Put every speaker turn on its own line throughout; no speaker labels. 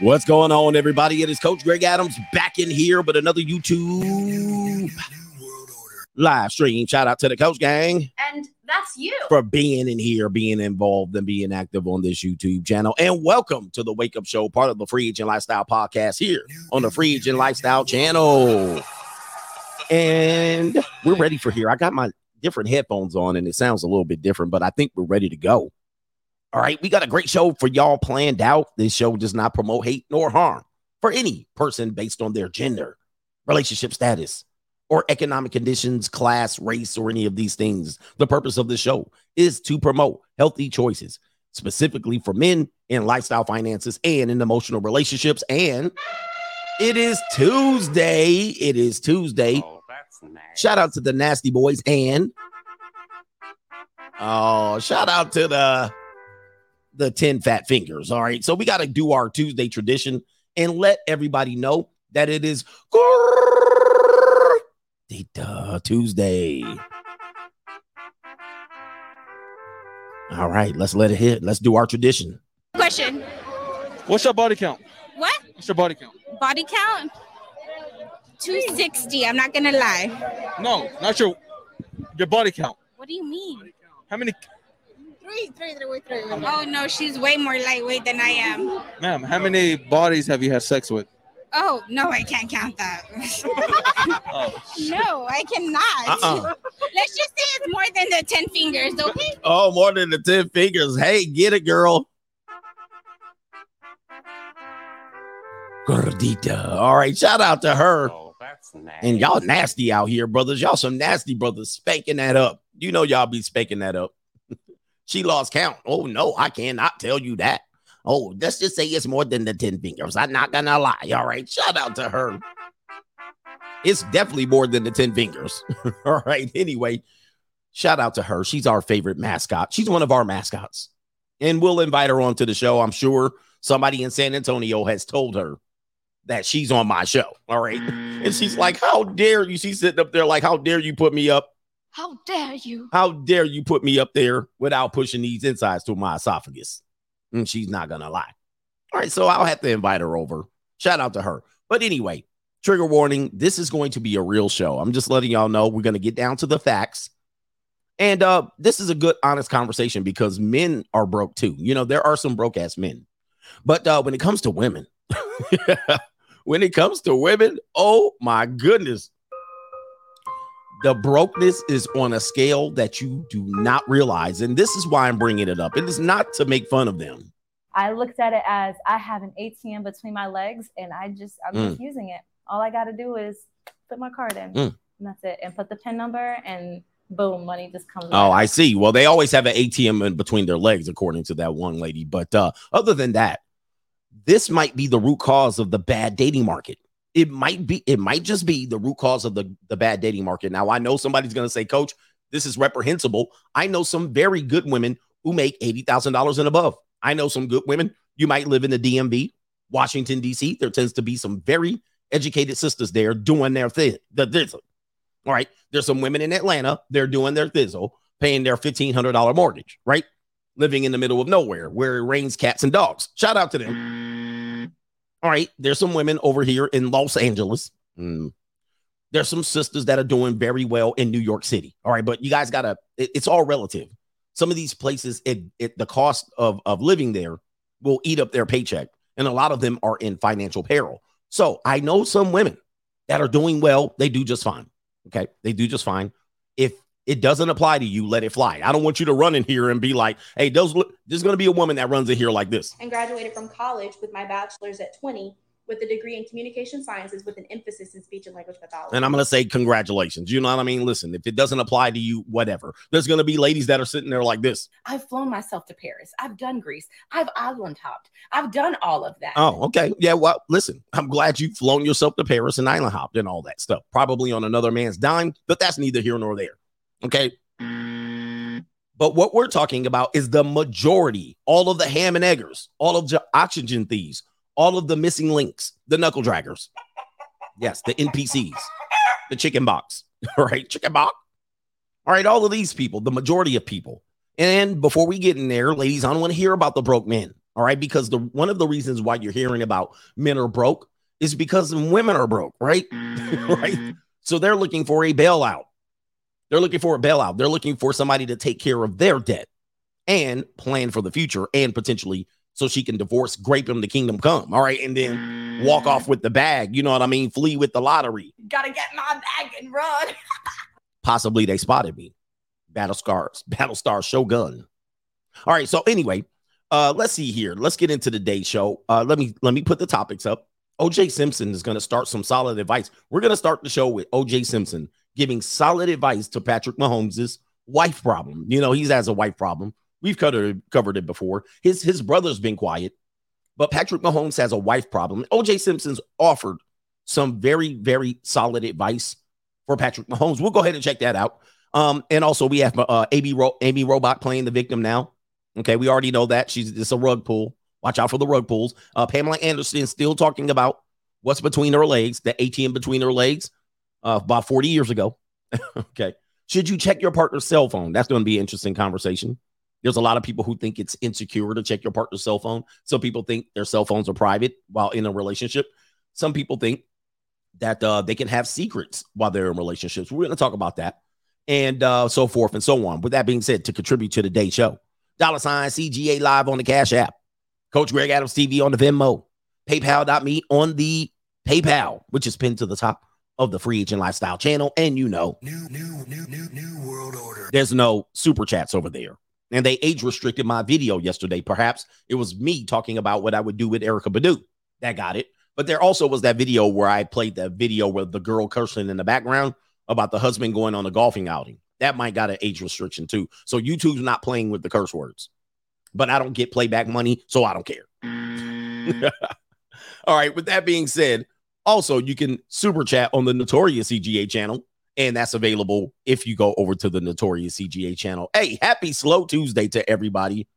What's going on, everybody? It is Coach Greg Adams back in here, but another YouTube live stream. Shout out to the Coach Gang
And that's you.
for being in here, being involved, and being active on this YouTube channel. And welcome to the Wake Up Show, part of the Free Agent Lifestyle podcast here on the Free Agent Lifestyle channel. And we're ready for here. I got my different headphones on, and it sounds a little bit different, but I think we're ready to go. All right, we got a great show for y'all planned out. This show does not promote hate nor harm for any person based on their gender, relationship status, or economic conditions, class, race, or any of these things. The purpose of the show is to promote healthy choices, specifically for men in lifestyle finances and in emotional relationships. And it is Tuesday. It is Tuesday.
Oh, nice.
Shout out to the Nasty Boys and oh, shout out to the the 10 fat fingers. All right. So we got to do our Tuesday tradition and let everybody know that it is Tuesday. All right, let's let it hit. Let's do our tradition.
Question.
What's your body count?
What?
What's your body count?
Body count? 260. I'm not gonna lie.
No, not your your body count.
What do you mean?
How many,
Three, three, three, three. Oh no, she's way more lightweight than I am.
ma'am? How many bodies have you had sex with?
Oh no, I can't count that.
Oh,
no, I cannot.
Uh-uh.
Let's just say it's more than the 10 fingers, okay?
Oh, more than the 10 fingers. Hey, get it, girl. Gordita. All right, shout out to her.
Oh, that's nice.
And y'all nasty out here, brothers. Y'all some nasty brothers spanking that up. You know y'all be spanking that up. She lost count. Oh no, I cannot tell you that. Oh, let's just say it's more than the 10 fingers. I'm not gonna lie. All right. Shout out to her. It's definitely more than the 10 fingers. All right. Anyway, shout out to her. She's our favorite mascot. She's one of our mascots. And we'll invite her onto the show. I'm sure somebody in San Antonio has told her that she's on my show. All right. And she's like, How dare you? She's sitting up there like, How dare you put me up?
How dare you?
How dare you put me up there without pushing these insides to my esophagus? And she's not gonna lie. All right, so I'll have to invite her over. Shout out to her. But anyway, trigger warning: this is going to be a real show. I'm just letting y'all know we're gonna get down to the facts. And uh, this is a good, honest conversation because men are broke too. You know, there are some broke ass men. But uh, when it comes to women, when it comes to women, oh my goodness, the brokenness is on a scale that you do not realize. And this is why I'm bringing it up. It is not to make fun of them.
I looked at it as I have an ATM between my legs and I just I'm
Mm.
just using it. All I gotta do is put my card in.
Mm.
And that's it. And put the PIN number and boom, money just comes
Oh,
right
I see. Well, they always have an ATM in between their legs, according to that one lady. But uh, other than that, this might be the root cause of the bad dating market. It might be, it might just be the root cause of the, the bad dating market. Now, I know somebody's going to say, Coach, this is reprehensible. I know some very good women who make $80,000 and above. I know some good women. You might live in the DMV, Washington, D.C. There tends to be some very educated sisters there doing their thing. The, thizzle. All right. There's some women in Atlanta. They're doing their thizzle, paying their $1,500 mortgage, right? Living in the middle of nowhere where it rains cats and dogs. Shout out to them. All right. There's some women over here in Los Angeles. Mm. There's some sisters that are doing very well in New York City. All right. But you guys got to, it- it's all relative. Some of these places, it, it the cost of, of living there will eat up their paycheck. And a lot of them are in financial peril. So I know some women that are doing well. They do just fine. Okay. They do just fine. If it doesn't apply to you, let it fly. I don't want you to run in here and be like, hey, those, there's going to be a woman that runs in here like this.
and graduated from college with my bachelor's at 20 with a degree in communication sciences with an emphasis in speech and language pathology.
And I'm going to say, congratulations. You know what I mean? Listen, if it doesn't apply to you, whatever. There's going to be ladies that are sitting there like this.
I've flown myself to Paris. I've done Greece. I've island hopped. I've done all of that.
Oh, okay. Yeah. Well, listen, I'm glad you've flown yourself to Paris and island hopped and all that stuff, probably on another man's dime, but that's neither here nor there. Okay. But what we're talking about is the majority, all of the ham and eggers, all of the oxygen thieves, all of the missing links, the knuckle draggers. Yes, the NPCs, the chicken box, all right, chicken box. All right, all of these people, the majority of people. And before we get in there, ladies, I don't want to hear about the broke men. All right, because the one of the reasons why you're hearing about men are broke is because women are broke, right? right. So they're looking for a bailout. They're looking for a bailout. They're looking for somebody to take care of their debt and plan for the future and potentially so she can divorce, grape him, the kingdom come. All right. And then walk off with the bag. You know what I mean? Flee with the lottery.
Gotta get my bag and run.
Possibly they spotted me. Battle Scars, Battlestar Shogun. All right. So anyway, uh, let's see here. Let's get into the day show. Uh, let me let me put the topics up. OJ Simpson is going to start some solid advice. We're going to start the show with OJ Simpson giving solid advice to Patrick Mahomes' wife problem. You know, he has a wife problem. We've covered covered it before. His his brother's been quiet, but Patrick Mahomes has a wife problem. OJ Simpson's offered some very very solid advice for Patrick Mahomes. We'll go ahead and check that out. Um, and also we have uh, Amy Ro- Amy Robach playing the victim now. Okay, we already know that she's it's a rug pull. Watch out for the rug pulls. Uh, Pamela Anderson still talking about what's between her legs, the ATM between her legs, uh, about 40 years ago. okay. Should you check your partner's cell phone? That's going to be an interesting conversation. There's a lot of people who think it's insecure to check your partner's cell phone. Some people think their cell phones are private while in a relationship. Some people think that uh, they can have secrets while they're in relationships. We're going to talk about that and uh, so forth and so on. With that being said, to contribute to the day show, dollar sign CGA live on the Cash App, Coach Greg Adams TV on the Venmo, PayPal.me on the PayPal, which is pinned to the top of the Free Agent Lifestyle channel. And you know,
New, new, new, new, new world order.
there's no super chats over there. And they age restricted my video yesterday. Perhaps it was me talking about what I would do with Erykah Badu. That got it. But there also was that video where I played that video with the girl cursing in the background about the husband going on a golfing outing. That might got an age restriction too. So YouTube's not playing with the curse words. But I don't get playback money, so I don't care. Mm. All right. With that being said, also you can super chat on the Notorious CGA channel, and that's available if you go over to the Notorious CGA channel. Hey, happy slow Tuesday to everybody.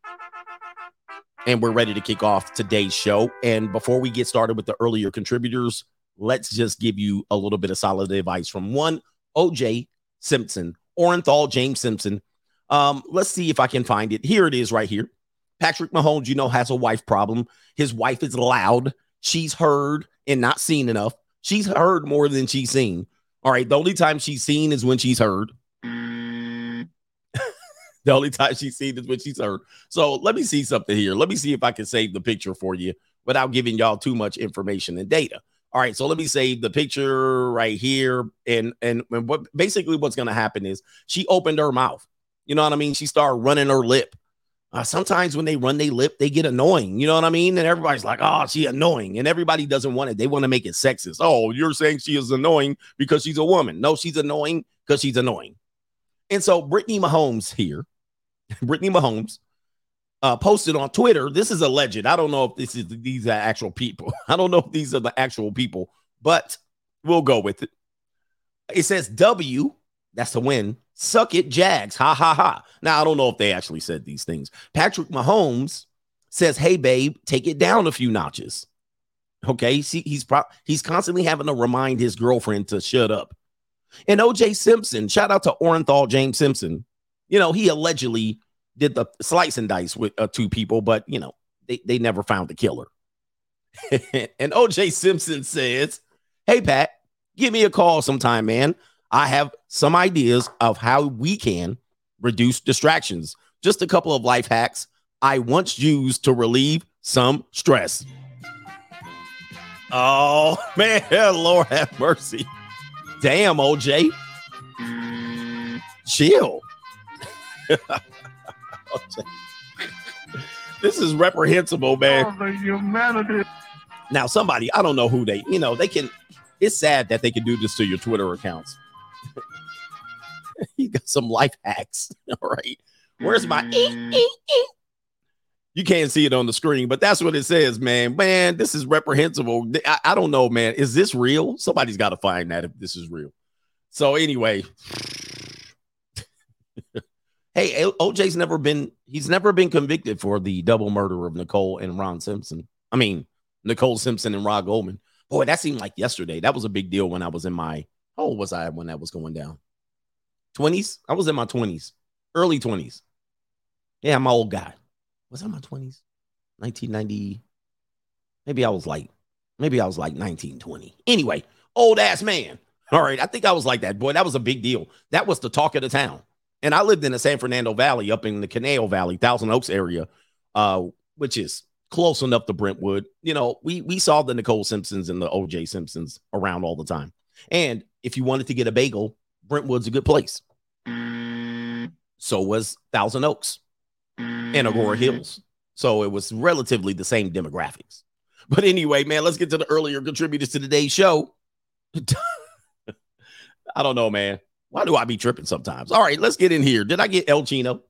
And we're ready to kick off today's show. And before we get started with the earlier contributors, let's just give you a little bit of solid advice from one OJ Simpson, Orenthal James Simpson. Um, let's see if I can find it. Here it is right here. Patrick Mahomes, you know, has a wife problem. His wife is loud. She's heard and not seen enough. She's heard more than she's seen. All right. The only time she's seen is when she's heard. the only time she's seen is when she's heard. So let me see something here. Let me see if I can save the picture for you without giving y'all too much information and data. All right, so let me save the picture right here, and and, and what basically what's to happen is she opened her mouth. You know what I mean? She started running her lip. Uh, sometimes when they run their lip, they get annoying. You know what I mean? And everybody's like, "Oh, she annoying," and everybody doesn't want it. They want to make it sexist. Oh, you're saying she is annoying because she's a woman? No, she's annoying because she's annoying. And so Brittany Mahomes here, Brittany Mahomes, uh, posted on Twitter. This is alleged. I don't know if this is these are actual people. I don't know if these are the actual people, but we'll go with it. It says W. That's the win. Suck it, Jags. Ha ha ha. Now I don't know if they actually said these things. Patrick Mahomes says, "Hey babe, take it down a few notches." Okay, see, he's pro- he's constantly having to remind his girlfriend to shut up. And OJ Simpson, shout out to Orenthal James Simpson. You know, he allegedly did the slice and dice with uh, two people, but you know, they, they never found the killer. and OJ Simpson says, Hey, Pat, give me a call sometime, man. I have some ideas of how we can reduce distractions. Just a couple of life hacks I once used to relieve some stress. Oh, man, Lord have mercy. Damn, OJ. Chill. this is reprehensible, man.
the humanity.
Now, somebody, I don't know who they, you know, they can, it's sad that they can do this to your Twitter accounts. you got some life hacks. All right. Where's my eek, eek, eek? You can't see it on the screen, but that's what it says, man. Man, this is reprehensible. I, I don't know, man. Is this real? Somebody's got to find that if this is real. So, anyway, hey, OJ's never been, he's never been convicted for the double murder of Nicole and Ron Simpson. I mean, Nicole Simpson and Rod Goldman. Boy, that seemed like yesterday. That was a big deal when I was in my, how old was I when that was going down? 20s? I was in my 20s, early 20s. Yeah, I'm an old guy. Was I in my 20s? 1990. Maybe I was like, maybe I was like 1920. Anyway, old ass man. All right. I think I was like that. Boy, that was a big deal. That was the talk of the town. And I lived in the San Fernando Valley up in the Conejo Valley, Thousand Oaks area, uh, which is close enough to Brentwood. You know, we we saw the Nicole Simpsons and the OJ Simpsons around all the time. And if you wanted to get a bagel, Brentwood's a good place. Mm-hmm. So was Thousand Oaks and Agoura mm-hmm. Hills. So it was relatively the same demographics. But anyway, man, let's get to the earlier contributors to today's show. I don't know, man. Why do I be tripping sometimes? All right, let's get in here. Did I get El Chino?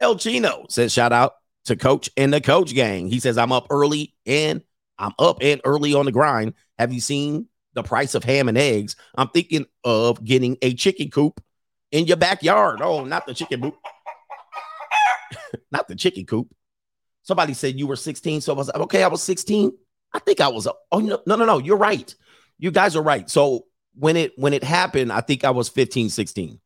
El Chino says, shout out to Coach and the Coach Gang. He says, I'm up early and I'm up and early on the grind. Have you seen the price of ham and eggs? I'm thinking of getting a chicken coop in your backyard. Oh, not the chicken coop. not the chicken coop. Somebody said you were 16. So I was okay, I was 16. I think I was. Oh, no, no, no, no. You're right. You guys are right. So when it when it happened, I think I was 15, 16.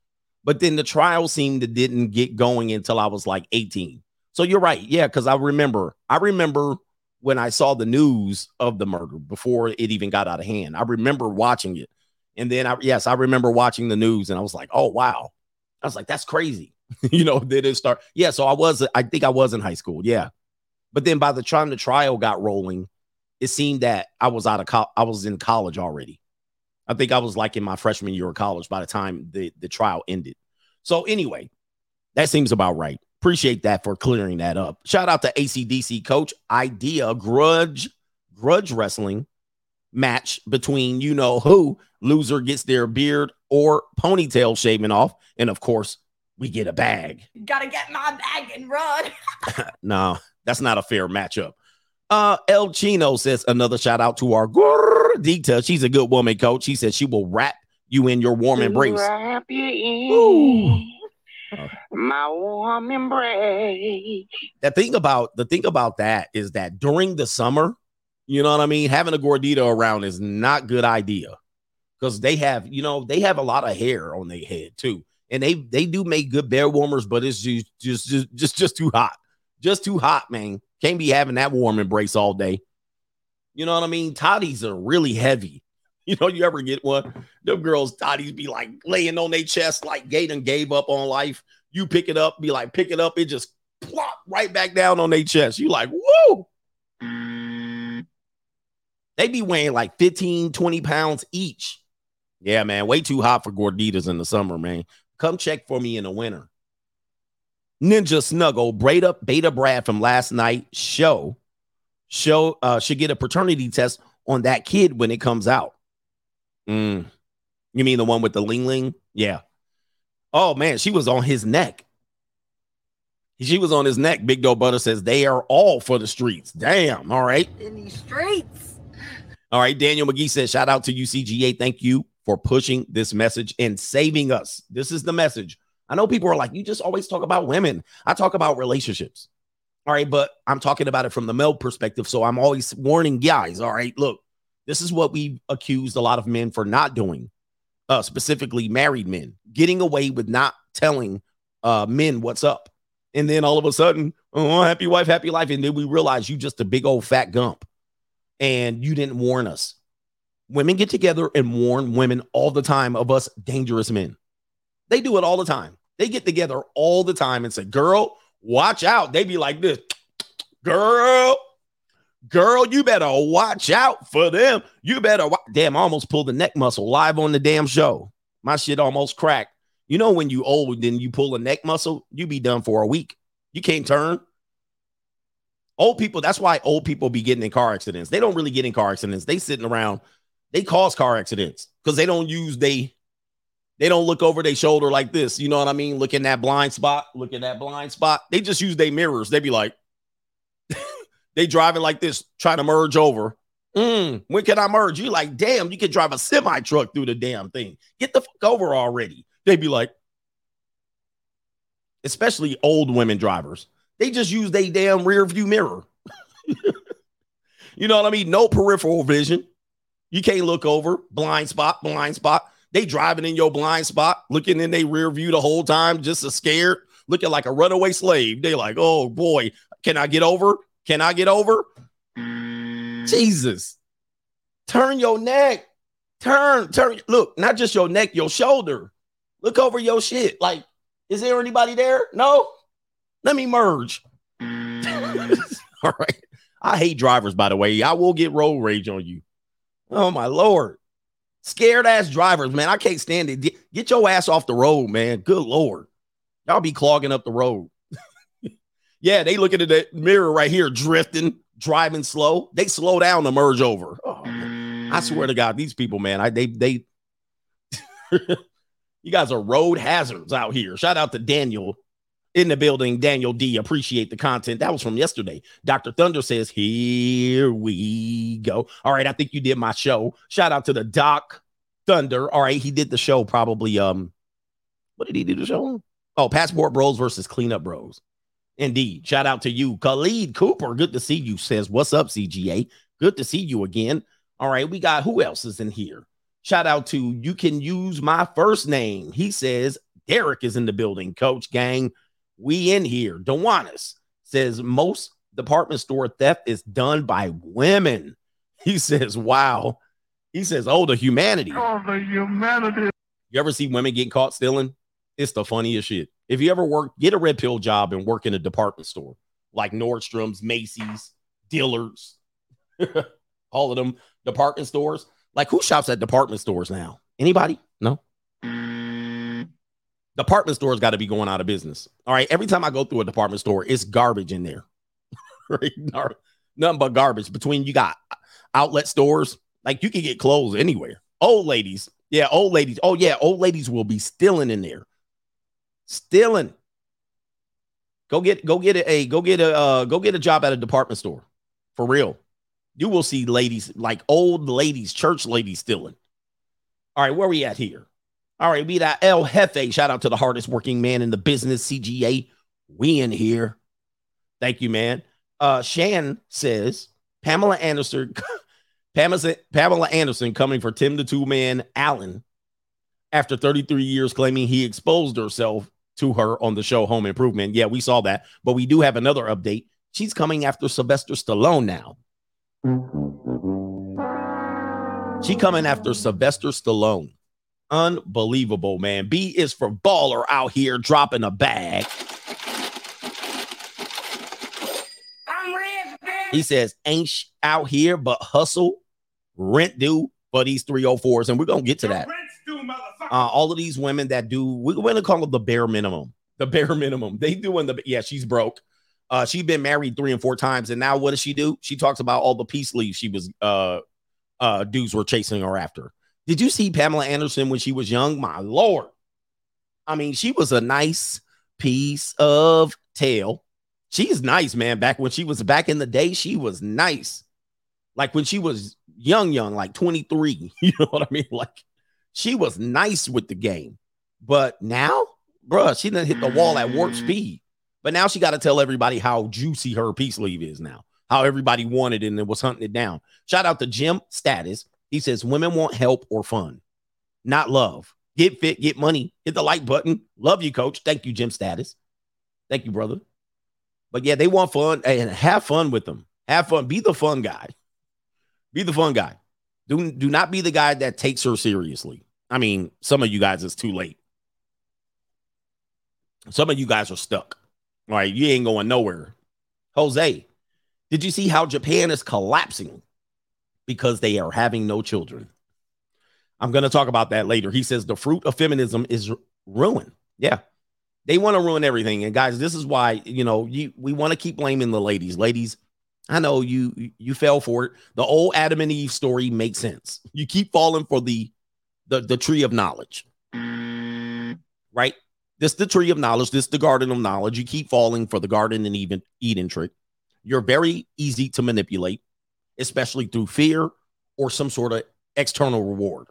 But then the trial seemed to didn't get going until I was like 18. So you're right. Yeah, because I remember, I remember when I saw the news of the murder before it even got out of hand. I remember watching it. And then I yes, I remember watching the news and I was like, oh wow. I was like, that's crazy. you know, did it start? Yeah. So I was, I think I was in high school. Yeah. But then by the time the trial got rolling, it seemed that I was out of co- I was in college already. I think I was like in my freshman year of college by the time the, the trial ended. So, anyway, that seems about right. Appreciate that for clearing that up. Shout out to ACDC coach idea grudge grudge wrestling match between you know who loser gets their beard or ponytail shaving off. And of course we get a bag.
Gotta get my bag and run.
no that's not a fair matchup. Uh el chino says another shout out to our gordita. She's a good woman coach. She says she will wrap you in your warm embrace.
Wrap you in.
Ooh.
My warm embrace.
the thing about the thing about that is that during the summer, you know what I mean, having a gordita around is not good idea because they have, you know, they have a lot of hair on their head too, and they they do make good bear warmers, but it's just just just just, just too hot, just too hot, man. Can't be having that warm embrace all day. You know what I mean? Toddies are really heavy. You know, you ever get one? Them girls, toddies be like laying on their chest like Gaten gave up on life. You pick it up, be like, pick it up, it just plop right back down on their chest. You like, woo! They be weighing like 15, 20 pounds each. Yeah, man, way too hot for gorditas in the summer, man. Come check for me in the winter. Ninja Snuggle, up Beta Brad from last night show. Show uh should get a paternity test on that kid when it comes out. Mm. You mean the one with the ling ling? Yeah. Oh man, she was on his neck. She was on his neck. Big Doe Butter says they are all for the streets. Damn. All right.
In these streets.
All right. Daniel McGee says, shout out to UCGA. Thank you for pushing this message and saving us. This is the message. I know people are like, you just always talk about women. I talk about relationships. All right. But I'm talking about it from the male perspective. So I'm always warning guys. All right. Look, this is what we've accused a lot of men for not doing, uh, specifically married men, getting away with not telling uh, men what's up. And then all of a sudden, oh, happy wife, happy life. And then we realize you just a big old fat gump and you didn't warn us. Women get together and warn women all the time of us dangerous men. They do it all the time. They get together all the time and say, girl, watch out. They be like this, girl, girl, you better watch out for them. You better, wa-. damn, I almost pull the neck muscle live on the damn show. My shit almost cracked. You know, when you old, then you pull a neck muscle, you be done for a week. You can't turn. Old people, that's why old people be getting in car accidents. They don't really get in car accidents. They sitting around, they cause car accidents because they don't use they they don't look over their shoulder like this. You know what I mean? Look in that blind spot, look in that blind spot. They just use their mirrors. They be like, they driving like this, trying to merge over. Mm, when can I merge? You like, damn, you can drive a semi truck through the damn thing. Get the fuck over already. They'd be like, especially old women drivers. They just use their damn rear view mirror. you know what I mean? No peripheral vision. You can't look over. Blind spot, blind spot. They driving in your blind spot, looking in their rear view the whole time, just a scared, looking like a runaway slave. They like, oh boy, can I get over? Can I get over? Jesus. Turn your neck. Turn, turn. Look, not just your neck, your shoulder. Look over your shit. Like, is there anybody there? No? Let me merge. All right. I hate drivers, by the way. I will get road rage on you. Oh, my Lord. Scared ass drivers, man. I can't stand it. Get- your ass off the road, man. Good Lord. Y'all be clogging up the road. Yeah, they looking at that mirror right here, drifting, driving slow. They slow down to merge over. Oh, man. I swear to God, these people, man, I they they you guys are road hazards out here. Shout out to Daniel in the building. Daniel D. Appreciate the content. That was from yesterday. Dr. Thunder says, Here we go. All right. I think you did my show. Shout out to the Doc Thunder. All right. He did the show probably. Um, what did he do the show? Oh, Passport Bros versus Cleanup Bros. Indeed. Shout out to you. Khalid Cooper. Good to see you. Says, What's up, CGA? Good to see you again. All right. We got who else is in here? Shout out to you can use my first name. He says, Derek is in the building. Coach Gang, we in here. Dewanis says most department store theft is done by women. He says, wow. He says, oh, the humanity.
Oh, the humanity.
You ever see women getting caught stealing? It's the funniest shit. If you ever work, get a red pill job and work in a department store like Nordstrom's, Macy's, Dillard's, all of them department stores. Like who shops at department stores now? Anybody? No. Department stores got to be going out of business. All right. Every time I go through a department store, it's garbage in there. Nothing but garbage. Between you got outlet stores, like you can get clothes anywhere. Old ladies, yeah, old ladies. Oh yeah, old ladies will be stealing in there, stealing. Go get, go get a, go get a, uh, go get a job at a department store, for real. You will see ladies like old ladies, church ladies stealing. All right, where are we at here? All right, we got El Jefe. Shout out to the hardest working man in the business, CGA. We in here. Thank you, man. Uh, Shan says Pamela Anderson, Pamela, Pamela Anderson coming for Tim the Tool Man Allen after 33 years claiming he exposed herself to her on the show Home Improvement. Yeah, we saw that, but we do have another update. She's coming after Sylvester Stallone now. She coming after Sylvester Stallone. Unbelievable, man. B is for baller out here dropping a bag. Rich, He says, ain't out here but hustle, rent due for these 304s. And we're going to get to that. Uh, all of these women that do, we're going to call them the bare minimum. The bare minimum. They doing the, yeah, she's broke. Uh, she's been married three and four times. And now what does she do? She talks about all the peace leaves she was, uh, uh, dudes were chasing her after. Did you see Pamela Anderson when she was young? My Lord. I mean, she was a nice piece of tail. She's nice, man. Back when she was back in the day, she was nice. Like when she was young, young, like 23. You know what I mean? Like she was nice with the game. But now, bruh, she done hit the wall at warp mm. speed. But now she got to tell everybody how juicy her peace leave is now, how everybody wanted it and was hunting it down. Shout out to Jim Status. He says women want help or fun, not love. Get fit, get money, hit the like button. Love you, coach. Thank you, Jim Status. Thank you, brother. But yeah, they want fun and have fun with them. Have fun. Be the fun guy. Be the fun guy. Do, do not be the guy that takes her seriously. I mean, some of you guys it's too late. Some of you guys are stuck. All right, you ain't going nowhere. Jose, did you see how Japan is collapsing because they are having no children? I'm going to talk about that later. He says the fruit of feminism is ruin. Yeah. They want to ruin everything. And guys, this is why, you know, you we want to keep blaming the ladies. Ladies, I know you you fell for it. The old Adam and Eve story makes sense. You keep falling for the the, the tree of knowledge. Right? This the tree of knowledge, this the garden of knowledge. You keep falling for the garden and even Eden trick. You're very easy to manipulate, especially through fear or some sort of external reward.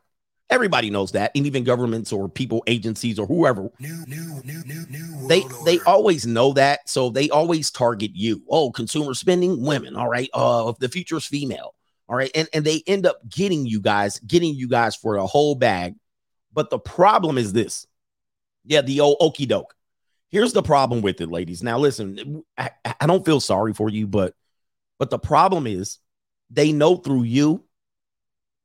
Everybody knows that, and even governments or people, agencies, or whoever.
New, new, new,
They
world
they
order.
always know that, so they always target you. Oh, consumer spending, women. All right, uh, the future's female. All right, and and they end up getting you guys, getting you guys for a whole bag. But the problem is this. Yeah, the old okey doke. Here's the problem with it, ladies. Now, listen, I, I don't feel sorry for you, but But the problem is they know through you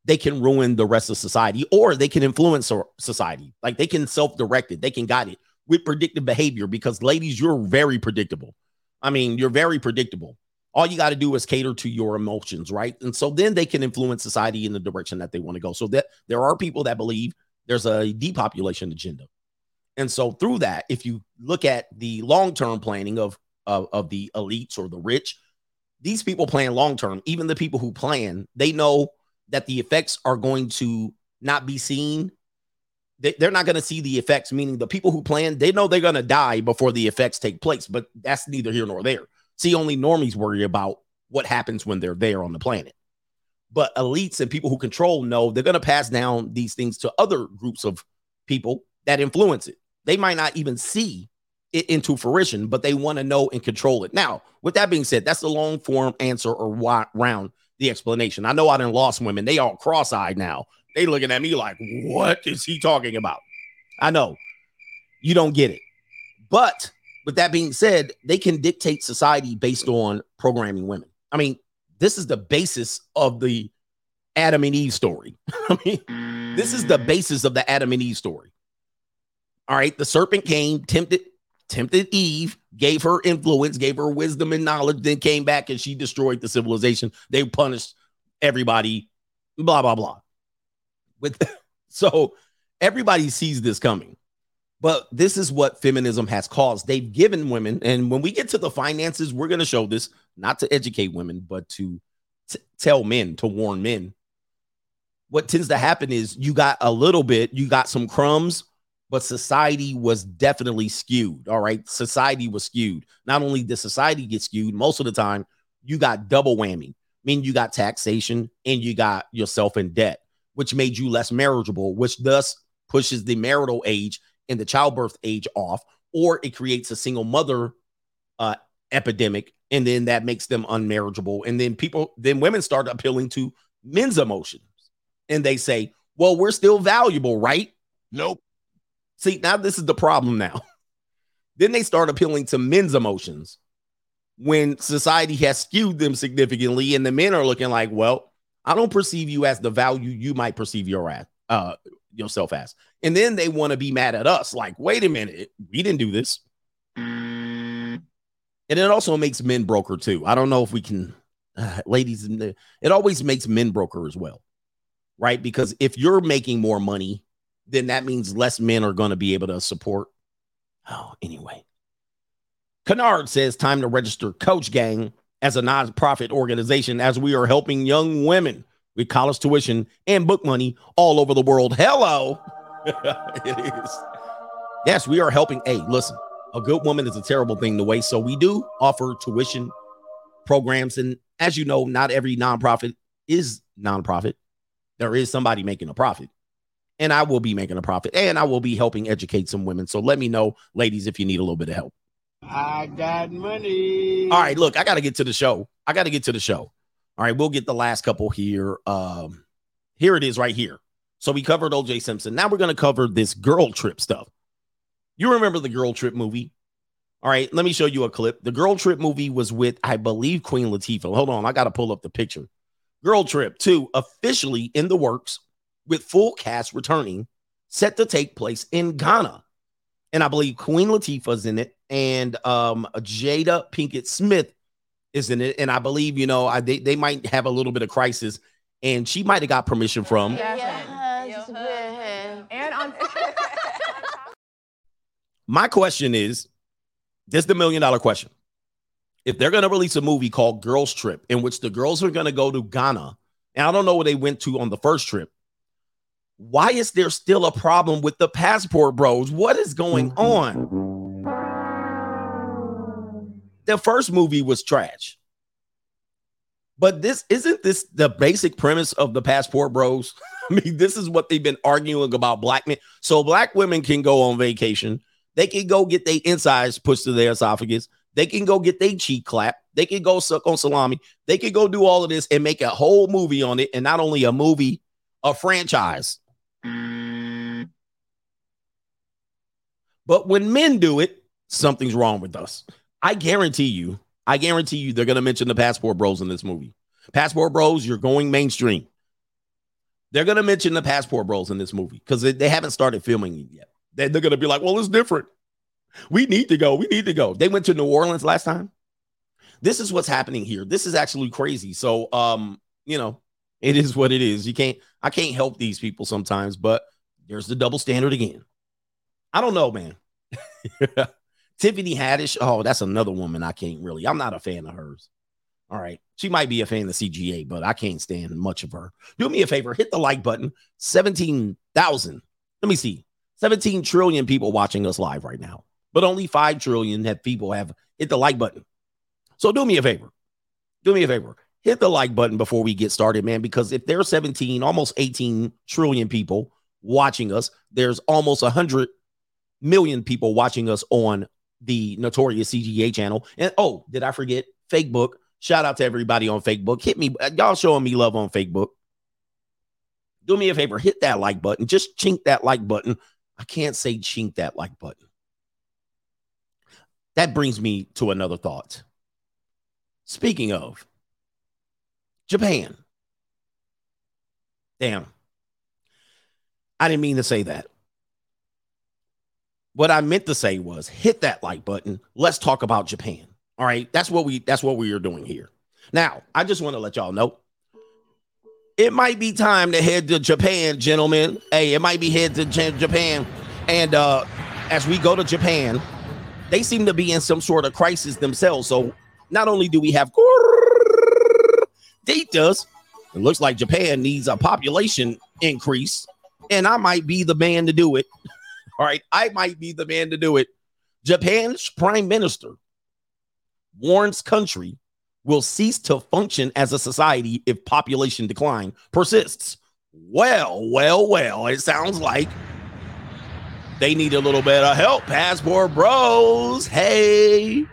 they can ruin the rest of society or they can influence society. Like they can self-direct it, they can guide it with predictive behavior because ladies, you're very predictable. I mean, you're very predictable. All you got to do is cater to your emotions, right? And so then they can influence society in the direction that they want to go. So that there are people that believe there's a depopulation agenda. And so through that, if you look at the long-term planning of of, of the elites or the rich, these people plan long term. Even the people who plan, they know that the effects are going to not be seen. They, they're not going to see the effects, meaning the people who plan, they know they're going to die before the effects take place, but that's neither here nor there. See, only normies worry about what happens when they're there on the planet. But elites and people who control know they're going to pass down these things to other groups of people that influence it. They might not even see it into fruition, but they want to know and control it. Now, with that being said, that's the long form answer or round the explanation. I know I didn't lost women. They all cross eyed now. They looking at me like, what is he talking about? I know you don't get it. But with that being said, they can dictate society based on programming women. I mean, this is the basis of the Adam and Eve story. I mean, this is the basis of the Adam and Eve story. All right, the serpent came, tempted tempted Eve, gave her influence, gave her wisdom and knowledge, then came back and she destroyed the civilization. They punished everybody, blah, blah, blah. With so everybody sees this coming. But this is what feminism has caused. They've given women, and when we get to the finances, we're going to show this not to educate women, but to t- tell men, to warn men. What tends to happen is you got a little bit, you got some crumbs, but society was definitely skewed. All right. Society was skewed. Not only did society get skewed, most of the time you got double whammy. I mean, you got taxation and you got yourself in debt, which made you less marriageable, which thus pushes the marital age and the childbirth age off, or it creates a single mother uh, epidemic. And then that makes them unmarriageable. And then people, then women start appealing to men's emotions and they say, well, we're still valuable, right? Nope. See, now this is the problem now. then they start appealing to men's emotions when society has skewed them significantly, and the men are looking like, well, I don't perceive you as the value you might perceive your as, uh, yourself as. And then they want to be mad at us, like, wait a minute, we didn't do this. And it also makes men broker too. I don't know if we can, uh, ladies, it always makes men broker as well, right? Because if you're making more money then that means less men are going to be able to support. Oh, anyway. Kennard says time to register Coach Gang as a nonprofit organization as we are helping young women with college tuition and book money all over the world. Hello. it is. Yes, we are helping. Hey, listen, a good woman is a terrible thing to waste. So we do offer tuition programs. And as you know, not every nonprofit is nonprofit. There is somebody making a profit and I will be making a profit and I will be helping educate some women. So let me know, ladies, if you need a little bit of help.
I got money.
All right, look, I got to get to the show. I got to get to the show. All right, we'll get the last couple here. Um, here it is right here. So we covered OJ Simpson. Now we're going to cover this girl trip stuff. You remember the girl trip movie? All right, let me show you a clip. The girl trip movie was with, I believe, Queen Latifah. Hold on, I got to pull up the picture. Girl Trip 2 officially in the works with full cast returning, set to take place in Ghana. And I believe Queen Latifah's in it, and um, Jada Pinkett Smith is in it. And I believe, you know, I, they, they might have a little bit of crisis, and she might have got permission from.
And on
My question is this is the million dollar question. If they're going to release a movie called Girls Trip, in which the girls are going to go to Ghana, and I don't know where they went to on the first trip, why is there still a problem with the passport bros? What is going mm-hmm. on? The first movie was trash. But this isn't this the basic premise of the passport bros? I mean, this is what they've been arguing about black men. So black women can go on vacation. They can go get their insides pushed to their esophagus. They can go get their cheek clap. They can go suck on salami. They can go do all of this and make a whole movie on it. And not only a movie, a franchise. But when men do it, something's wrong with us. I guarantee you, I guarantee you they're going to mention the Passport Bros in this movie. Passport Bros, you're going mainstream. They're going to mention the Passport Bros in this movie because they, they haven't started filming it yet. They, they're going to be like, well, it's different. We need to go. We need to go. They went to New Orleans last time. This is what's happening here. This is actually crazy. So, um, you know, it is what it is. You can't, I can't help these people sometimes, but there's the double standard again. I don't know, man. Tiffany Haddish. Oh, that's another woman I can't really. I'm not a fan of hers. All right. She might be a fan of CGA, but I can't stand much of her. Do me a favor, hit the like button. 17,000. Let me see. 17 trillion people watching us live right now, but only 5 trillion have people have hit the like button. So do me a favor. Do me a favor. Hit the like button before we get started, man, because if there's 17, almost 18 trillion people watching us, there's almost 100 million people watching us on the notorious CGA channel. And oh, did I forget? Fakebook. Shout out to everybody on Facebook. Hit me. Uh, y'all showing me love on Facebook. Do me a favor, hit that like button. Just chink that like button. I can't say chink that like button. That brings me to another thought. Speaking of Japan. Damn. I didn't mean to say that. What I meant to say was hit that like button. Let's talk about Japan. All right. That's what we that's what we are doing here. Now, I just want to let y'all know it might be time to head to Japan, gentlemen. Hey, it might be head to J- Japan. And uh as we go to Japan, they seem to be in some sort of crisis themselves. So not only do we have does, it looks like Japan needs a population increase, and I might be the man to do it. All right, I might be the man to do it. Japan's prime minister warns country will cease to function as a society if population decline persists. Well, well, well, it sounds like they need a little bit of help. Passport bros, hey.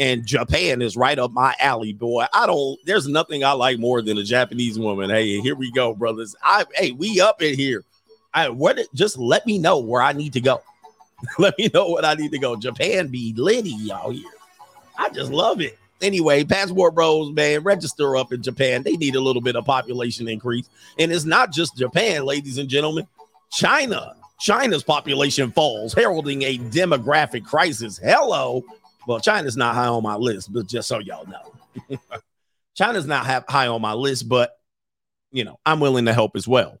And Japan is right up my alley, boy. I don't, there's nothing I like more than a Japanese woman. Hey, here we go, brothers. I hey, we up in here. I what just let me know where I need to go. let me know what I need to go. Japan be litty out here. I just love it. Anyway, passport bros, man, register up in Japan. They need a little bit of population increase. And it's not just Japan, ladies and gentlemen. China, China's population falls, heralding a demographic crisis. Hello. Well, China's not high on my list, but just so y'all know, China's not high on my list, but you know, I'm willing to help as well.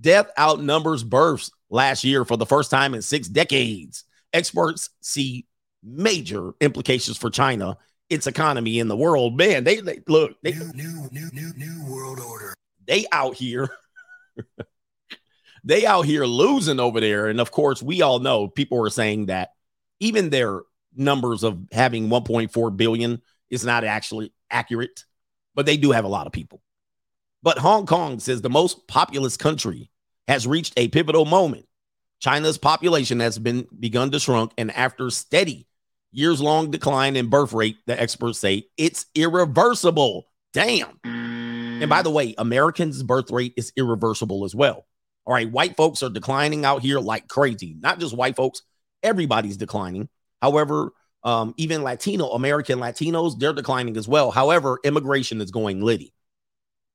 Death outnumbers births last year for the first time in six decades. Experts see major implications for China, its economy, in the world. Man, they, they look, they, new, new, new, new, new world order. They out here. they out here losing over there. And of course, we all know people are saying that even their numbers of having 1.4 billion is not actually accurate, but they do have a lot of people. But Hong Kong says the most populous country has reached a pivotal moment. China's population has been begun to shrink, and after steady years long decline in birth rate, the experts say it's irreversible. Damn. And by the way, Americans' birth rate is irreversible as well. All right, white folks are declining out here like crazy. Not just white folks, everybody's declining. However, um, even Latino American Latinos, they're declining as well. However, immigration is going litty.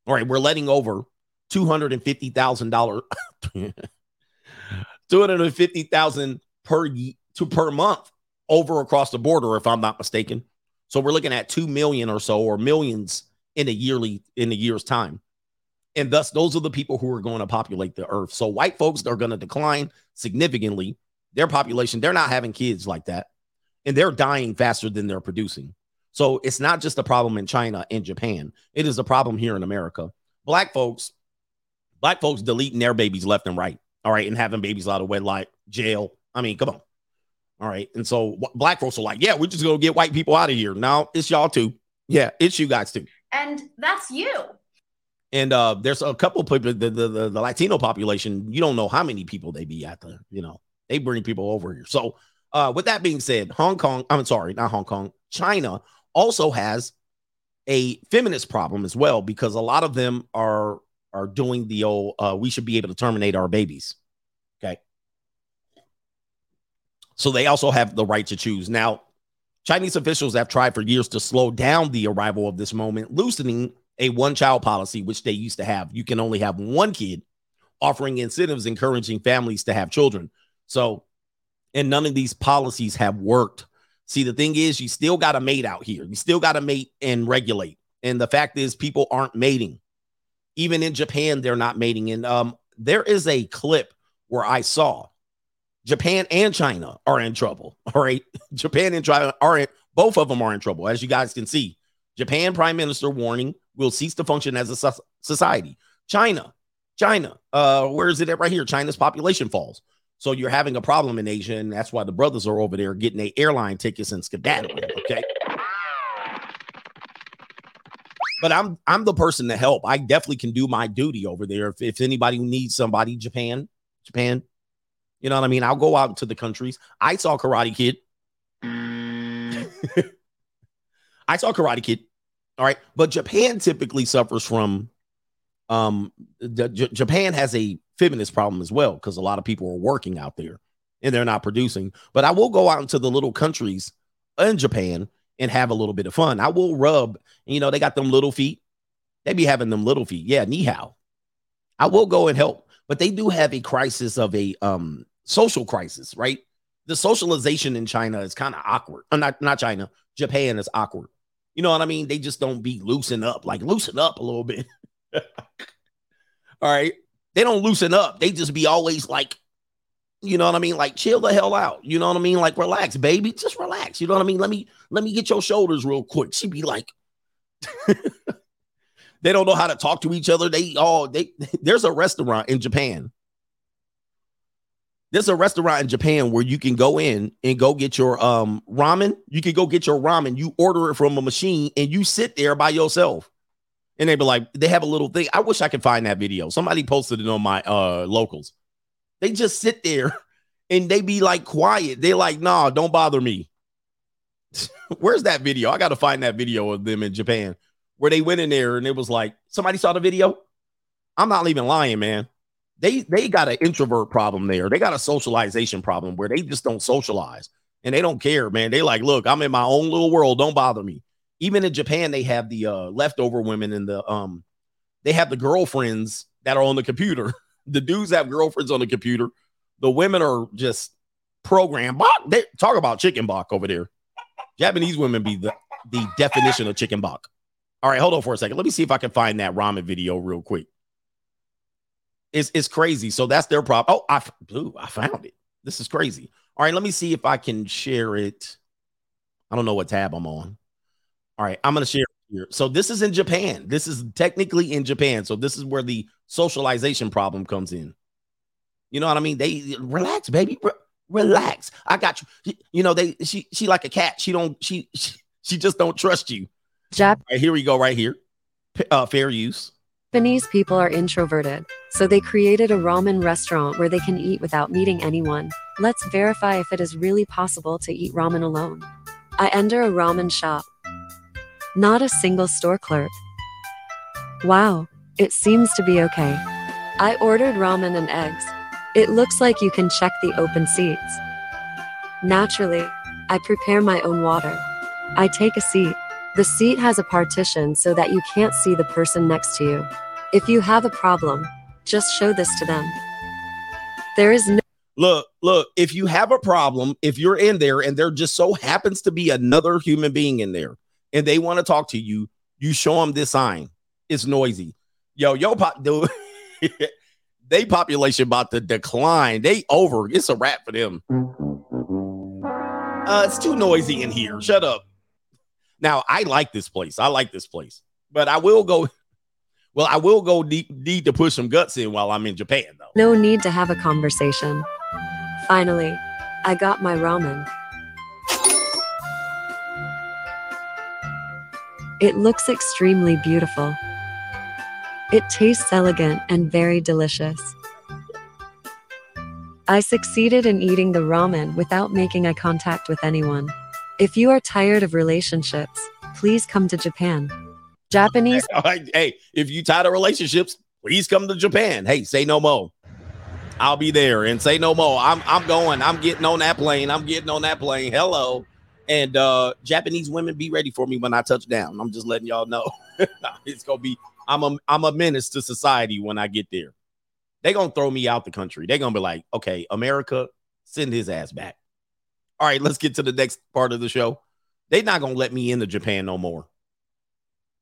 All right, we're letting over two hundred and fifty thousand dollars, two hundred and fifty thousand per to per month over across the border, if I'm not mistaken. So we're looking at two million or so, or millions in a yearly in a year's time, and thus those are the people who are going to populate the earth. So white folks are going to decline significantly. Their population, they're not having kids like that and they're dying faster than they're producing. So it's not just a problem in China and Japan. It is a problem here in America. Black folks, black folks deleting their babies left and right. All right. And having babies out of wedlock, jail. I mean, come on. All right. And so black folks are like, yeah, we're just going to get white people out of here. Now it's y'all too. Yeah. It's you guys too.
And that's you.
And uh, there's a couple people, the, the, the, the Latino population, you don't know how many people they be at the, you know, they bring people over here. So uh, with that being said, Hong Kong, I'm sorry, not Hong Kong, China also has a feminist problem as well because a lot of them are are doing the old uh, we should be able to terminate our babies. Okay. So they also have the right to choose. Now, Chinese officials have tried for years to slow down the arrival of this moment, loosening a one child policy, which they used to have. You can only have one kid, offering incentives encouraging families to have children. So, and none of these policies have worked. See, the thing is, you still got to mate out here. You still got to mate and regulate. And the fact is, people aren't mating. Even in Japan, they're not mating. And um, there is a clip where I saw Japan and China are in trouble. All right. Japan and China are in, both of them are in trouble, as you guys can see. Japan Prime Minister warning will cease to function as a society. China, China, uh, where is it at right here? China's population falls. So you're having a problem in Asia, and that's why the brothers are over there getting their airline tickets and skedaddling. Okay. But I'm I'm the person to help. I definitely can do my duty over there. If, if anybody needs somebody, Japan, Japan, you know what I mean? I'll go out to the countries. I saw Karate Kid. I saw Karate Kid. All right, but Japan typically suffers from um J- Japan has a feminist problem as well because a lot of people are working out there and they're not producing. But I will go out into the little countries in Japan and have a little bit of fun. I will rub, you know, they got them little feet. They be having them little feet. Yeah, ni hao. I will go and help, but they do have a crisis of a um social crisis, right? The socialization in China is kind of awkward. Uh, not not China, Japan is awkward. You know what I mean? They just don't be loosen up, like loosen up a little bit. All right. They don't loosen up. They just be always like, you know what I mean? Like chill the hell out. You know what I mean? Like relax, baby. Just relax. You know what I mean? Let me let me get your shoulders real quick. She'd be like, they don't know how to talk to each other. They all they there's a restaurant in Japan. There's a restaurant in Japan where you can go in and go get your um ramen. You can go get your ramen. You order it from a machine and you sit there by yourself. And they be like, they have a little thing. I wish I could find that video. Somebody posted it on my uh locals. They just sit there and they be like quiet. They're like, nah, don't bother me. Where's that video? I got to find that video of them in Japan where they went in there and it was like, somebody saw the video. I'm not even lying, man. They they got an introvert problem there. They got a socialization problem where they just don't socialize and they don't care, man. They like, look, I'm in my own little world. Don't bother me. Even in Japan, they have the uh, leftover women and the um, they have the girlfriends that are on the computer. the dudes have girlfriends on the computer. The women are just programmed. Bok, they talk about chicken bok over there. Japanese women be the, the definition of chicken bok. All right, hold on for a second. Let me see if I can find that ramen video real quick. It's, it's crazy. So that's their problem. Oh, I blue, I found it. This is crazy. All right, let me see if I can share it. I don't know what tab I'm on. All right, I'm gonna share here. So this is in Japan. This is technically in Japan. So this is where the socialization problem comes in. You know what I mean? They relax, baby. Re- relax. I got you. You know, they she she like a cat. She don't she she, she just don't trust you.
Jap-
right, here we go, right here. Uh, fair use.
Japanese people are introverted, so they created a ramen restaurant where they can eat without meeting anyone. Let's verify if it is really possible to eat ramen alone. I enter a ramen shop. Not a single store clerk. Wow, it seems to be okay. I ordered ramen and eggs. It looks like you can check the open seats. Naturally, I prepare my own water. I take a seat. The seat has a partition so that you can't see the person next to you. If you have a problem, just show this to them. There is no
Look, look, if you have a problem, if you're in there and there just so happens to be another human being in there and they want to talk to you, you show them this sign. It's noisy. Yo, yo, pop, dude. they population about to decline. They over. It's a wrap for them. Uh, it's too noisy in here. Shut up. Now, I like this place. I like this place, but I will go. Well, I will go need, need to push some guts in while I'm in Japan, though.
no need to have a conversation. Finally, I got my ramen. It looks extremely beautiful. It tastes elegant and very delicious. I succeeded in eating the ramen without making eye contact with anyone. If you are tired of relationships, please come to Japan. Japanese
hey, if you tired of relationships, please come to Japan. Hey, say no more. I'll be there and say no more. I'm I'm going. I'm getting on that plane. I'm getting on that plane. Hello. And uh Japanese women be ready for me when I touch down. I'm just letting y'all know. it's gonna be I'm a I'm a menace to society when I get there. They're gonna throw me out the country. They're gonna be like, okay, America, send his ass back. All right, let's get to the next part of the show. They're not gonna let me into Japan no more.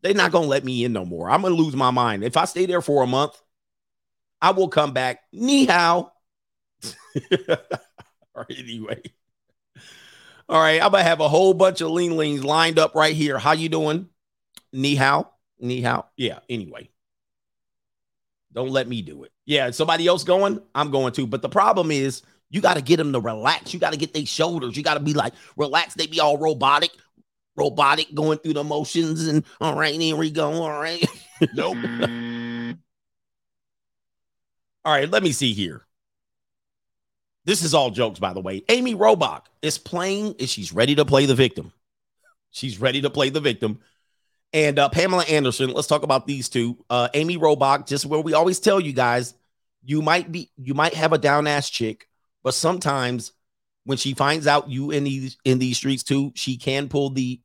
They're not gonna let me in no more. I'm gonna lose my mind. If I stay there for a month, I will come back. Ni hao. Right, anyway. All right, I'm gonna have a whole bunch of lean leans lined up right here. How you doing? Ni hao. Ni hao. Yeah, anyway. Don't let me do it. Yeah, somebody else going, I'm going to. But the problem is, you got to get them to relax. You got to get their shoulders. You got to be like, relax. They be all robotic, robotic, going through the motions. And all right, here we go. All right. nope. all right, let me see here. This is all jokes, by the way. Amy Robach is playing, she's ready to play the victim. She's ready to play the victim. And uh, Pamela Anderson, let's talk about these two. Uh, Amy Robach, just where we always tell you guys, you might be, you might have a down ass chick, but sometimes when she finds out you in these in these streets too, she can pull the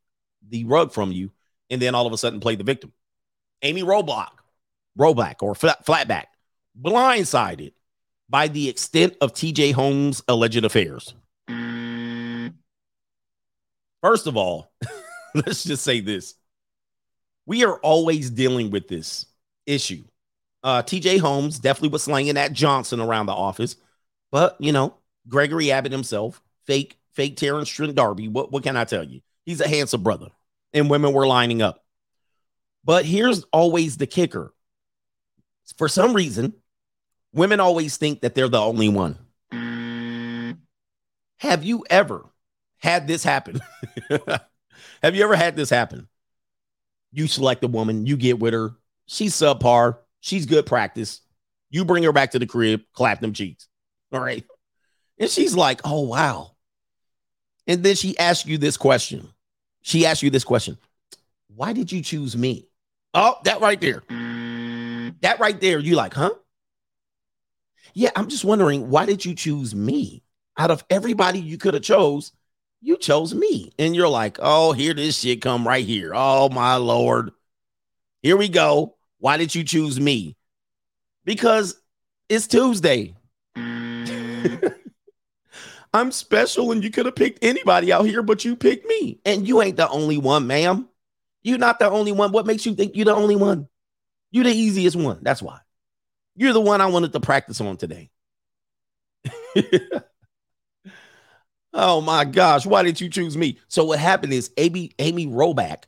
the rug from you, and then all of a sudden play the victim. Amy Robach, Robach or flat, Flatback, blindsided by the extent of TJ Holmes' alleged affairs. First of all, let's just say this. We are always dealing with this issue. Uh, TJ Holmes definitely was slanging that Johnson around the office, but you know, Gregory Abbott himself, fake, fake Terence Trent D'Arby. What, what can I tell you? He's a handsome brother, and women were lining up. But here's always the kicker. For some reason, women always think that they're the only one. Have you ever had this happen? Have you ever had this happen? You select a woman, you get with her, she's subpar, she's good practice. You bring her back to the crib, clap them cheeks. All right. And she's like, oh, wow. And then she asks you this question. She asks you this question Why did you choose me? Oh, that right there. That right there. You like, huh? Yeah, I'm just wondering, why did you choose me? Out of everybody you could have chose, you chose me. And you're like, oh, here this shit come right here. Oh my lord. Here we go. Why did you choose me? Because it's Tuesday. I'm special and you could have picked anybody out here, but you picked me. And you ain't the only one, ma'am. You're not the only one. What makes you think you're the only one? You're the easiest one. That's why. You're the one I wanted to practice on today. oh my gosh, why did you choose me? So what happened is Amy Amy Robach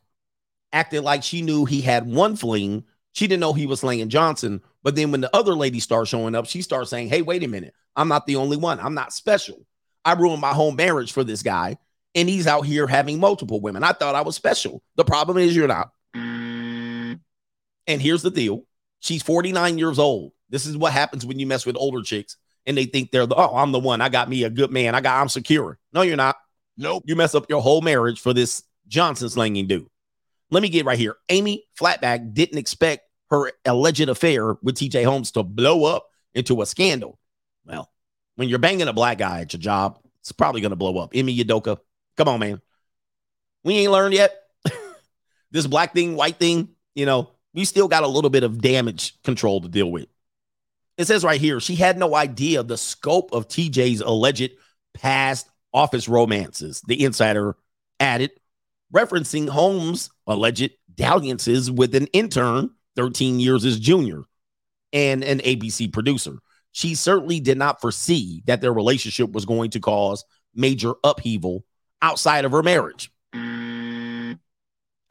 acted like she knew he had one fling. She didn't know he was slanging Johnson. But then when the other lady starts showing up, she starts saying, Hey, wait a minute. I'm not the only one. I'm not special. I ruined my whole marriage for this guy, and he's out here having multiple women. I thought I was special. The problem is you're not. And here's the deal she's 49 years old. This is what happens when you mess with older chicks and they think they're the, oh, I'm the one. I got me a good man. I got, I'm secure. No, you're not. Nope. You mess up your whole marriage for this Johnson slanging dude. Let me get right here. Amy Flatback didn't expect her alleged affair with TJ Holmes to blow up into a scandal. Well, when you're banging a black guy at your job, it's probably going to blow up. Ime Udoka, come on, man. We ain't learned yet. this black thing, white thing, you know, we still got a little bit of damage control to deal with. It says right here, she had no idea the scope of TJ's alleged past office romances, the insider added, referencing Holmes' alleged dalliances with an intern 13 years his junior and an ABC producer she certainly did not foresee that their relationship was going to cause major upheaval outside of her marriage. I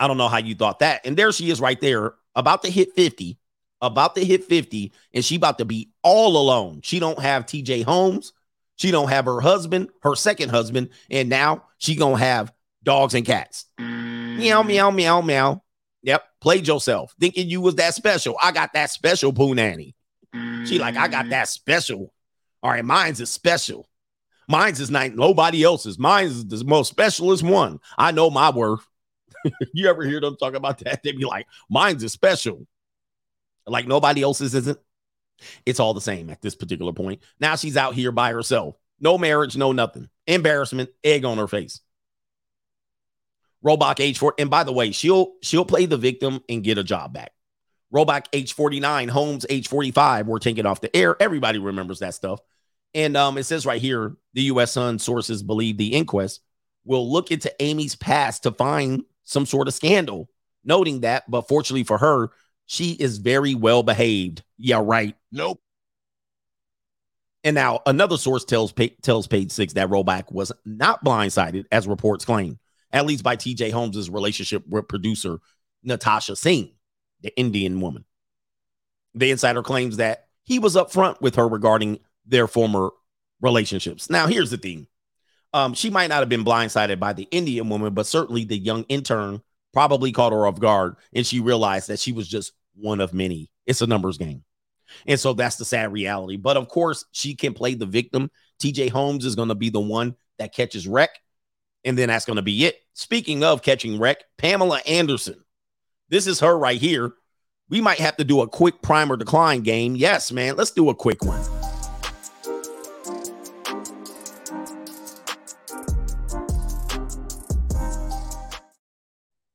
don't know how you thought that. And there she is right there, about to hit 50, about to hit 50, and she about to be all alone. She don't have TJ Holmes. She don't have her husband, her second husband, and now she gonna have dogs and cats. Meow, meow, meow, meow. Yep, played yourself, thinking you was that special. I got that special poo nanny. She like, I got that special. All right, mine's is special. Mine's is not nobody else's. Mine's is the most specialist one. I know my worth. you ever hear them talk about that? They be like, mine's is special. Like nobody else's isn't. It's all the same at this particular point. Now she's out here by herself. No marriage, no nothing. Embarrassment, egg on her face. Robach age four. And by the way, she'll she'll play the victim and get a job back. Robach age 49, Holmes age 45 were taken off the air. Everybody remembers that stuff. And um, it says right here, the U.S. Sun sources believe the inquest will look into Amy's past to find some sort of scandal, noting that, but fortunately for her, she is very well behaved. Yeah, right. Nope. And now another source tells tells page six that Robach was not blindsided, as reports claim, at least by TJ Holmes's relationship with producer Natasha Singh, the Indian woman. The insider claims that he was upfront with her regarding their former relationships. Now, here's the thing. Um, she might not have been blindsided by the Indian woman, but certainly the young intern probably caught her off guard and she realized that she was just one of many. It's a numbers game. And so that's the sad reality. But of course, she can play the victim. TJ Holmes is going to be the one that catches wreck. And then that's going to be it. Speaking of catching wreck, Pamela Anderson. This is her right here. We might have to do a quick primer decline game. Yes, man. Let's do a quick one.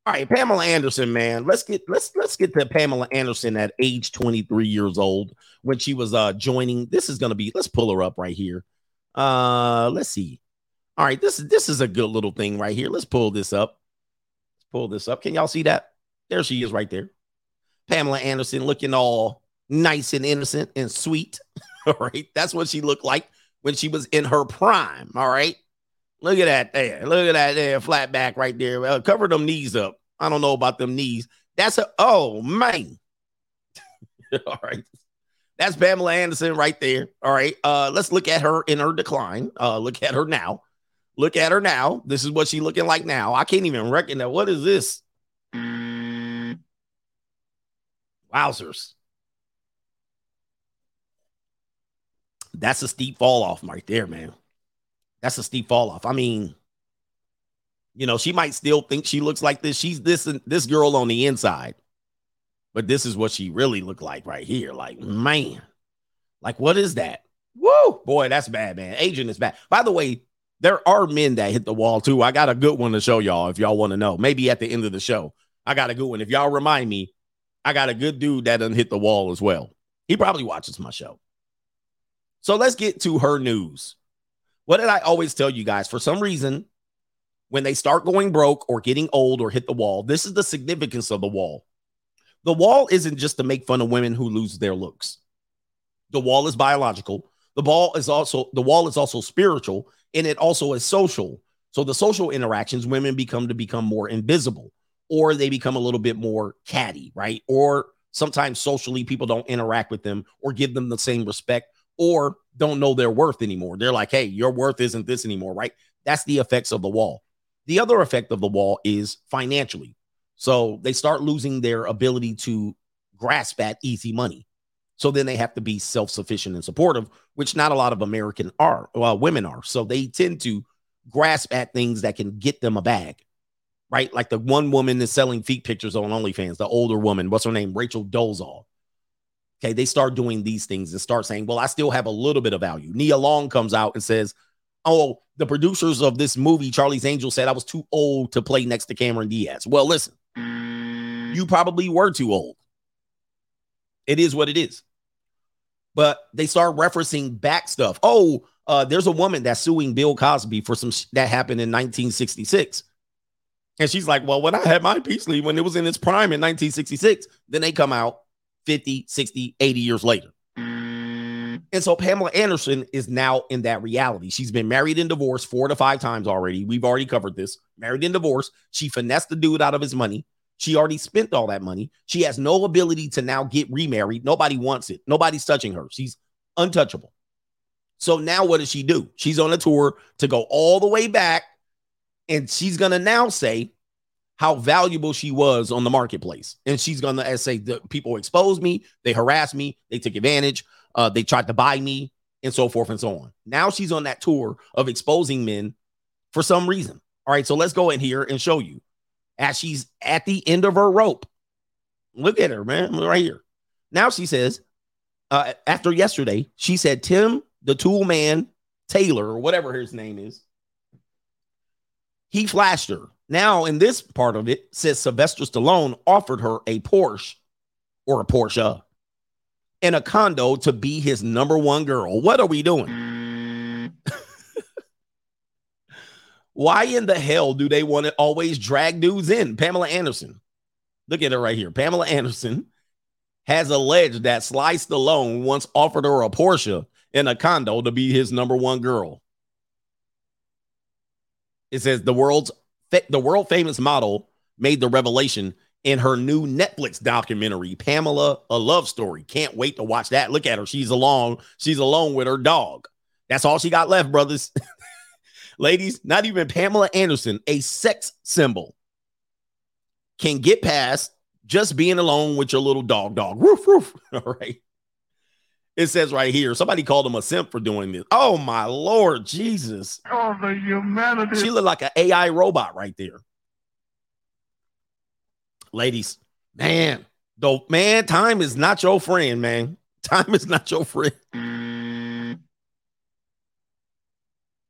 All right, Pamela Anderson, man. Let's get let's let's get to Pamela Anderson at age 23 years old when she was uh joining. This is gonna be let's pull her up right here. Uh let's see. All right, this is this is a good little thing right here. Let's pull this up. Let's pull this up. Can y'all see that? There she is right there. Pamela Anderson looking all nice and innocent and sweet. All right. That's what she looked like when she was in her prime. All right. Look at that there. Look at that there. Flat back right there. Uh, cover them knees up. I don't know about them knees. That's a oh man. All right. That's Pamela Anderson right there. All right. Uh, let's look at her in her decline. Uh, look at her now. Look at her now. This is what she looking like now. I can't even recognize what is this? Wowzers. That's a steep fall off right there, man. That's a steep fall off. I mean, you know, she might still think she looks like this. She's this this girl on the inside. But this is what she really looked like right here. Like, man. Like, what is that? Woo! Boy, that's bad, man. Agent is bad. By the way, there are men that hit the wall too. I got a good one to show y'all if y'all want to know. Maybe at the end of the show. I got a good one. If y'all remind me, I got a good dude that doesn't hit the wall as well. He probably watches my show. So let's get to her news. What did I always tell you guys? For some reason, when they start going broke or getting old or hit the wall, this is the significance of the wall. The wall isn't just to make fun of women who lose their looks. The wall is biological. The ball is also the wall is also spiritual and it also is social. So the social interactions women become to become more invisible or they become a little bit more catty, right? Or sometimes socially people don't interact with them or give them the same respect or don't know their worth anymore. They're like, hey, your worth isn't this anymore, right? That's the effects of the wall. The other effect of the wall is financially. So they start losing their ability to grasp at easy money. So then they have to be self sufficient and supportive, which not a lot of American are, well, women are. So they tend to grasp at things that can get them a bag right? Like the one woman is selling feet pictures on OnlyFans, the older woman, what's her name? Rachel Dolezal. Okay, they start doing these things and start saying, well, I still have a little bit of value. Nia Long comes out and says, oh, the producers of this movie, Charlie's Angel, said I was too old to play next to Cameron Diaz. Well, listen, you probably were too old. It is what it is. But they start referencing back stuff. Oh, uh, there's a woman that's suing Bill Cosby for some sh- that happened in 1966. And she's like, Well, when I had my peace leave, when it was in its prime in 1966, then they come out 50, 60, 80 years later. And so Pamela Anderson is now in that reality. She's been married and divorced four to five times already. We've already covered this. Married and divorced. She finessed the dude out of his money. She already spent all that money. She has no ability to now get remarried. Nobody wants it. Nobody's touching her. She's untouchable. So now what does she do? She's on a tour to go all the way back and she's gonna now say how valuable she was on the marketplace, and she's gonna say the people exposed me, they harassed me, they took advantage, uh, they tried to buy me, and so forth and so on. Now she's on that tour of exposing men for some reason. All right, so let's go in here and show you as she's at the end of her rope. Look at her, man, right here. Now she says, uh, after yesterday, she said Tim, the tool man, Taylor, or whatever his name is, he flashed her. Now, in this part of it, says Sylvester Stallone offered her a Porsche or a Porsche and a condo to be his number one girl. What are we doing? Why in the hell do they want to always drag dudes in? Pamela Anderson. Look at her right here. Pamela Anderson has alleged that Sly Stallone once offered her a Porsche and a condo to be his number one girl. It says the world's the world famous model made the revelation in her new Netflix documentary, Pamela: A Love Story. Can't wait to watch that. Look at her; she's alone. She's alone with her dog. That's all she got left, brothers. Ladies, not even Pamela Anderson, a sex symbol, can get past just being alone with your little dog. Dog, roof, roof. All right. It says right here, somebody called him a simp for doing this. Oh my Lord, Jesus.
Oh, the humanity.
She looked like an AI robot right there. Ladies, man, though, man, time is not your friend, man. Time is not your friend.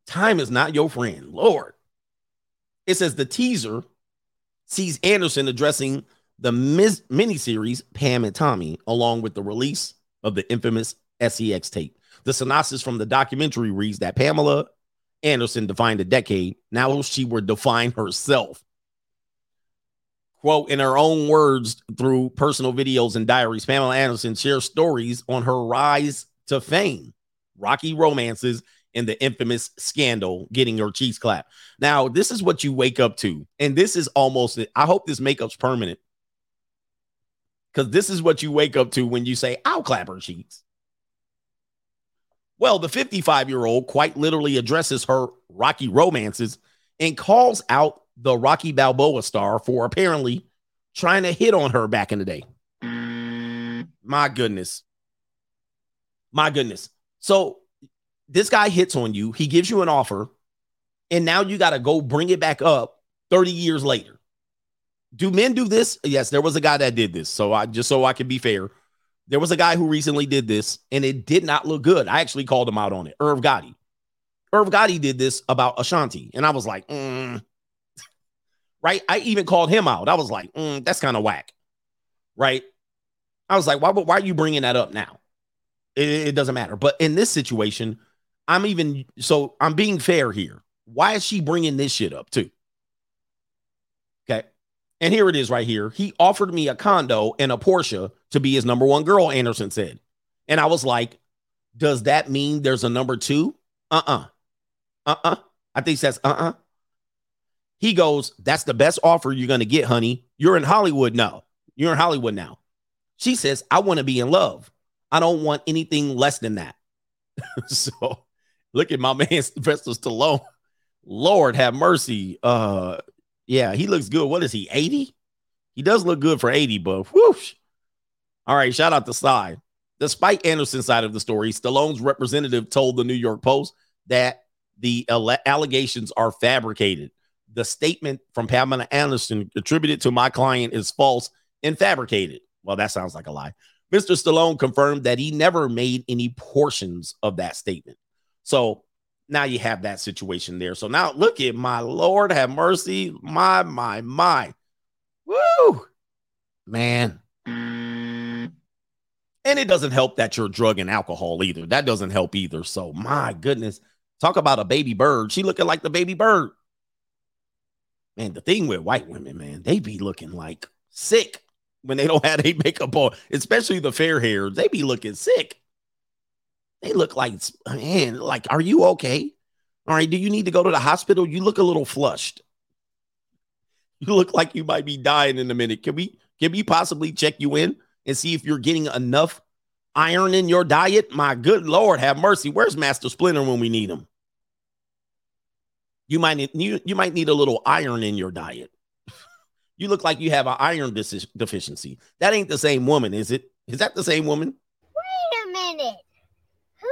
Time is not your friend. Lord. It says the teaser sees Anderson addressing the mis- miniseries Pam and Tommy, along with the release of the infamous SEX tape. The synopsis from the documentary reads that Pamela Anderson defined a decade. Now she would define herself. Quote, in her own words, through personal videos and diaries, Pamela Anderson shares stories on her rise to fame, rocky romances, and the infamous scandal getting her cheeks clapped. Now, this is what you wake up to. And this is almost, I hope this makeup's permanent. Because this is what you wake up to when you say, I'll clap her cheeks. Well, the 55 year old quite literally addresses her rocky romances and calls out the Rocky Balboa star for apparently trying to hit on her back in the day. My goodness. My goodness. So this guy hits on you, he gives you an offer, and now you got to go bring it back up 30 years later. Do men do this? Yes, there was a guy that did this. So I just so I can be fair, there was a guy who recently did this and it did not look good. I actually called him out on it. Irv Gotti. Irv Gotti did this about Ashanti, and I was like, mm. right. I even called him out. I was like, mm, that's kind of whack, right? I was like, why? Why are you bringing that up now? It, it doesn't matter. But in this situation, I'm even so I'm being fair here. Why is she bringing this shit up too? Okay. And here it is right here. He offered me a condo and a Porsche to be his number one girl, Anderson said. And I was like, does that mean there's a number two? Uh uh-uh. uh. Uh uh. I think he says, uh uh-uh. uh. He goes, that's the best offer you're going to get, honey. You're in Hollywood now. You're in Hollywood now. She says, I want to be in love. I don't want anything less than that. so look at my man Sylvester Stallone. Lord have mercy. Uh yeah, he looks good. What is he? 80? He does look good for 80, but whoosh. All right, shout out to Sly. Despite Anderson's side of the story, Stallone's representative told the New York Post that the allegations are fabricated. The statement from Pamela Anderson attributed to my client is false and fabricated. Well, that sounds like a lie. Mr. Stallone confirmed that he never made any portions of that statement. So now you have that situation there. So now look at my Lord have mercy. My, my, my. Woo! Man. And it doesn't help that you're drug and alcohol either. That doesn't help either. So my goodness. Talk about a baby bird. She looking like the baby bird. Man, the thing with white women, man, they be looking like sick when they don't have any makeup on, especially the fair hair. They be looking sick. They look like, man, like, are you okay? All right. Do you need to go to the hospital? You look a little flushed. You look like you might be dying in a minute. Can we, can we possibly check you in and see if you're getting enough iron in your diet? My good Lord, have mercy. Where's Master Splinter when we need him? You might need, you, you might need a little iron in your diet. you look like you have an iron deficiency. That ain't the same woman, is it? Is that the same woman?
Wait a minute Who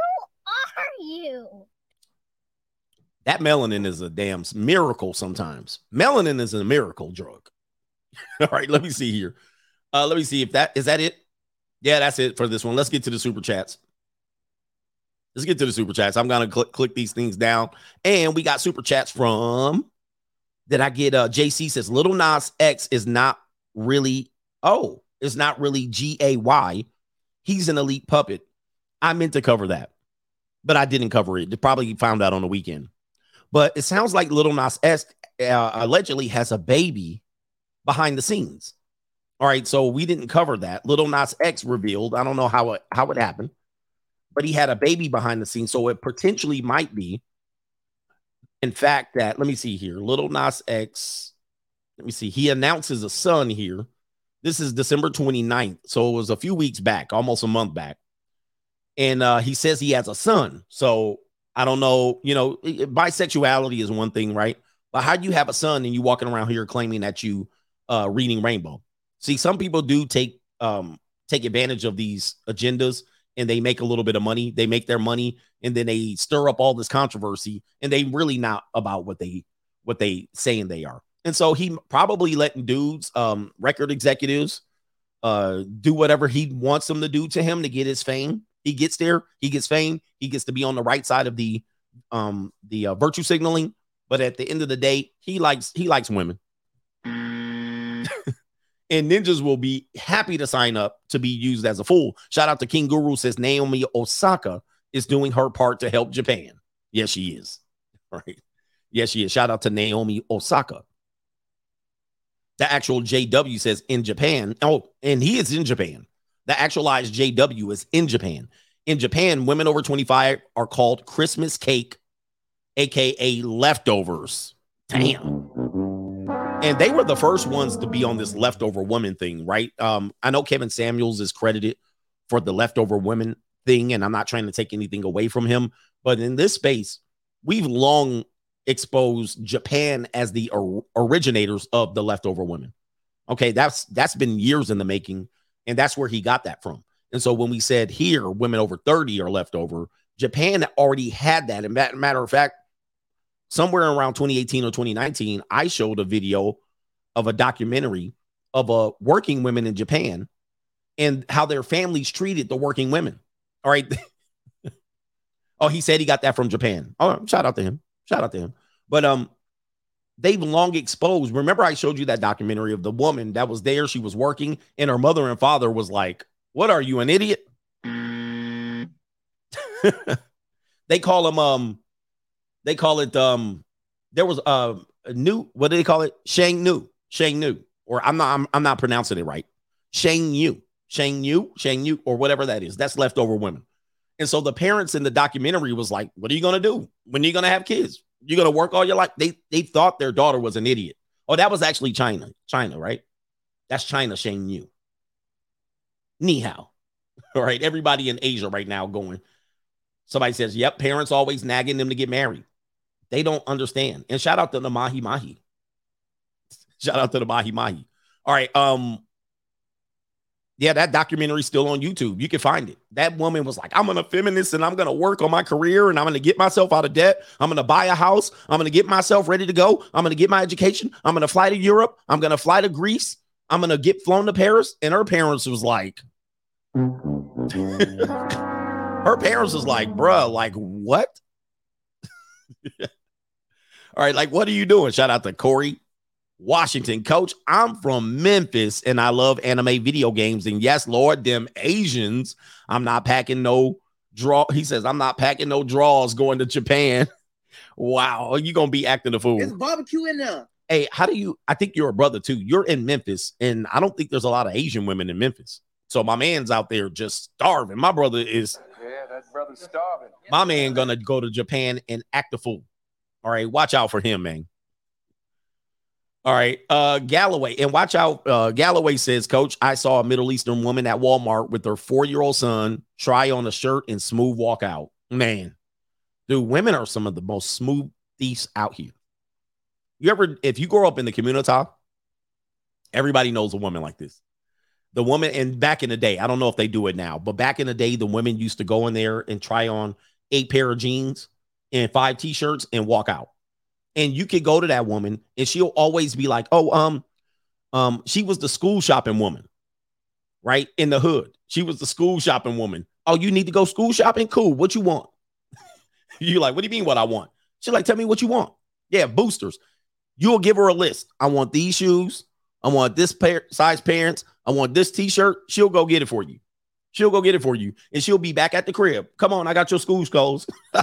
are you?
That melanin is a damn miracle sometimes. Melanin is a miracle drug. All right, let me see here. Uh, let me see if that is that it. Yeah, that's it for this one. Let's get to the super chats. Let's get to the super chats. I'm gonna click click these things down, and we got super chats from Did I get uh JC says Lil Nas X is not really oh, it's not really G A Y. He's an elite puppet. I meant to cover that, but I didn't cover it. They probably found out on the weekend. But it sounds like Lil Nas X uh, allegedly has a baby behind the scenes. All right, so we didn't cover that. Lil Nas X revealed. I don't know how it how it happened, but he had a baby behind the scenes, so it potentially might be. In fact, that let me see here. Lil Nas X. Let me see. He announces a son here. This is December 29th. So it was a few weeks back, almost a month back. And uh, he says he has a son. So I don't know, you know, bisexuality is one thing, right? But how do you have a son and you walking around here claiming that you uh reading rainbow? See, some people do take um take advantage of these agendas and they make a little bit of money. They make their money and then they stir up all this controversy and they really not about what they what they saying they are. And so he probably letting dudes, um, record executives, uh, do whatever he wants them to do to him to get his fame. He gets there, he gets fame, he gets to be on the right side of the um the uh, virtue signaling. But at the end of the day, he likes he likes women. and ninjas will be happy to sign up to be used as a fool. Shout out to King Guru says Naomi Osaka is doing her part to help Japan. Yes, she is. Right. Yes, she is. Shout out to Naomi Osaka. The actual JW says in Japan. Oh, and he is in Japan. The actualized JW is in Japan. In Japan, women over 25 are called Christmas cake, aka leftovers. Damn. And they were the first ones to be on this leftover woman thing, right? Um, I know Kevin Samuels is credited for the leftover women thing, and I'm not trying to take anything away from him, but in this space, we've long exposed Japan as the or- originators of the leftover women. Okay, that's that's been years in the making, and that's where he got that from. And so when we said here, women over 30 are leftover, Japan already had that. And matter of fact, somewhere around 2018 or 2019, I showed a video of a documentary of a working women in Japan and how their families treated the working women. All right. oh, he said he got that from Japan. Oh, shout out to him. Shout out to him. But um, they've long exposed. Remember, I showed you that documentary of the woman that was there. She was working, and her mother and father was like, "What are you, an idiot?" they call him um, they call it um. There was uh, a new what do they call it? Shang Nu, Shang Nu, or I'm not I'm, I'm not pronouncing it right. Shang Yu, Shang Yu, Shang Yu, or whatever that is. That's leftover women. And so the parents in the documentary was like, "What are you gonna do when you're gonna have kids? You're gonna work all your life." They they thought their daughter was an idiot. Oh, that was actually China. China, right? That's China Shang Yu. Ni hao. All right, everybody in Asia right now going. Somebody says, "Yep, parents always nagging them to get married." They don't understand. And shout out to the Mahi Mahi. Shout out to the Mahi Mahi. All right, um, yeah, that documentary's still on YouTube. You can find it. That woman was like, I'm a feminist and I'm gonna work on my career and I'm gonna get myself out of debt. I'm gonna buy a house. I'm gonna get myself ready to go. I'm gonna get my education. I'm gonna fly to Europe. I'm gonna fly to Greece. I'm gonna get flown to Paris. And her parents was like, her parents was like, bruh, like what? All right, like what are you doing? Shout out to Corey Washington, coach. I'm from Memphis and I love anime video games. And yes, Lord, them Asians, I'm not packing no draw. He says, I'm not packing no draws going to Japan. wow, you gonna be acting a fool.
There's barbecue in there.
Hey, how do you? I think you're a brother too. You're in Memphis, and I don't think there's a lot of Asian women in Memphis. So my man's out there just starving. My brother is.
That brother's starving.
My man gonna go to Japan and act a fool. All right, watch out for him, man. All right, uh, Galloway, and watch out. Uh, Galloway says, Coach, I saw a Middle Eastern woman at Walmart with her four-year-old son try on a shirt and smooth walk out. Man, dude, women are some of the most smooth thieves out here. You ever, if you grow up in the community, everybody knows a woman like this. The woman, and back in the day, I don't know if they do it now, but back in the day, the women used to go in there and try on eight pair of jeans and five t-shirts and walk out. And you could go to that woman and she'll always be like, "Oh, um, um, she was the school shopping woman, right? In the hood. She was the school shopping woman. Oh, you need to go school shopping? Cool. What you want? you like, what do you mean what I want? She's like, tell me what you want. Yeah, boosters. You'll give her a list. I want these shoes. I want this pair size pants. I want this t-shirt. She'll go get it for you. She'll go get it for you. And she'll be back at the crib. Come on, I got your school clothes.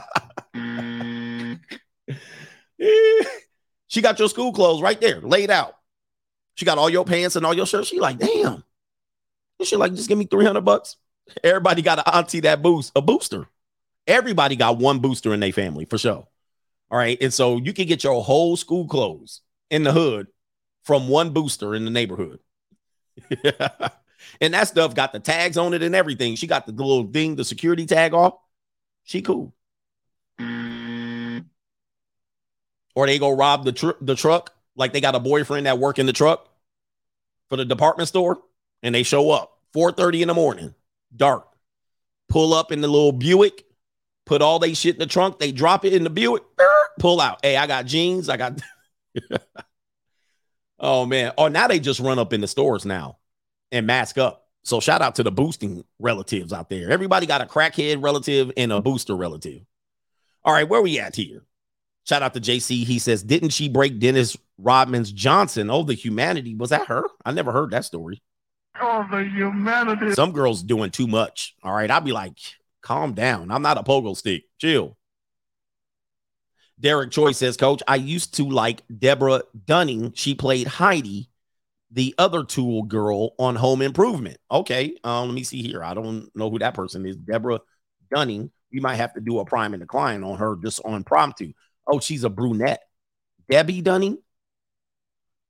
she got your school clothes right there, laid out. She got all your pants and all your shirts. She like, damn. And she like, just give me 300 bucks. Everybody got an auntie that boost, a booster. Everybody got one booster in their family for sure. All right. And so you can get your whole school clothes in the hood from one booster in the neighborhood. and that stuff got the tags on it and everything. She got the little thing, the security tag off. She cool. Or they go rob the tr- the truck, like they got a boyfriend that work in the truck for the department store, and they show up 4:30 in the morning, dark. Pull up in the little Buick, put all they shit in the trunk, they drop it in the Buick, pull out. Hey, I got jeans, I got Oh man. Oh, now they just run up in the stores now and mask up. So shout out to the boosting relatives out there. Everybody got a crackhead relative and a booster relative. All right, where we at here? Shout out to JC. He says, Didn't she break Dennis Rodman's Johnson? Oh, the humanity. Was that her? I never heard that story.
Oh, the humanity.
Some girls doing too much. All right. I'd be like, calm down. I'm not a pogo stick. Chill. Derek Choi says, Coach, I used to like Deborah Dunning. She played Heidi, the other tool girl on Home Improvement. Okay. Um, let me see here. I don't know who that person is. Deborah Dunning. We might have to do a prime and decline on her just on promptu. Oh, she's a brunette. Debbe Dunning.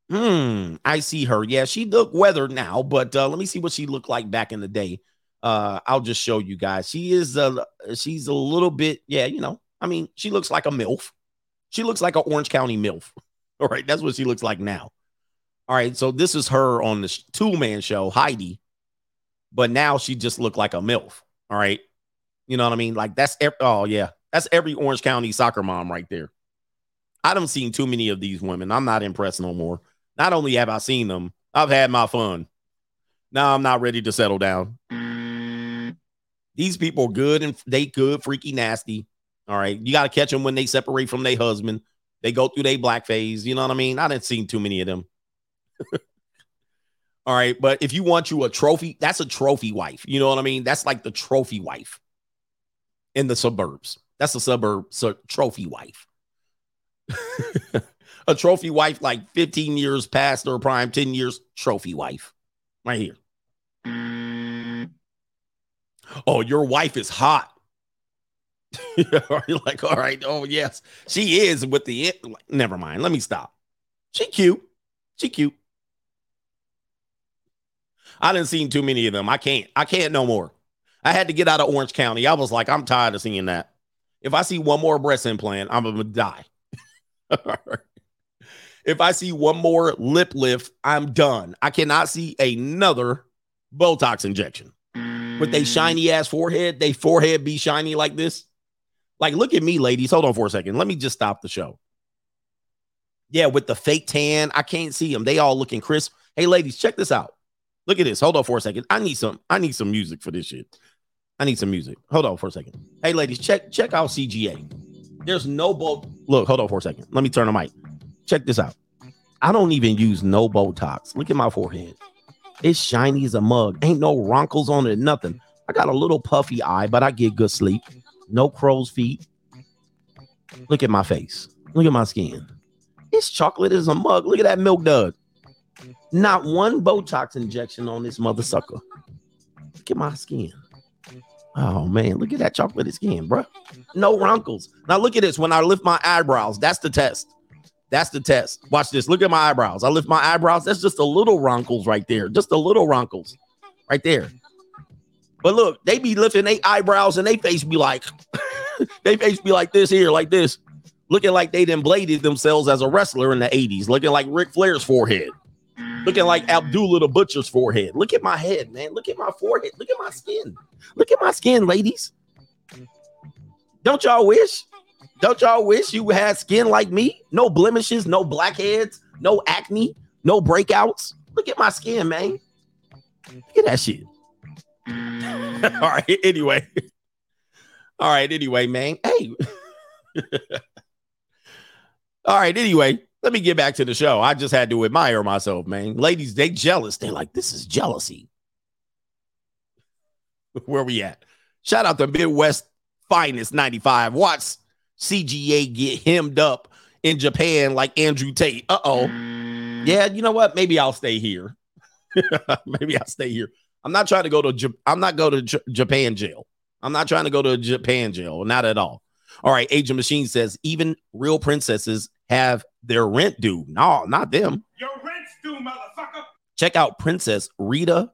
Hmm, I see her. Yeah, she look weathered now, but uh, let me see what she looked like back in the day. Uh, I'll just show you guys. She is a she's a little bit, yeah, you know. I mean, she looks like a MILF. She looks like an Orange County MILF. All right, that's what she looks like now. All right, so this is her on the Tool Man show, Heidi, but now she just looked like a MILF. All right, you know what I mean? Like that's oh yeah, that's every Orange County soccer mom right there. I don't seen too many of these women. I'm not impressed no more. Not only have I seen them, I've had my fun. Now I'm not ready to settle down. Mm. These people good and they good, freaky, nasty. All right. You got to catch them when they separate from their husband. They go through their black phase. You know what I mean? I didn't see too many of them. All right. But if you want you a trophy, that's a trophy wife. You know what I mean? That's like the trophy wife in the suburbs. That's a suburb so trophy wife. a trophy wife, like 15 years past her prime, 10 years, trophy wife. Right here. Mm. Oh, your wife is hot. You're like, all right, oh yes, she is with the never mind. Let me stop. She cute. She cute. I didn't see too many of them. I can't. I can't no more. I had to get out of Orange County. I was like, I'm tired of seeing that. If I see one more breast implant, I'm gonna die. if I see one more lip lift, I'm done. I cannot see another Botox injection with a mm. shiny ass forehead. They forehead be shiny like this. Like, look at me, ladies. Hold on for a second. Let me just stop the show. Yeah, with the fake tan, I can't see them. They all looking crisp. Hey, ladies, check this out. Look at this. Hold on for a second. I need some. I need some music for this shit. I need some music. Hold on for a second. Hey, ladies, check check out CGA. There's no boat. Look, hold on for a second. Let me turn the mic. Check this out. I don't even use no Botox. Look at my forehead. It's shiny as a mug. Ain't no wrinkles on it. Nothing. I got a little puffy eye, but I get good sleep. No crow's feet. Look at my face. Look at my skin. This chocolate is a mug. Look at that milk dud. Not one Botox injection on this mother sucker. Look at my skin. Oh man, look at that chocolate skin, bro. No wrinkles. Now look at this. When I lift my eyebrows, that's the test. That's the test. Watch this. Look at my eyebrows. I lift my eyebrows. That's just a little wrinkles right there. Just a little wrinkles right there. But look, they be lifting their eyebrows and they face be like, they face be like this here, like this, looking like they done bladed themselves as a wrestler in the 80s, looking like Ric Flair's forehead, looking like Abdullah the Butcher's forehead. Look at my head, man. Look at my forehead. Look at my skin. Look at my skin, ladies. Don't y'all wish? Don't y'all wish you had skin like me? No blemishes, no blackheads, no acne, no breakouts. Look at my skin, man. Look at that shit. All right. Anyway. All right. Anyway, man. Hey. All right. Anyway, let me get back to the show. I just had to admire myself, man. Ladies, they jealous. They're like, this is jealousy. Where we at? Shout out to Midwest Finest 95. Watch CGA get hemmed up in Japan like Andrew Tate. Uh oh. Yeah, you know what? Maybe I'll stay here. Maybe I'll stay here. I'm not trying to go to. J- I'm not go to J- Japan jail. I'm not trying to go to Japan jail. Not at all. All right. Agent Machine says even real princesses have their rent due. No, not them.
Your rent's due, motherfucker.
Check out Princess Rita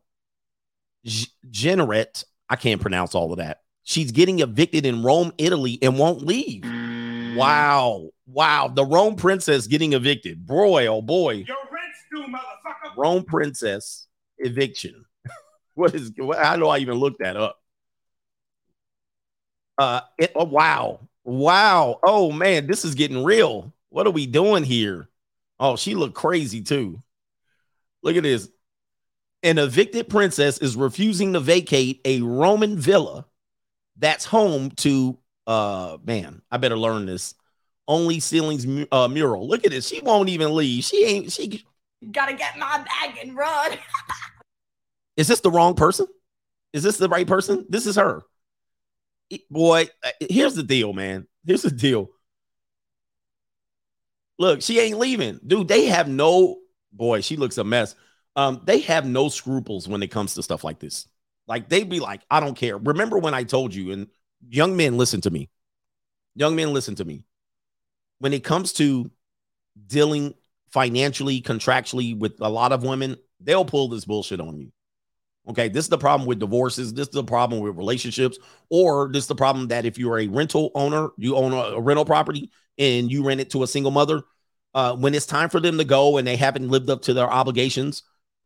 G- Jenrette. I can't pronounce all of that. She's getting evicted in Rome, Italy, and won't leave. Wow. Wow. The Rome princess getting evicted. Boy, oh boy.
Your rent's due, motherfucker.
Rome princess eviction. What is how do I even look that up? Uh it, oh wow. Wow. Oh man, this is getting real. What are we doing here? Oh, she looked crazy too. Look at this. An evicted princess is refusing to vacate a Roman villa that's home to uh man, I better learn this. Only ceilings uh, mural. Look at this. She won't even leave. She ain't she
Gotta get my bag and run.
Is this the wrong person? Is this the right person? This is her. Boy, uh, here's the deal, man. Here's the deal. Look, she ain't leaving. Dude, they have no boy, she looks a mess. Um, they have no scruples when it comes to stuff like this. Like they'd be like, I don't care. Remember when I told you, and young men listen to me. Young men listen to me. When it comes to dealing financially, contractually with a lot of women, they'll pull this bullshit on you. Okay, this is the problem with divorces. This is the problem with relationships, or this is the problem that if you're a rental owner, you own a, a rental property and you rent it to a single mother, uh, when it's time for them to go and they haven't lived up to their obligations,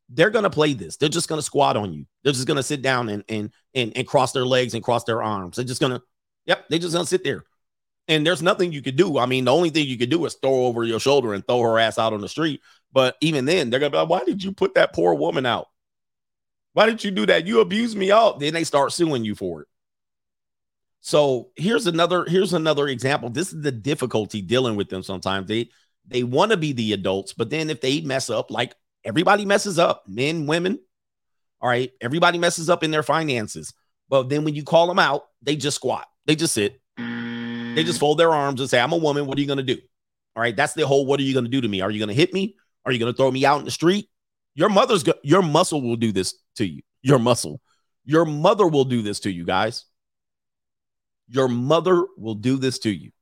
they're gonna play this. They're just gonna squat on you. They're just gonna sit down and and and, and cross their legs and cross their arms. They're just gonna, yep, they're just gonna sit there. And there's nothing you could do. I mean, the only thing you could do is throw over your shoulder and throw her ass out on the street. But even then, they're gonna be like, why did you put that poor woman out? Why did you do that? You abused me out. Then they start suing you for it. So here's another here's another example. This is the difficulty dealing with them sometimes. They they want to be the adults, but then if they mess up, like everybody messes up, men, women, all right, everybody messes up in their finances. But then when you call them out, they just squat. They just sit. They just fold their arms and say, I'm a woman. What are you going to do? All right. That's the whole what are you going to do to me? Are you going to hit me? Are you going to throw me out in the street? Your mother's go- your muscle will do this to you. Your muscle. Your mother will do this to you, guys. Your mother will do this to you.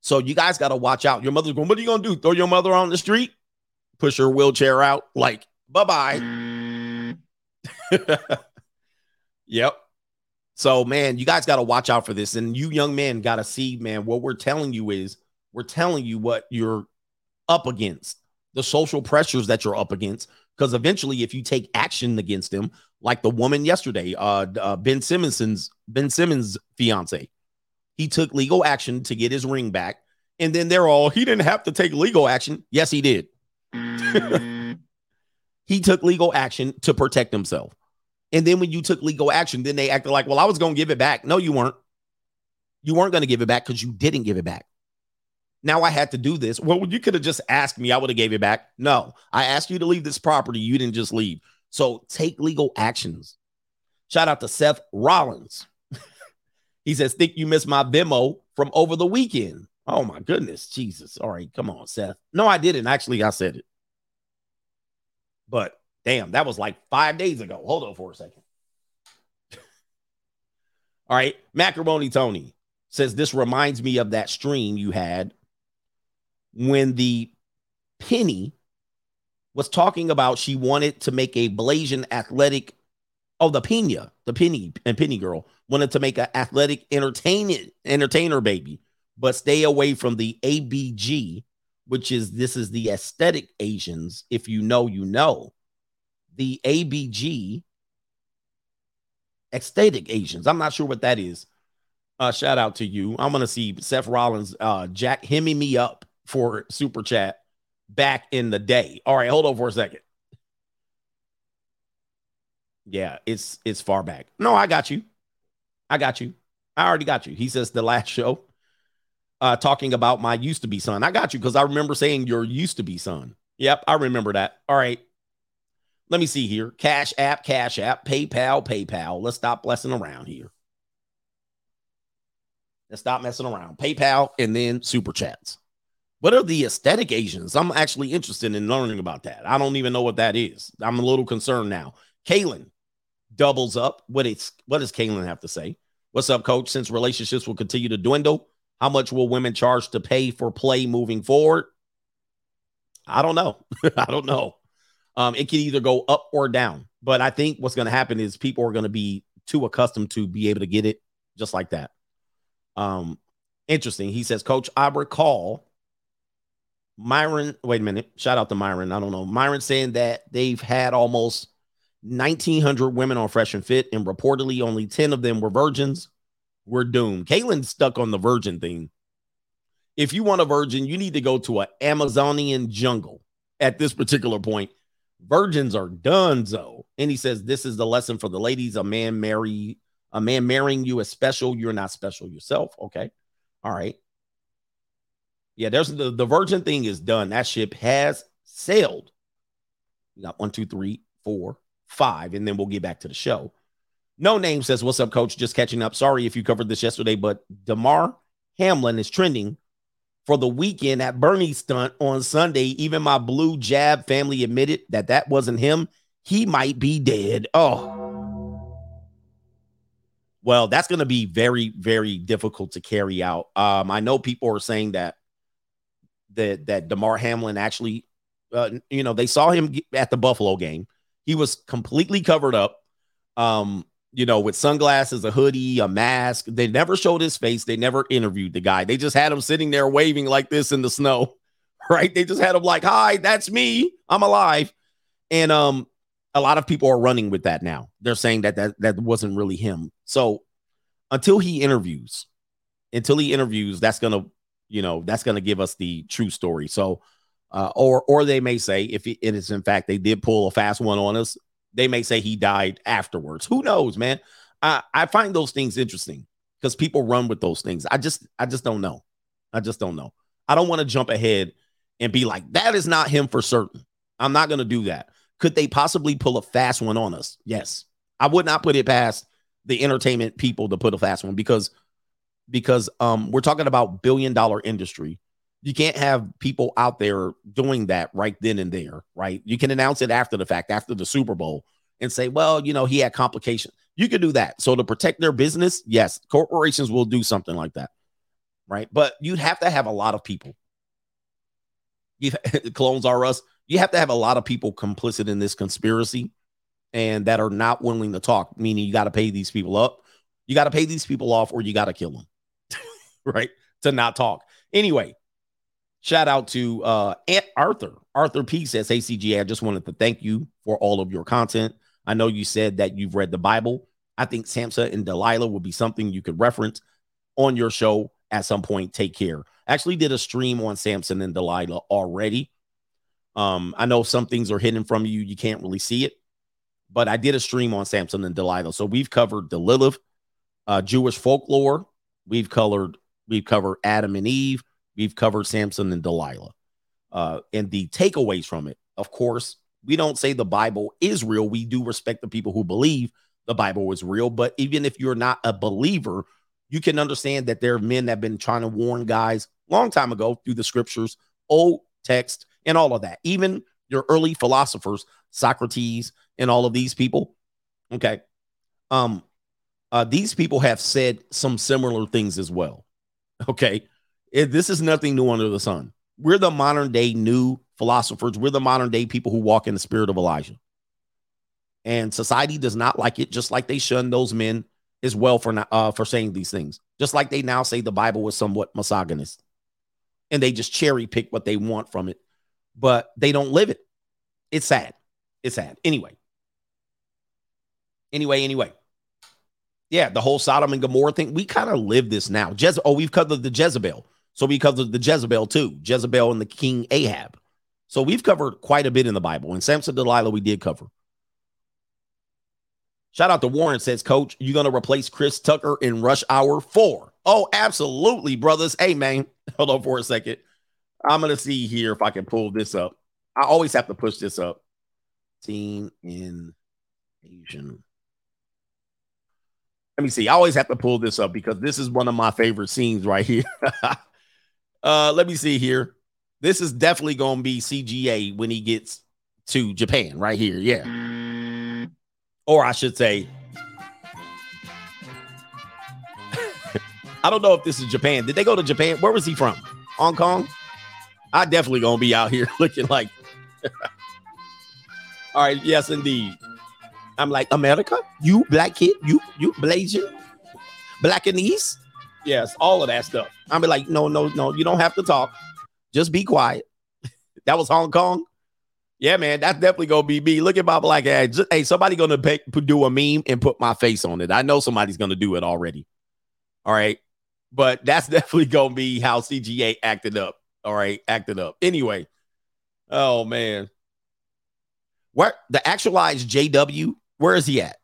So you guys got to watch out. Your mother's going, what are you going to do? Throw your mother on the street? Push her wheelchair out? Like, bye bye. yep. So, man, you guys got to watch out for this. And you young men got to see, man, what we're telling you is we're telling you what you're up against, the social pressures that you're up against. Because eventually, if you take action against them, like the woman yesterday, uh, uh Ben Simmons's Ben Simmons' fiance, he took legal action to get his ring back. And then they're all, he didn't have to take legal action. Yes, he did. he took legal action to protect himself. And then when you took legal action, then they acted like, well, I was going to give it back. No, you weren't. You weren't going to give it back because you didn't give it back. Now I had to do this. Well, you could have just asked me. I would have gave it back. No, I asked you to leave this property. You didn't just leave. So take legal actions. Shout out to Seth Rollins. he says, think you missed my Venmo from over the weekend. Oh my goodness. Jesus. All right. Come on, Seth. No, I didn't. Actually, I said it. But damn, that was like five days ago. Hold on for a second. All right. Macaroni Tony says this reminds me of that stream you had when the penny was talking about she wanted to make a Blasian athletic. Oh, the Pena, the penny and penny girl wanted to make an athletic entertainer entertainer baby, but stay away from the ABG, which is this is the aesthetic Asians. If you know, you know. The ABG aesthetic Asians. I'm not sure what that is. Uh, shout out to you. I'm gonna see Seth Rollins, uh, Jack hemming me up for super chat back in the day. All right, hold on for a second. Yeah, it's it's far back. No, I got you. I got you. I already got you. He says the last show. uh, talking about my used to be son. I got you because I remember saying your used to be son. Yep, I remember that. All right. Let me see here. Cash app, cash app, PayPal, PayPal. Let's stop blessing around here. Let's stop messing around. PayPal and then super chats. What are the aesthetic Asians? I'm actually interested in learning about that. I don't even know what that is. I'm a little concerned now. Kaylin doubles up. What is what does Kaylin have to say? What's up, coach? Since relationships will continue to dwindle, how much will women charge to pay for play moving forward? I don't know. I don't know. Um, it can either go up or down. But I think what's going to happen is people are going to be too accustomed to be able to get it just like that. Um, interesting. He says, Coach, I recall Myron. Wait a minute. Shout out to Myron. I don't know. Myron saying that they've had almost 1,900 women on Fresh and Fit, and reportedly only 10 of them were virgins. We're doomed. Kaylin's stuck on the virgin thing. If you want a virgin, you need to go to an Amazonian jungle at this particular point. Virgins are done, so. And he says, This is the lesson for the ladies. A man marry a man marrying you is special. You're not special yourself. Okay. All right. Yeah, there's the, the virgin thing is done. That ship has sailed. Got one, two, three, four, five, and then we'll get back to the show. No name says, What's up, coach? Just catching up. Sorry if you covered this yesterday, but Damar Hamlin is trending for the weekend at Bernie stunt on Sunday. Even my blue jab family admitted that that wasn't him. He might be dead. Oh, well, that's going to be very, very difficult to carry out. Um, I know people are saying that that that Damar Hamlin actually, uh, you know, they saw him at the Buffalo game. He was completely covered up, um, you know, with sunglasses, a hoodie, a mask. They never showed his face. They never interviewed the guy. They just had him sitting there waving like this in the snow, right? They just had him like, "Hi, that's me. I'm alive," and um, a lot of people are running with that now. They're saying that that that wasn't really him. So until he interviews, until he interviews, that's gonna, you know, that's gonna give us the true story. So, uh, or or they may say if it is in fact they did pull a fast one on us, they may say he died afterwards. Who knows, man? I I find those things interesting because people run with those things. I just I just don't know. I just don't know. I don't want to jump ahead and be like that is not him for certain. I'm not gonna do that. Could they possibly pull a fast one on us? Yes. I would not put it past the entertainment people to put a fast one because because um we're talking about billion dollar industry. You can't have people out there doing that right then and there, right? You can announce it after the fact, after the Super Bowl, and say, well, you know, he had complications. You can do that. So to protect their business, yes, corporations will do something like that, right? But you'd have to have a lot of people. You clones are us. You have to have a lot of people complicit in this conspiracy and that are not willing to talk, meaning you got to pay these people up. You got to pay these people off or you got to kill them, right? To not talk. Anyway, shout out to uh, Aunt Arthur. Arthur P says, Hey, CGA, I just wanted to thank you for all of your content. I know you said that you've read the Bible. I think Samson and Delilah would be something you could reference on your show at some point. Take care. Actually, did a stream on Samson and Delilah already. Um, I know some things are hidden from you. You can't really see it but I did a stream on Samson and Delilah. So we've covered the Lilith, uh, Jewish folklore. We've covered we've covered Adam and Eve. We've covered Samson and Delilah. Uh, and the takeaways from it, of course, we don't say the Bible is real. We do respect the people who believe the Bible is real. But even if you're not a believer, you can understand that there are men that have been trying to warn guys long time ago through the scriptures, old text, and all of that. Even your early philosophers, Socrates, and all of these people. Okay. Um, uh, these people have said some similar things as well. Okay. It, this is nothing new under the sun. We're the modern day new philosophers. We're the modern day people who walk in the spirit of Elijah. And society does not like it, just like they shun those men as well for not, uh, for saying these things. Just like they now say the Bible was somewhat misogynist, and they just cherry pick what they want from it, but they don't live it. It's sad. It's sad. Anyway, Anyway, anyway. Yeah, the whole Sodom and Gomorrah thing. We kind of live this now. Jez- oh, we've covered the Jezebel. So we covered the Jezebel too. Jezebel and the King Ahab. So we've covered quite a bit in the Bible. And Samson Delilah, we did cover. Shout out to Warren says, Coach, you going to replace Chris Tucker in Rush Hour 4? Oh, absolutely, brothers. Hey, man, hold on for a second. I'm gonna see here if I can pull this up. I always have to push this up. Teen in Asian. Let me see. I always have to pull this up because this is one of my favorite scenes right here. uh, let me see here. This is definitely gonna be CGA when he gets to Japan, right here. Yeah. Or I should say, I don't know if this is Japan. Did they go to Japan? Where was he from? Hong Kong? I definitely gonna be out here looking like. All right, yes, indeed. I'm like America. You black kid. You you Blasian. Black the East. Yes, all of that stuff. I'm like, no, no, no. You don't have to talk. Just be quiet. that was Hong Kong. Yeah, man, that's definitely gonna be me. Look at my black ass. Hey, somebody gonna do a meme and put my face on it. I know somebody's gonna do it already. All right, but that's definitely gonna be how CGA acted up. All right, acted up. Anyway, oh man, where the actualized JW? Where is he at?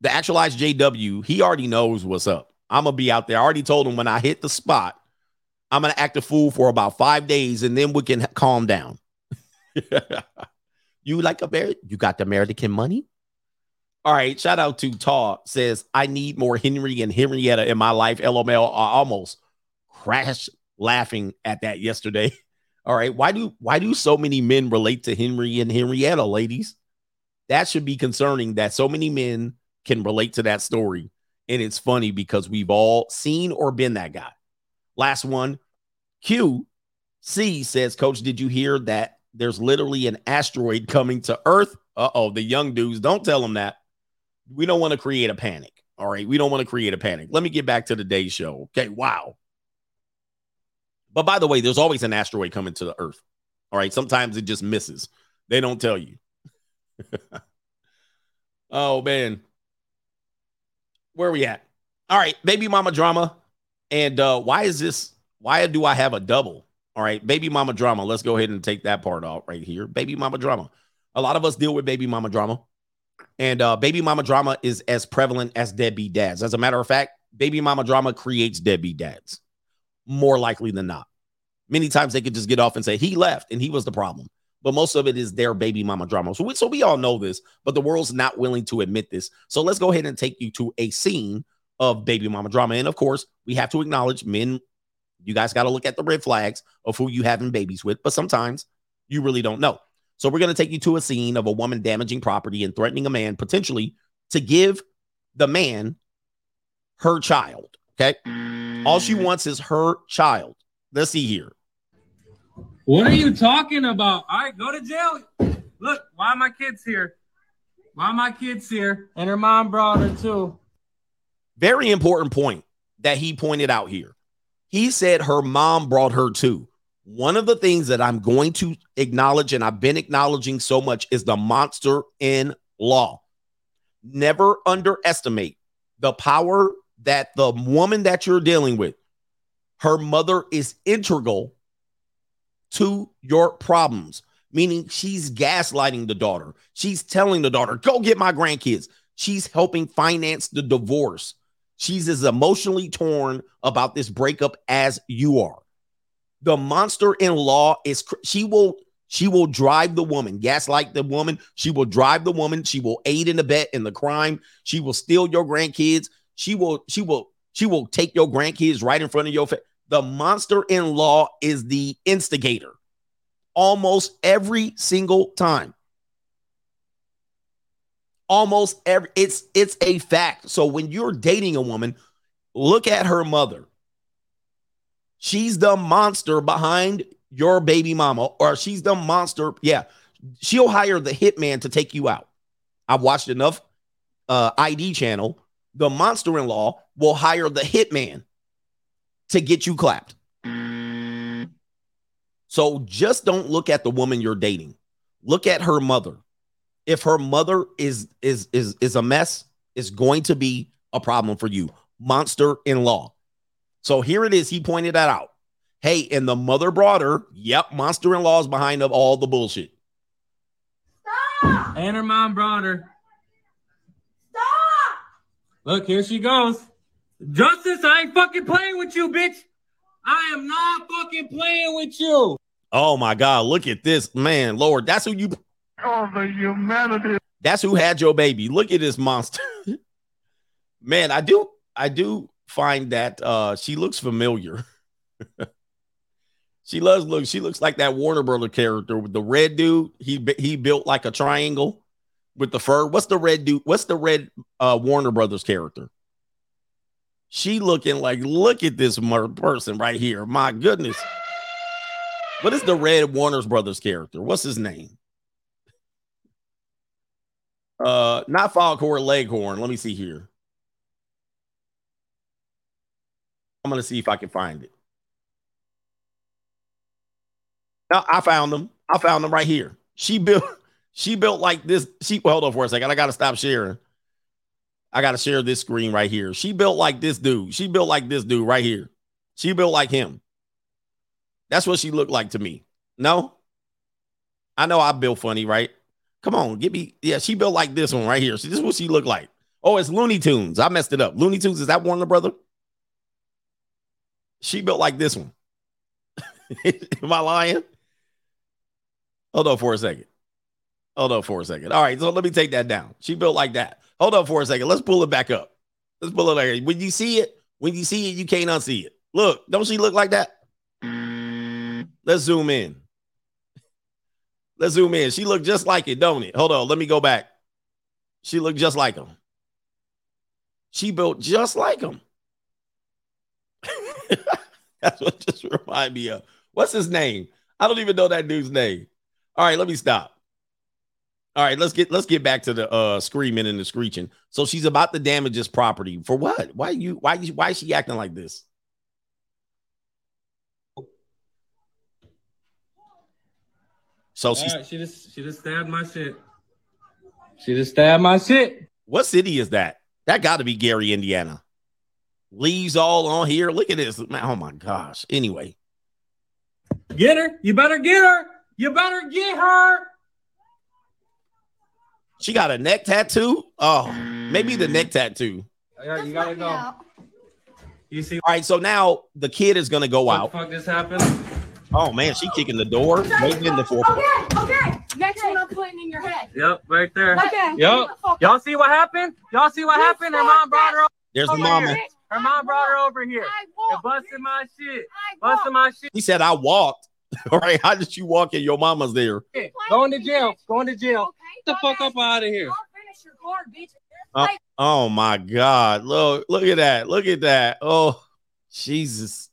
The actualized JW, he already knows what's up. I'm gonna be out there. I already told him when I hit the spot, I'm gonna act a fool for about five days, and then we can calm down. you like a bear? You got the American money? All right. Shout out to Taw says I need more Henry and Henrietta in my life. LOL. I almost crashed laughing at that yesterday. All right. Why do why do so many men relate to Henry and Henrietta, ladies? That should be concerning that so many men can relate to that story. And it's funny because we've all seen or been that guy. Last one. Q C says, Coach, did you hear that there's literally an asteroid coming to Earth? Uh oh, the young dudes, don't tell them that. We don't want to create a panic. All right. We don't want to create a panic. Let me get back to the day show. Okay. Wow. But by the way, there's always an asteroid coming to the Earth. All right. Sometimes it just misses. They don't tell you. oh, man. Where are we at? All right. Baby mama drama. And uh, why is this? Why do I have a double? All right. Baby mama drama. Let's go ahead and take that part off right here. Baby mama drama. A lot of us deal with baby mama drama. And uh, baby mama drama is as prevalent as deadbeat dads. As a matter of fact, baby mama drama creates deadbeat dads more likely than not. Many times they could just get off and say he left and he was the problem. But most of it is their baby mama drama. So we, so we all know this, but the world's not willing to admit this. So let's go ahead and take you to a scene of baby mama drama. And of course, we have to acknowledge men. You guys got to look at the red flags of who you having babies with, but sometimes you really don't know. So we're going to take you to a scene of a woman damaging property and threatening a man potentially to give the man her child. Okay. All she mm. wants is her child. Let's see here.
What are you talking about? All right, go to jail. Look, why are my kids here? Why are my kids here? And her mom brought her too.
Very important point that he pointed out here. He said her mom brought her too. One of the things that I'm going to acknowledge, and I've been acknowledging so much, is the monster in law. Never underestimate the power that the woman that you're dealing with, her mother is integral to your problems, meaning she's gaslighting the daughter. She's telling the daughter, go get my grandkids. She's helping finance the divorce. She's as emotionally torn about this breakup as you are. The monster in law is she will she will drive the woman, gaslight the woman. She will drive the woman. She will aid in the bet in the crime. She will steal your grandkids. She will she will she will take your grandkids right in front of your face. The monster in law is the instigator almost every single time. Almost every it's it's a fact. So when you're dating a woman, look at her mother. She's the monster behind your baby mama, or she's the monster. Yeah, she'll hire the hitman to take you out. I've watched enough uh, ID channel. The monster in law will hire the hitman to get you clapped. Mm. So just don't look at the woman you're dating. Look at her mother. If her mother is is is is a mess, it's going to be a problem for you. Monster in law. So here it is. He pointed that out. Hey, and the mother brought her. Yep, monster in law is behind of all the bullshit. Stop!
And her mom brought her. Stop! Look, here she goes. Justice, I ain't fucking playing with you, bitch. I am not fucking playing with you.
Oh my God, look at this man, Lord. That's who you.
Oh, the humanity.
That's who had your baby. Look at this monster. man, I do, I do find that uh she looks familiar. she loves look. She looks like that Warner Brother character with the red dude. He he built like a triangle with the fur. What's the red dude? What's the red uh Warner Brothers character? She looking like, look at this person right here. My goodness. What is the red Warner Brothers character? What's his name? Uh, not Foghorn Leghorn. Let me see here. I'm gonna see if I can find it. No, I found them. I found them right here. She built. She built like this. She hold on for a second. I gotta stop sharing. I gotta share this screen right here. She built like this dude. She built like this dude right here. She built like him. That's what she looked like to me. No, I know I built funny, right? Come on, give me. Yeah, she built like this one right here. This is what she looked like. Oh, it's Looney Tunes. I messed it up. Looney Tunes is that Warner Brother? She built like this one. Am I lying? Hold on for a second. Hold on for a second. All right, so let me take that down. She built like that. Hold on for a second. Let's pull it back up. Let's pull it back. When you see it, when you see it, you can't unsee it. Look, don't she look like that? Let's zoom in. Let's zoom in. She looked just like it, don't it? Hold on. Let me go back. She looked just like him. She built just like him. That's what just remind me of. What's his name? I don't even know that dude's name. All right, let me stop. All right, let's get let's get back to the uh screaming and the screeching. So she's about to damage his property for what? Why you why you why is she acting like this? So
All right, she just she just stabbed my shit. She just stabbed my shit.
what city is that? That got to be Gary, Indiana. Leaves all on here. Look at this. Man, oh my gosh. Anyway,
Get her. You better get her. You better get her.
She got a neck tattoo. Oh, maybe the neck mm. tattoo.
Yeah, you gotta go. You see
All right, so now the kid is gonna go
what the
out.
fuck just happened?
Oh man, she kicking the door. Waiting in the fourth.
Okay, okay. Next one I'm putting in your head.
Yep, right there.
Okay.
Yep. Y'all see what happened? Y'all see what
You
happened? Her mom brought her
There's the
over
mama.
here. Her mom brought her over here.
I
And
walked.
busted my shit.
I walked.
Busted my shit.
He said, I walked. All right, how did you walk in? Your mama's there.
Going to jail. Going to jail.
Okay.
Get the fuck up out of here.
I'll finish your card, bitch.
Oh, oh my God. Look, look at that. Look at that. Oh, Jesus.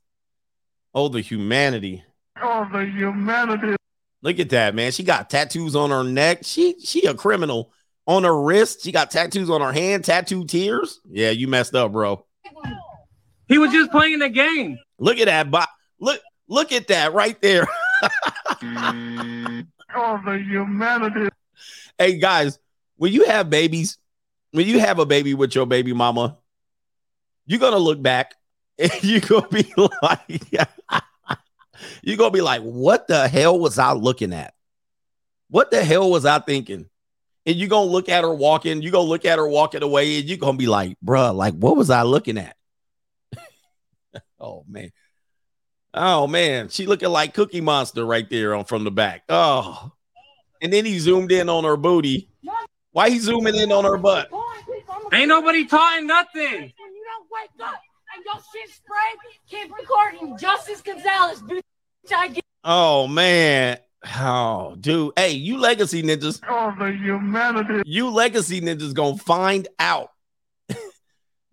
Oh, the humanity.
Oh, the humanity.
Look at that, man. She got tattoos on her neck. She she a criminal. On her wrist. She got tattoos on her hand, tattoo tears. Yeah, you messed up, bro.
He was just playing the game.
Look at that. Bo- look, look at that right there.
Oh, the humanity.
hey guys, when you have babies, when you have a baby with your baby mama, you're gonna look back and you're gonna be like, you're gonna be like, what the hell was I looking at? What the hell was I thinking? And you're gonna look at her walking, you're gonna look at her walking away, and you're gonna be like, bruh, like, what was I looking at? oh man. Oh man, she looking like Cookie Monster right there on from the back. Oh, and then he zoomed in on her booty. Why he zooming in on her butt?
Ain't nobody taught nothing.
When you don't wake up and your shit sprayed, keep recording. Justice Gonzalez, bitch. I get
Oh man. Oh, dude. Hey, you legacy ninjas.
Oh, the humanity.
You legacy ninjas gonna find out.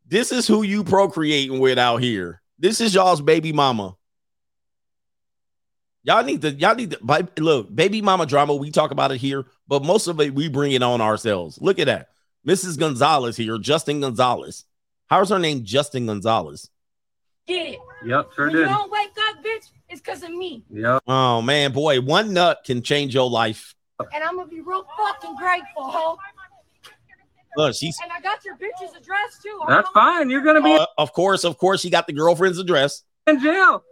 this is who you procreating with out here. This is y'all's baby mama. Y'all need to, y'all need to look, baby mama drama. We talk about it here, but most of it we bring it on ourselves. Look at that. Mrs. Gonzalez here, Justin Gonzalez. How's her name? Justin Gonzalez.
get it.
Yep, sure
When you
did.
don't wake up, bitch, it's because of me.
Yep.
Oh man, boy, one nut can change your life.
And I'm going to be real fucking grateful, ho.
Look, she's
And I got your bitch's address, too. ho.
That's fine. You're gonna be
Uh, of course, of course, she got the girlfriend's address.
in jail.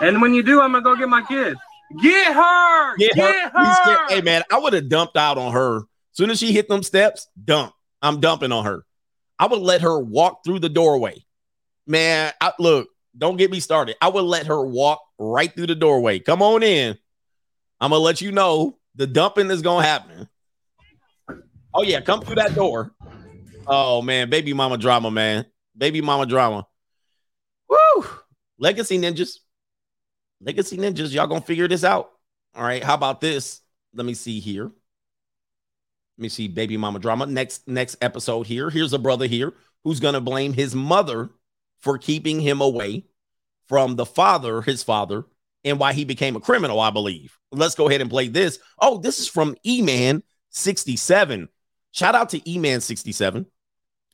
And when you do, I'm gonna go get my kids. Get her.
Get
Get,
her.
Her.
Hey man, I would have dumped out on her. Soon as she hit them steps, dump. I'm dumping on her. I would let her walk through the doorway. Man, I, look, don't get me started. I would let her walk right through the doorway. Come on in. I'm gonna let you know the dumping is gonna happen. Oh yeah, come through that door. Oh man, baby mama drama, man. Baby mama drama. Woo! Legacy ninjas. Legacy ninjas, y'all gonna figure this out. All right, how about this? Let me see here. Let me see baby mama drama. Next next episode here. Here's a brother here who's gonna blame his mother for keeping him away from the father, his father, and why he became a criminal, I believe. Let's go ahead and play this. Oh, this is from E-Man 67. Shout out to E-Man 67.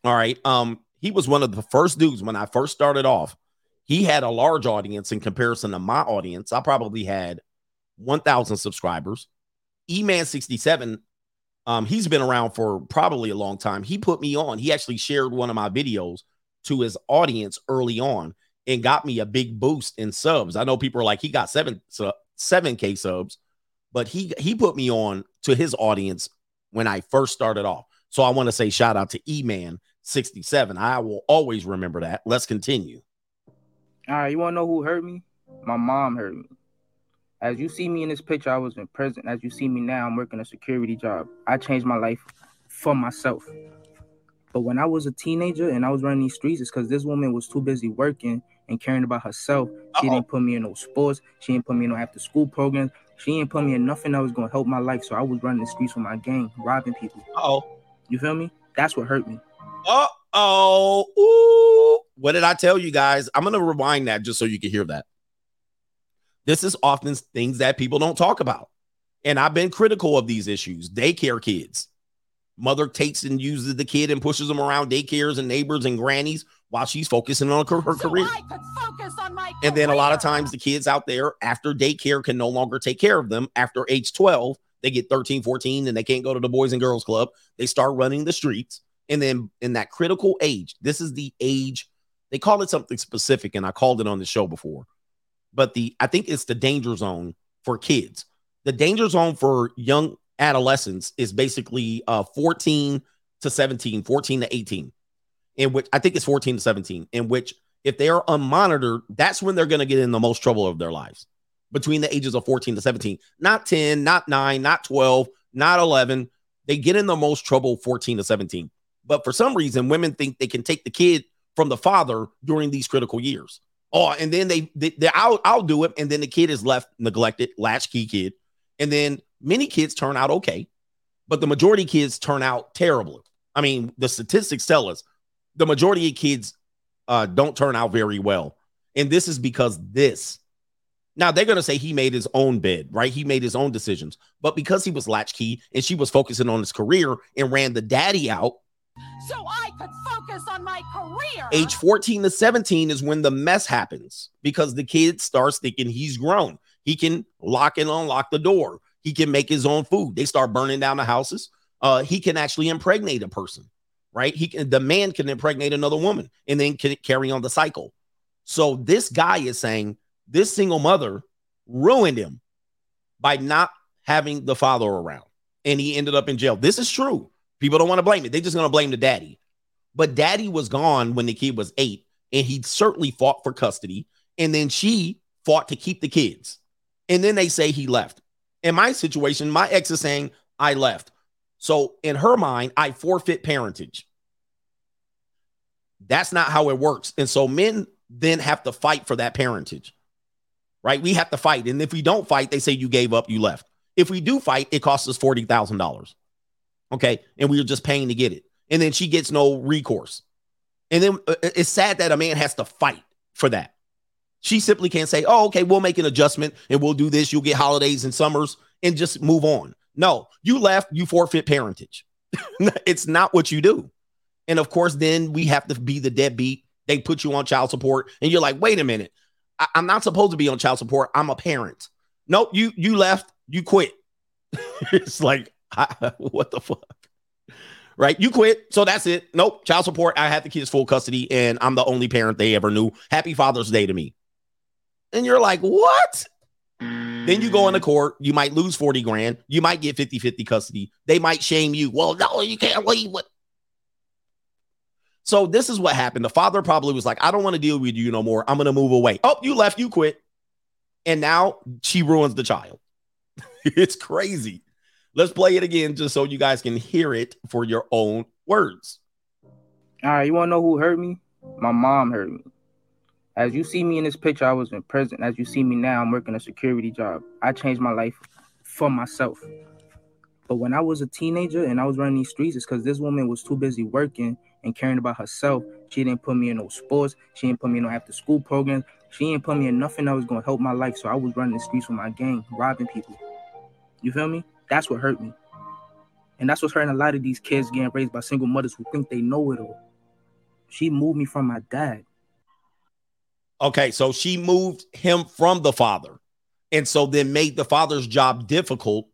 All right. Um, he was one of the first dudes when I first started off. He had a large audience in comparison to my audience. I probably had 1,000 subscribers. E-Man 67, um, he's been around for probably a long time. He put me on. He actually shared one of my videos to his audience early on and got me a big boost in subs. I know people are like, he got seven, so 7k subs, but he he put me on to his audience when I first started off. So I want to say shout out to E-Man 67. I will always remember that. Let's continue.
All right, you want to know who hurt me? My mom hurt me. As you see me in this picture, I was in prison. As you see me now, I'm working a security job. I changed my life for myself. But when I was a teenager and I was running these streets, it's because this woman was too busy working and caring about herself. She didn't put me in no sports. She didn't put me in no after school programs. She didn't put me in nothing that was gonna help my life. So I was running the streets with my gang, robbing people.
Oh,
you feel me? That's what hurt me.
Uh oh. Ooh. What did I tell you guys? I'm gonna rewind that just so you can hear that. This is often things that people don't talk about. And I've been critical of these issues. Daycare kids. Mother takes and uses the kid and pushes them around daycares and neighbors and grannies while she's focusing on her, her career. And then a lot of times the kids out there after daycare can no longer take care of them after age 12. They get 13, 14 and they can't go to the boys and girls club. They start running the streets. And then in that critical age, this is the age they call it something specific and I called it on the show before. But the I think it's the danger zone for kids. The danger zone for young adolescents is basically uh 14 to 17, 14 to 18 in which I think it's 14 to 17, in which if they are unmonitored, that's when they're going to get in the most trouble of their lives between the ages of 14 to 17, not 10, not 9, not 12, not 11. They get in the most trouble 14 to 17. But for some reason, women think they can take the kid from the father during these critical years. Oh, and then they, they, they I'll, I'll do it. And then the kid is left neglected, latchkey kid. And then many kids turn out okay, but the majority kids turn out terribly. I mean, the statistics tell us the majority of kids uh, don't turn out very well. And this is because this. Now they're gonna say he made his own bed, right? He made his own decisions, but because he was latchkey and she was focusing on his career and ran the daddy out.
So I could focus on my career.
Age 14 to 17 is when the mess happens because the kid starts thinking he's grown. He can lock and unlock the door. He can make his own food. They start burning down the houses. Uh, he can actually impregnate a person right? He can the man can impregnate another woman and then can carry on the cycle. So this guy is saying this single mother ruined him by not having the father around, and he ended up in jail. This is true. People don't want to blame it. They're just going to blame the daddy. But daddy was gone when the kid was eight, and he certainly fought for custody. And then she fought to keep the kids. And then they say he left. In my situation, my ex is saying I left. So in her mind, I forfeit parentage. That's not how it works. And so men then have to fight for that parentage, right? We have to fight. And if we don't fight, they say you gave up, you left. If we do fight, it costs us $40,000. Okay. And we are just paying to get it. And then she gets no recourse. And then uh, it's sad that a man has to fight for that. She simply can't say, oh, okay, we'll make an adjustment and we'll do this. You'll get holidays and summers and just move on. No, you left, you forfeit parentage. it's not what you do. And of course, then we have to be the deadbeat. They put you on child support, and you're like, wait a minute, I- am not supposed to be on child support. I'm a parent. Nope, you you left, you quit. it's like, What the fuck? Right? You quit. So that's it. Nope. Child support. I had the kids full custody, and I'm the only parent they ever knew. Happy Father's Day to me. And you're like, what? Then you go into court, you might lose 40 grand, you might get 50 50 custody. They might shame you. Well, no, you can't leave. What? So this is what happened. The father probably was like, I don't want to deal with you no more. I'm going to move away. Oh, you left, you quit. And now she ruins the child. it's crazy. Let's play it again just so you guys can hear it for your own words.
All right, you want to know who hurt me? My mom hurt me. As you see me in this picture, I was in prison. As you see me now, I'm working a security job. I changed my life for myself. But when I was a teenager and I was running these streets, it's because this woman was too busy working and caring about herself. She didn't put me in no sports. She didn't put me in no after school programs. She didn't put me in nothing that was going to help my life. So I was running the streets with my gang, robbing people. You feel me? That's what hurt me. And that's what's hurting a lot of these kids getting raised by single mothers who think they know it all. She moved me from my dad.
Okay, so she moved him from the father. And so then made the father's job difficult,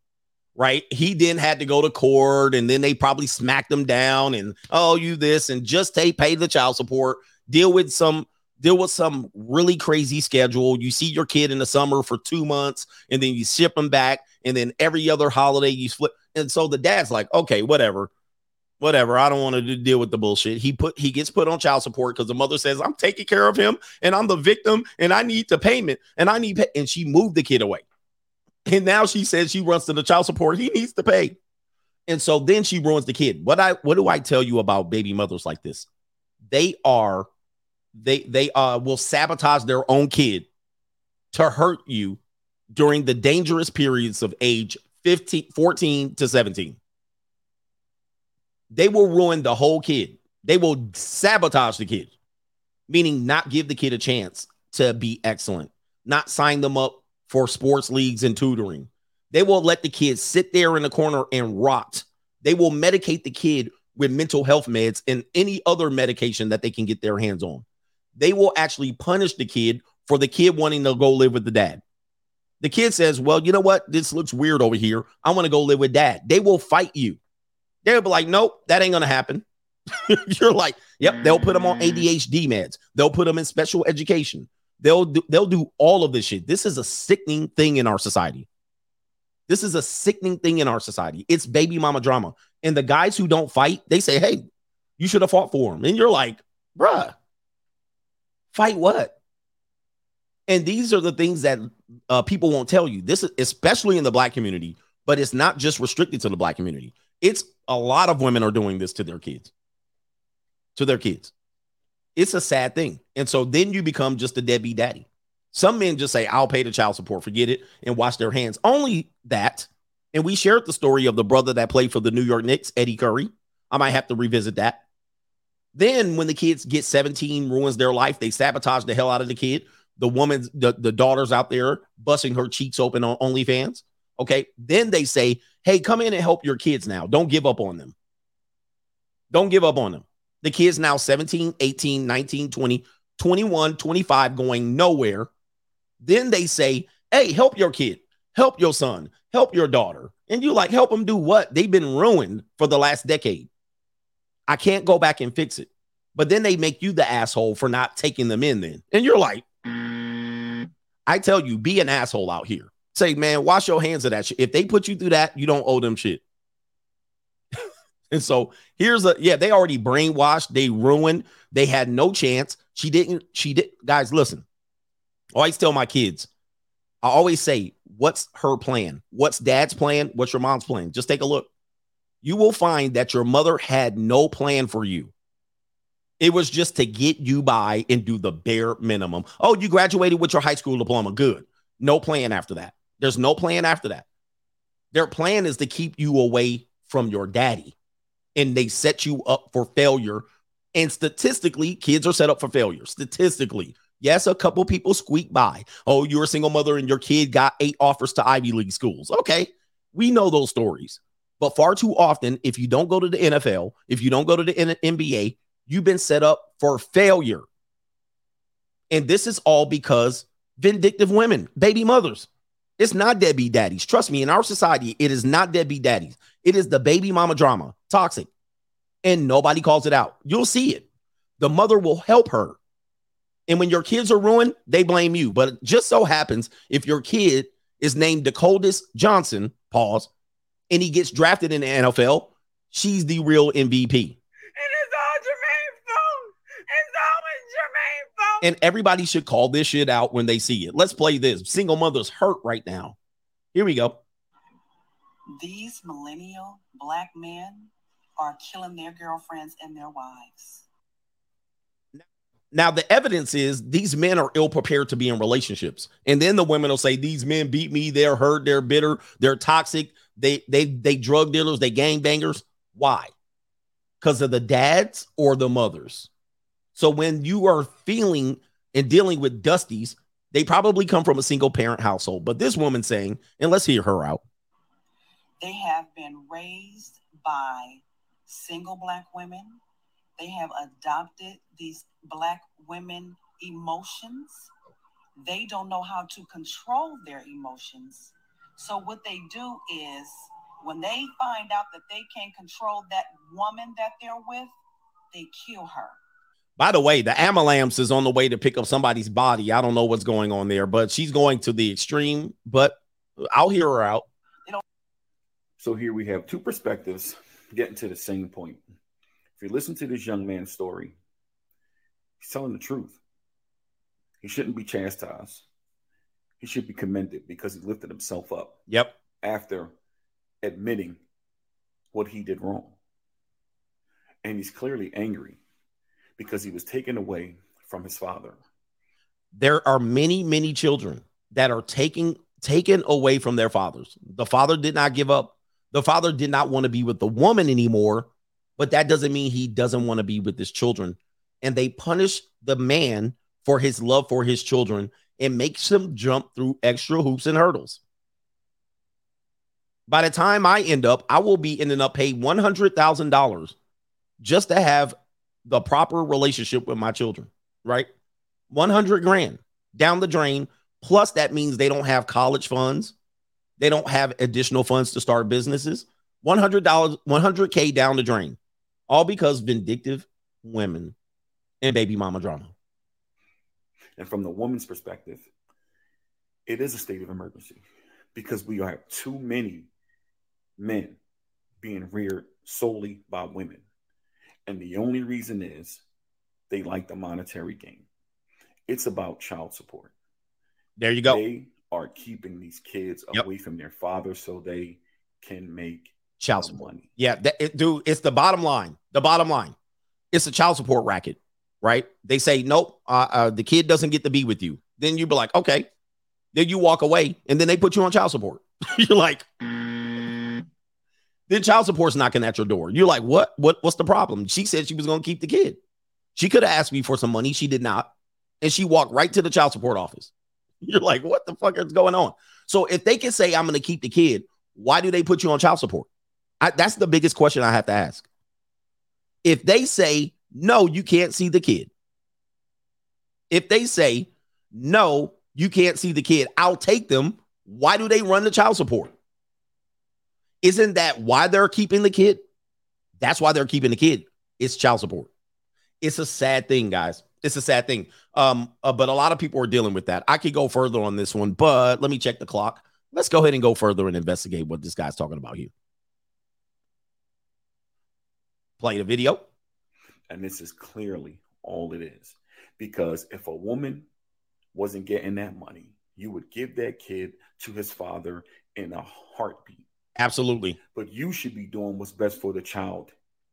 right? He then had to go to court and then they probably smacked him down and oh, you this and just they pay the child support, deal with some deal with some really crazy schedule. You see your kid in the summer for 2 months and then you ship them back and then every other holiday you flip and so the dad's like, "Okay, whatever whatever. I don't want to deal with the bullshit. He put he gets put on child support because the mother says I'm taking care of him and I'm the victim and I need the payment and I need pay. and she moved the kid away. And now she says she runs to the child support. He needs to pay. And so then she ruins the kid. What I what do I tell you about baby mothers like this? They are they they uh will sabotage their own kid to hurt you during the dangerous periods of age 15 14 to 17 they will ruin the whole kid. They will sabotage the kid, meaning not give the kid a chance to be excellent, not sign them up for sports leagues and tutoring. They will let the kid sit there in the corner and rot. They will medicate the kid with mental health meds and any other medication that they can get their hands on. They will actually punish the kid for the kid wanting to go live with the dad. The kid says, Well, you know what? This looks weird over here. I want to go live with dad. They will fight you. They'll be like, nope, that ain't gonna happen. You're like, yep, they'll put them on mm. ADHD meds. They'll put them in special education. They'll do, they'll do all of this shit. This is a sickening thing in our society. This is a sickening thing in our society. It's baby mama drama. And the guys who don't fight, they say, hey, you should have fought for him. And you're like, bruh, fight what? And these are the things that uh, people won't tell you. This is especially in the black community, but it's not just restricted to the black community. It's a lot of women are doing this to their kids. To their kids. It's a sad thing. And so then you become just a deadbeat daddy. Some men just say, I'll pay the child support, forget it, and wash their hands. Only that. And we shared the story of the brother that played for the New York Knicks, Eddie Curry. I might have to revisit that. Then when the kids get 17, ruins their life, they sabotage the hell out of the kid. The woman's the, the daughter's out there busting her cheeks open on OnlyFans. Okay. Then they say, hey, come in and help your kids now. Don't give up on them. Don't give up on them. The kids now 17, 18, 19, 20, 21, 25 going nowhere. Then they say, hey, help your kid, help your son, help your daughter. And you like, help them do what? They've been ruined for the last decade. I can't go back and fix it. But then they make you the asshole for not taking them in then. And you're like, I tell you, be an asshole out here. Say, man, wash your hands of that shit. If they put you through that, you don't owe them shit. and so here's a yeah, they already brainwashed, they ruined, they had no chance. She didn't, she did, guys, listen. I always tell my kids, I always say, what's her plan? What's dad's plan? What's your mom's plan? Just take a look. You will find that your mother had no plan for you. It was just to get you by and do the bare minimum. Oh, you graduated with your high school diploma. Good. No plan after that. There's no plan after that. Their plan is to keep you away from your daddy. And they set you up for failure. And statistically, kids are set up for failure. Statistically, yes, a couple people squeak by. Oh, you're a single mother and your kid got eight offers to Ivy League schools. Okay, we know those stories. But far too often, if you don't go to the NFL, if you don't go to the NBA, you've been set up for failure. And this is all because vindictive women, baby mothers. It's not deadbeat daddies. Trust me, in our society, it is not deadbeat daddies. It is the baby mama drama, toxic. And nobody calls it out. You'll see it. The mother will help her. And when your kids are ruined, they blame you. But it just so happens if your kid is named the Dakotas Johnson, pause, and he gets drafted in the NFL, she's the real MVP.
And it's all Jermaine's fault. It's always Jermaine's fault.
And everybody should call this shit out when they see it. Let's play this. Single mothers hurt right now. Here we go.
These millennial black men are killing their girlfriends and their wives.
Now the evidence is these men are ill prepared to be in relationships, and then the women will say these men beat me, they're hurt, they're bitter, they're toxic, they they they drug dealers, they gang bangers. Why? Because of the dads or the mothers. So when you are feeling and dealing with dusties, they probably come from a single parent household. But this woman saying, and let's hear her out.
They have been raised by single black women. They have adopted these black women emotions. They don't know how to control their emotions. So what they do is when they find out that they can't control that woman that they're with, they kill her.
By the way, the ambulance is on the way to pick up somebody's body. I don't know what's going on there, but she's going to the extreme. But I'll hear her out.
So here we have two perspectives getting to the same point. If you listen to this young man's story, he's telling the truth. He shouldn't be chastised. He should be commended because he lifted himself up.
Yep.
After admitting what he did wrong. And he's clearly angry because he was taken away from his father.
There are many, many children that are taking taken away from their fathers. The father did not give up. The father did not want to be with the woman anymore, but that doesn't mean he doesn't want to be with his children. And they punish the man for his love for his children and makes them jump through extra hoops and hurdles. By the time I end up, I will be ending up paying $100,000 just to have the proper relationship with my children, right? 100 grand down the drain. Plus, that means they don't have college funds. They don't have additional funds to start businesses. $100, 100K down the drain, all because vindictive women and baby mama drama.
And from the woman's perspective, it is a state of emergency because we have too many men being reared solely by women. And the only reason is they like the monetary gain. It's about child support.
There you go.
They are keeping these kids
Yep.
away from their father so they can make
Child support.
money.
Yeah, that, it, dude, it's the bottom line. The bottom line. It's a child support racket, right? They say, nope, uh, uh, the kid doesn't get to be with you. Then you be like, okay. Then you walk away, and then they put you on child support. You're like, then child support's knocking at your door. You're like, what? What? What's the problem? She said she was going to keep the kid. She could have asked me for some money. She did not, and she walked right to the child support office. You're like, what the fuck is going on? So if they can say I'm going to keep the kid, why do they put you on child support? I, that's the biggest question I have to ask. If they say no, you can't see the kid. If they say no, you can't see the kid, I'll take them. Why do they run the child support? Isn't that why they're keeping the kid? That's why they're keeping the kid. It's child support. It's a sad thing, guys. It's a sad thing. Um, uh, but a lot of people are dealing with that. I could go further on this one, but let me check the clock. Let's go ahead and go further and investigate what this guy's talking about here. Play the video.
And this is clearly all it is. Because if a woman wasn't getting that money, you would give that kid to his father in a heartbeat.
Absolutely.
But you should be doing what's best for the child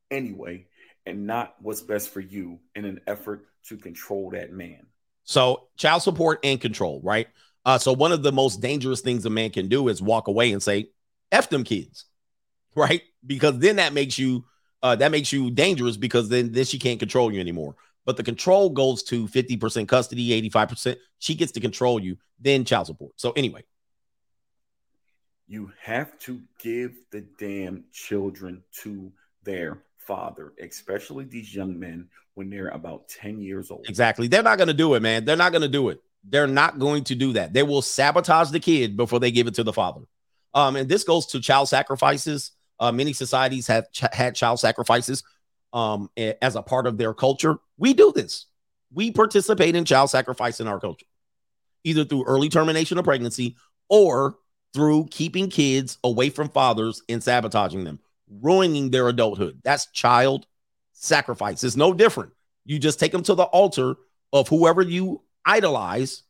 anyway, and not what's best for you in an effort to control that man.
So child support and control, right? Uh, so one of the most dangerous things a man can do is walk away and say, F them kids, right? Because then that makes you uh, that makes you dangerous because then then she can't control you anymore. But the control goes to 50% custody, 85%. She gets to control you, then child support. So anyway,
You have to give the damn children to their father, especially these young men when they're about 10 years old.
Exactly. They're not going to do it, man. They're not going to do it. They're not going to do that. They will sabotage the kid before they give it to the father. Um, and this goes to child sacrifices. Uh, many societies have ch- had child sacrifices um, as a part of their culture. We do this. We participate in child sacrifice in our culture, either through early termination of pregnancy or through keeping kids away from fathers and sabotaging them, ruining their adulthood. That's child sacrifice. It's no different. You just take them to the altar of whoever you idolize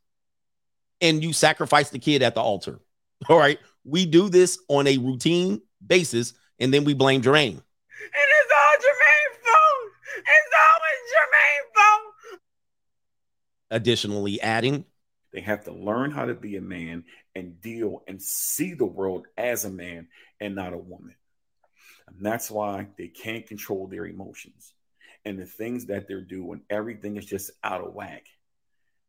and you sacrifice the kid at the altar. All right. We do this on a routine basis and then we blame Jermaine.
And it's all Jermaine's fault. It's always Jermaine's fault.
Additionally, adding,
They have to learn how to be a man and deal and see the world as a man and not a woman. And that's why they can't control their emotions and the things that they're doing. Everything is just out of whack.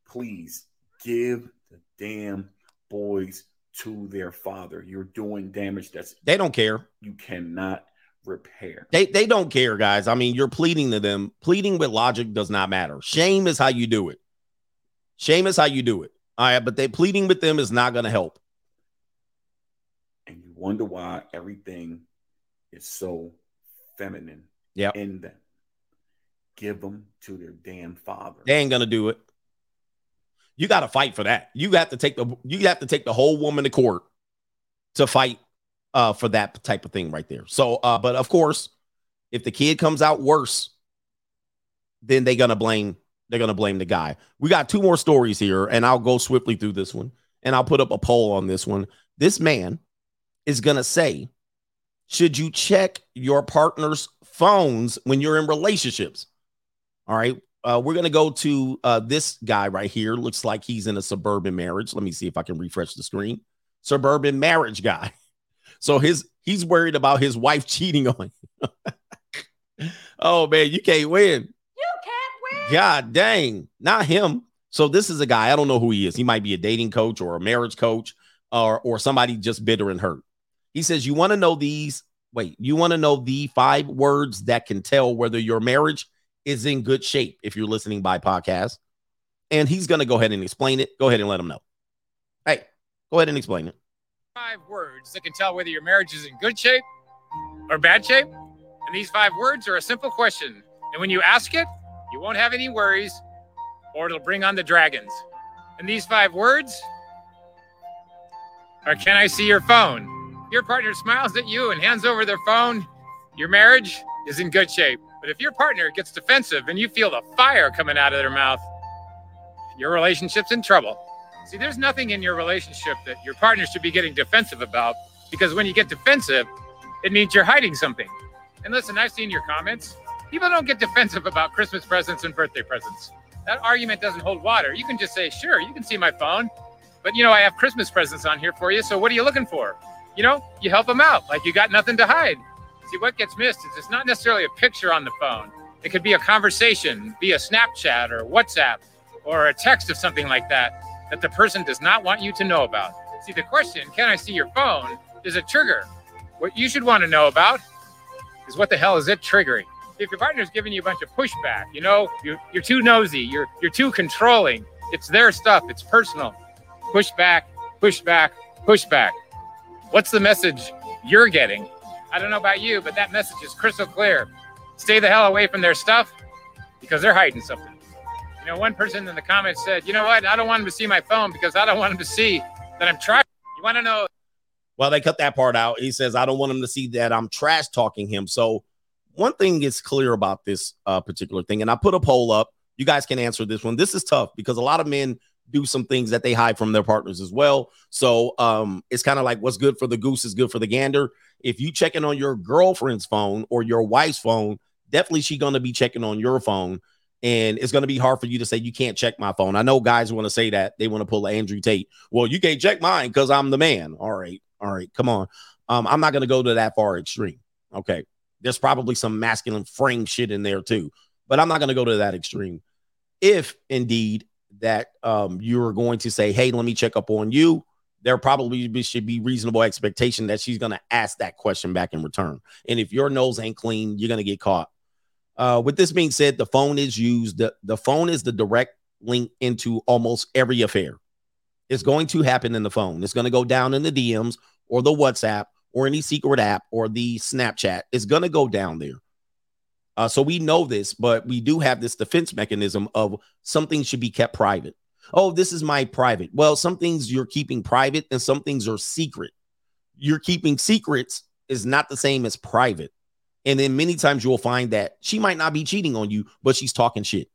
Please give the damn boys to their father. You're doing damage that's
they don't care.
you cannot repair.
They they don't care, guys. I mean, you're pleading to them. Pleading with logic does not matter. Shame is how you do it. Shame is how you do it. All right, but they pleading with them is not going to help.
and you wonder why everything is so feminine
Yep.
in them. Give them to their damn father.
They ain't gonna do it. You got to fight for that. You got to take the you have to take the whole woman to court to fight uh for that type of thing right there. So uh but of course, if the kid comes out worse, then they're gonna blame they're gonna blame the guy. We got two more stories here, and I'll go swiftly through this one, and I'll put up a poll on this one. This man is gonna say, should you check your partner's phones when you're in relationships? All right. Uh, we're going to go to uh, this guy right here. Looks like he's in a suburban marriage. Let me see if I can refresh the screen. Suburban marriage guy. So his he's worried about his wife cheating on him. oh man, you can't win.
You can't win.
God dang, not him. So this is a guy. I don't know who he is. He might be a dating coach or a marriage coach or or somebody just bitter and hurt. He says, "You want to know these? Wait, you want to know the five words that can tell whether your marriage is in good shape if you're listening by podcast." And he's going to go ahead and explain it. Go ahead and let him know. Hey, go ahead and explain it.
five words that can tell whether your marriage is in good shape or bad shape. And these five words are a simple question. And when you ask it, you won't have any worries or it'll bring on the dragons. And these five words are Can I see your phone? Your partner smiles at you and hands over their phone. Your marriage is in good shape. But if your partner gets defensive and you feel the fire coming out of their mouth, your relationship's in trouble. See, there's nothing in your relationship that your partner should be getting defensive about because when you get defensive, it means you're hiding something. And listen, I've seen your comments. People don't get defensive about Christmas presents and birthday presents. That argument doesn't hold water. You can just say, sure, you can see my phone, but you know, I have Christmas presents on here for you. So what are you looking for? You know, you help them out like you got nothing to hide. See, what gets missed is it's not necessarily a picture on the phone. It could be a conversation via Snapchat or WhatsApp or a text of something like that that the person does not want you to know about. See, the question, can I see your phone, is a trigger. What you should want to know about is what the hell is it triggering? If your partner's giving you a bunch of pushback, you know, you're, you're too nosy, you're, you're too controlling, it's their stuff, it's personal. Pushback, pushback, pushback. What's the message you're getting? I don't know about you, but that message is crystal clear. Stay the hell away from their stuff because they're hiding something. You know, one person in the comments said, you know what? I don't want him to see my phone because I don't want him to see that I'm trying. You want to know
Well, they cut that part out. He says, I don't want him to see that I'm trash talking him. So, one thing is clear about this uh, particular thing, and I put a poll up. You guys can answer this one. This is tough because a lot of men do some things that they hide from their partners as well. So, um, it's kind of like what's good for the goose is good for the gander. If you checking on your girlfriend's phone or your wife's phone, definitely she going to be checking on your phone and it's to be hard for you to say you can't check my phone. I know guys want to say that they want to pull Andrew Tate. Well, you can't check mine because I'm the man. All right, all right, come on. Um, I'm not to go to that far extreme. Okay, there's probably some masculine frame shit in there too, but I'm not to go to that extreme. If indeed that um, you're going to say, hey, let me check up on you, there probably should be reasonable expectation that she's going to ask that question back in return. And if your nose ain't clean, you're going to get caught. Uh, with this being said, the phone is used. The, the phone is the direct link into almost every affair. It's going to happen in the phone. It's going to go down in the DMs or the WhatsApp or any secret app or the Snapchat. It's going to go down there. Uh, so we know this, but we do have this defense mechanism of something should be kept private. Oh, this is my private. Well, some things you're keeping private and some things are secret. You're keeping secrets is not the same as private. And then many times you will find that she might not be cheating on you, but she's talking shit.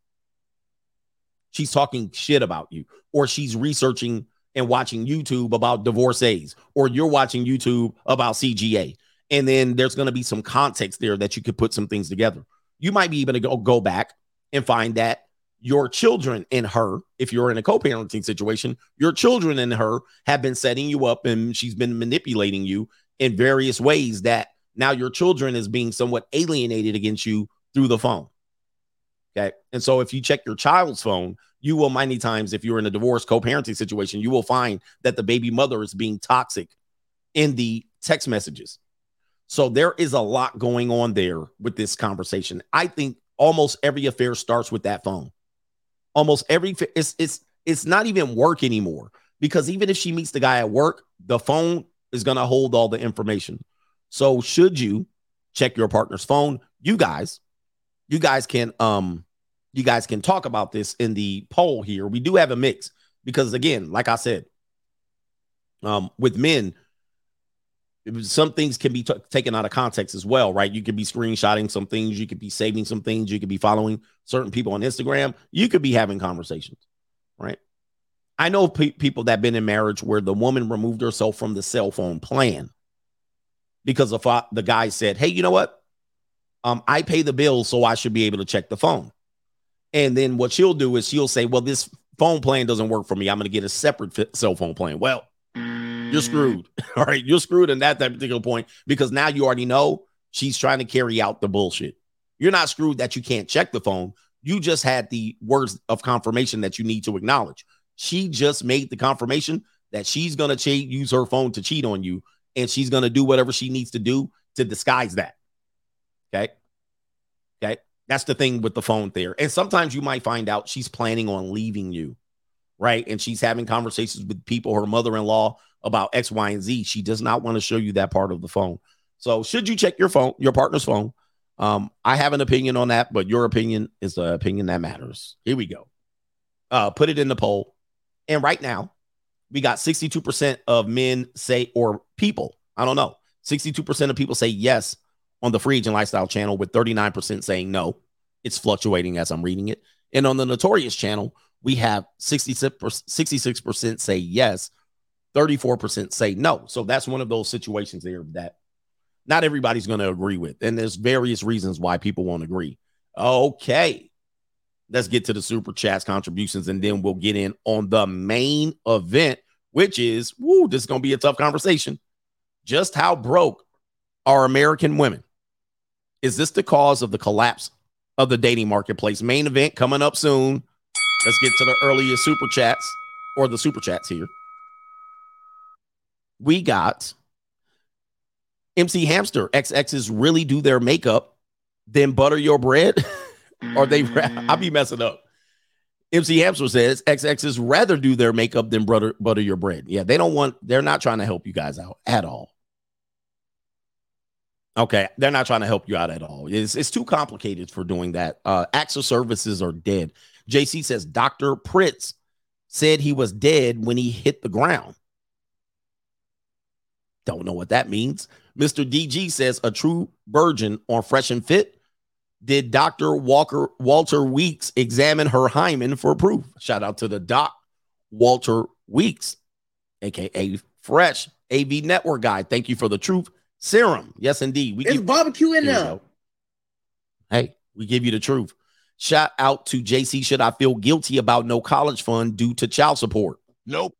she's talking shit about you, or she's researching and watching YouTube about divorcees, or you're watching YouTube about CGA. And then there's going to be some context there that you could put some things together. You might be able to go, go back and find that your children and her, if you're in a co parenting situation, your children and her have been setting you up and she's been manipulating you in various ways that now your children is being somewhat alienated against you through the phone. Okay. And so if you check your child's phone, you will many times, if you're in a divorce co parenting situation, you will find that the baby mother is being toxic in the text messages. So there is a lot going on there with this conversation. I think almost every affair starts with that phone. Almost every it's it's it's not even work anymore because even if she meets the guy at work, the phone is going to hold all the information. So should you check your partner's phone, you guys, you guys can um you guys can talk about this in the poll here. We do have a mix because again, like I said, um with men some things can be t- taken out of context as well, right? You could be screenshotting some things, you could be saving some things, you could be following certain people on Instagram, you could be having conversations, right? I know pe- people that been in marriage where the woman removed herself from the cell phone plan because the, the guy said, "Hey, you know what? Um, I pay the bills, so I should be able to check the phone." And then what she'll do is she'll say, "Well, this phone plan doesn't work for me. I'm going to get a separate cell phone plan." Well, you're screwed. Mm. All right. You're screwed in that, that particular point because now you already know she's trying to carry out the bullshit. You're not screwed that you can't check the phone. You just had the words of confirmation that you need to acknowledge. She just made the confirmation that she's going to ch- use her phone to cheat on you and she's going to do whatever she needs to do to disguise that. Okay. Okay. That's the thing with the phone there. And sometimes you might find out she's planning on leaving you. Right. And she's having conversations with people, her mother in law, about X, Y, and Z. She does not want to show you that part of the phone. So, should you check your phone, your partner's phone? Um, I have an opinion on that, but your opinion is the opinion that matters. Here we go. Uh, put it in the poll. And right now, we got 62% of men say, or people, I don't know, 62% of people say yes on the Free Agent Lifestyle channel, with 39% saying no. It's fluctuating as I'm reading it. And on the Notorious channel, we have 66%, 66% say yes, 34% say no. So that's one of those situations there that not everybody's going to agree with. And there's various reasons why people won't agree. Okay. Let's get to the super chats contributions and then we'll get in on the main event, which is woo, this is going to be a tough conversation. Just how broke are American women? Is this the cause of the collapse of the dating marketplace? Main event coming up soon. Let's get to the earliest super chats or the super chats here we got MC Hamster. XXs really do their makeup, then butter your bread, or they. I'll be messing up. MC Hamster says XXs rather do their makeup than butter butter your bread. Yeah, they don't want. They're not trying to help you guys out at all. Okay, they're not trying to help you out at all. It's, it's too complicated for doing that. Uh, acts of services are dead. JC says Dr. Pritz said he was dead when he hit the ground. Don't know what that means. Mr. DG says a true virgin on Fresh and Fit. Did Dr. Walker Walter Weeks examine her hymen for proof? Shout out to the doc Walter Weeks, aka Fresh AV Network guy. Thank you for the truth serum. Yes, indeed. We
There's barbecue in there.
Hey, we give you the truth. Shout out to JC. Should I feel guilty about no college fund due to child support? Nope.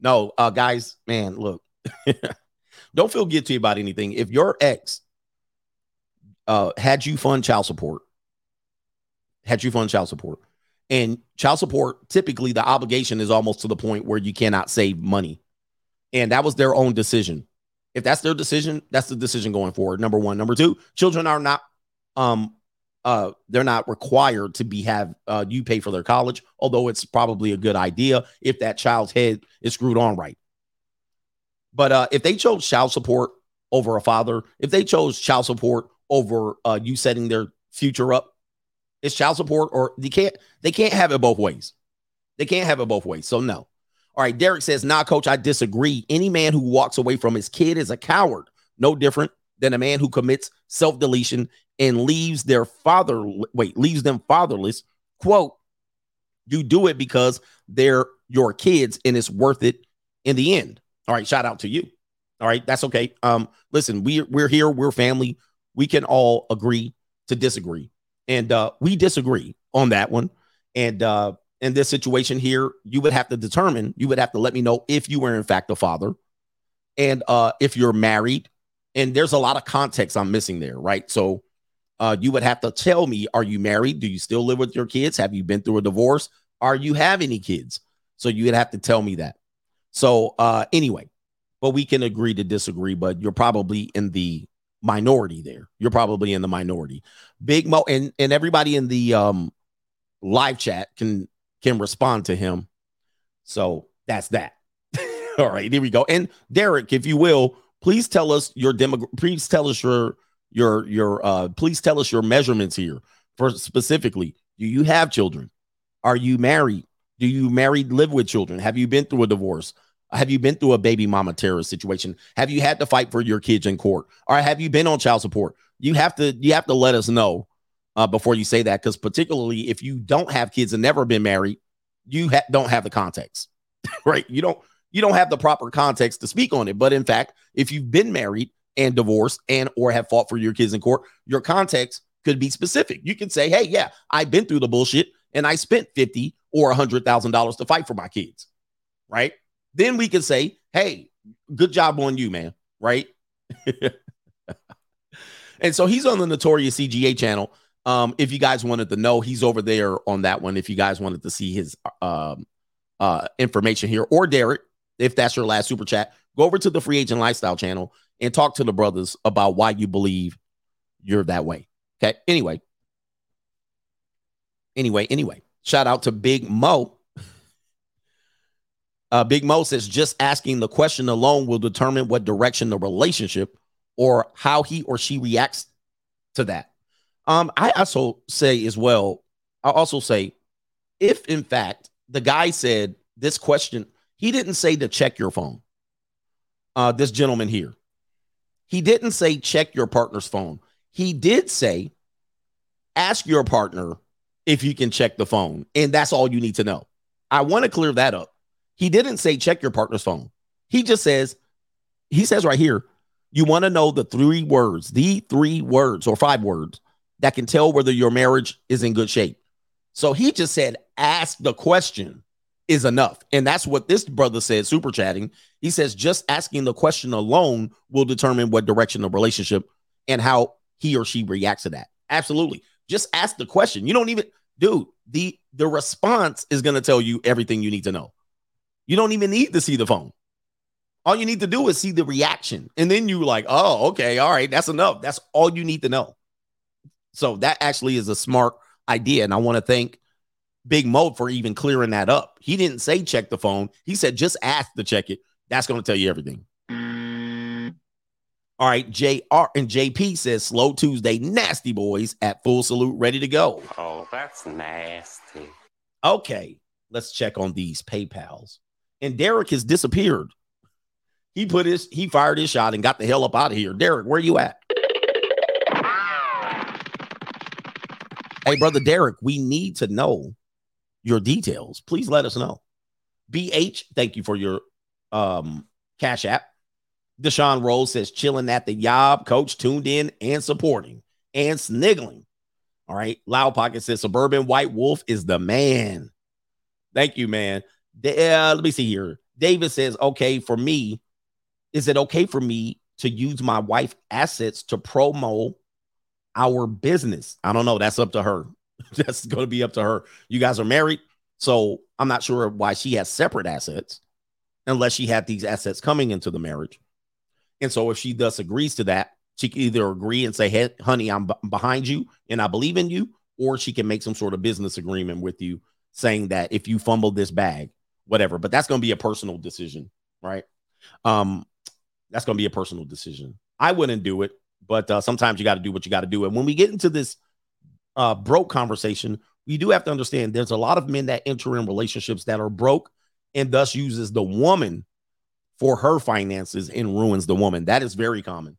No, uh, guys, man, look. Don't feel guilty about anything. If your ex uh had you fund child support, had you fund child support, and child support, typically the obligation is almost to the point where you cannot save money. And that was their own decision. If that's their decision, that's the decision going forward. Number one. Number two, children are not um uh they're not required to be have uh you pay for their college, although it's probably a good idea if that child's head is screwed on right. But uh, if they chose child support over a father, if they chose child support over uh, you setting their future up, it's child support, or they can't they can't have it both ways. They can't have it both ways. So no. All right, Derek says, "Nah, coach, I disagree. Any man who walks away from his kid is a coward. No different than a man who commits self-deletion and leaves their father wait, leaves them fatherless. Quote, You do it because they're your kids and it's worth it in the end. All right, shout out to you. All right, that's okay. Um, listen, we we're here, we're family. We can all agree to disagree, and uh, we disagree on that one. And uh, in this situation here, you would have to determine. You would have to let me know if you were in fact a father, and uh, if you're married. And there's a lot of context I'm missing there, right? So, uh, you would have to tell me: Are you married? Do you still live with your kids? Have you been through a divorce? Are you have any kids? So you would have to tell me that. So uh, anyway, but we can agree to disagree, but you're probably in the minority there. You're probably in the minority. Big Mo and, and everybody in the um live chat can can respond to him. So that's that. All right, here we go. And Derek, if you will, please tell us your demo please tell us your your your uh please tell us your measurements here for specifically. Do you have children? Are you married? Do you married live with children? Have you been through a divorce? Have you been through a baby mama terrorist situation? Have you had to fight for your kids in court? Or have you been on child support? You have to you have to let us know uh, before you say that because particularly if you don't have kids and never been married, you ha- don't have the context, right? You don't you don't have the proper context to speak on it. But in fact, if you've been married and divorced and or have fought for your kids in court, your context could be specific. You can say, "Hey, yeah, I've been through the bullshit and I spent fifty or a hundred thousand dollars to fight for my kids," right? Then we can say, hey, good job on you, man. Right. and so he's on the Notorious CGA channel. Um, if you guys wanted to know, he's over there on that one. If you guys wanted to see his um, uh, information here, or Derek, if that's your last super chat, go over to the Free Agent Lifestyle channel and talk to the brothers about why you believe you're that way. Okay. Anyway, anyway, anyway, shout out to Big Mo uh, Big Mo says just asking the question alone will determine what direction the relationship or how he or she reacts to that. Um, I also say as well, I also say if in fact the guy said this question, he didn't say to check your phone. Uh, this gentleman here, he didn't say check your partner's phone. He did say ask your partner if you can check the phone, and that's all you need to know. I want to clear that up he didn't say check your partner's phone. He just says, he says right here, you want to know the three words, the three words or five words that can tell whether your marriage is in good shape. So he just said, ask the question is enough. And that's what this brother said, super chatting. He says, just asking the question alone will determine what direction the relationship and how he or she reacts to that. Absolutely. Just ask the question. You don't even, dude, the the response is going to tell you everything you need to know. You don't even need to see the phone. All you need to do is see the reaction. And then you like, oh, okay, all right, that's enough. That's all you need to know. So that actually is a smart idea. And I want to thank Big Mo for even clearing that up. He didn't say check the phone. He said just ask to check it. That's going to tell you everything. All right, JR and JP says slow Tuesday, nasty boys at full salute, ready to go.
Oh, that's nasty.
Okay, let's check on these PayPals and Derek has disappeared. He put his he fired his shot and got the hell up out of here. Derek, where are you at? Hey, brother Derek, we need to know your details. Please let us know. BH, thank you for your um cash app. Deshaun Rose says chilling at the yob, coach tuned in and supporting and sniggling. All right. Loud Pocket says suburban white wolf is the man. Thank you, man. Uh, let me see here. David says, okay, for me, is it okay for me to use my wife assets to promo our business? I don't know. That's up to her. That's going to be up to her. You guys are married. So I'm not sure why she has separate assets unless she had these assets coming into the marriage. And so if she thus agrees to that, she can either agree and say, hey, honey, I'm b- behind you and I believe in you, or she can make some sort of business agreement with you saying that if you fumble this bag, whatever. But that's going to be a personal decision, right? Um, that's going to be a personal decision. I wouldn't do it, but uh, sometimes you got to do what you got to do. And when we get into this uh, broke conversation, we do have to understand there's a lot of men that enter in relationships that are broke and thus uses the woman for her finances and ruins the woman. That is very common.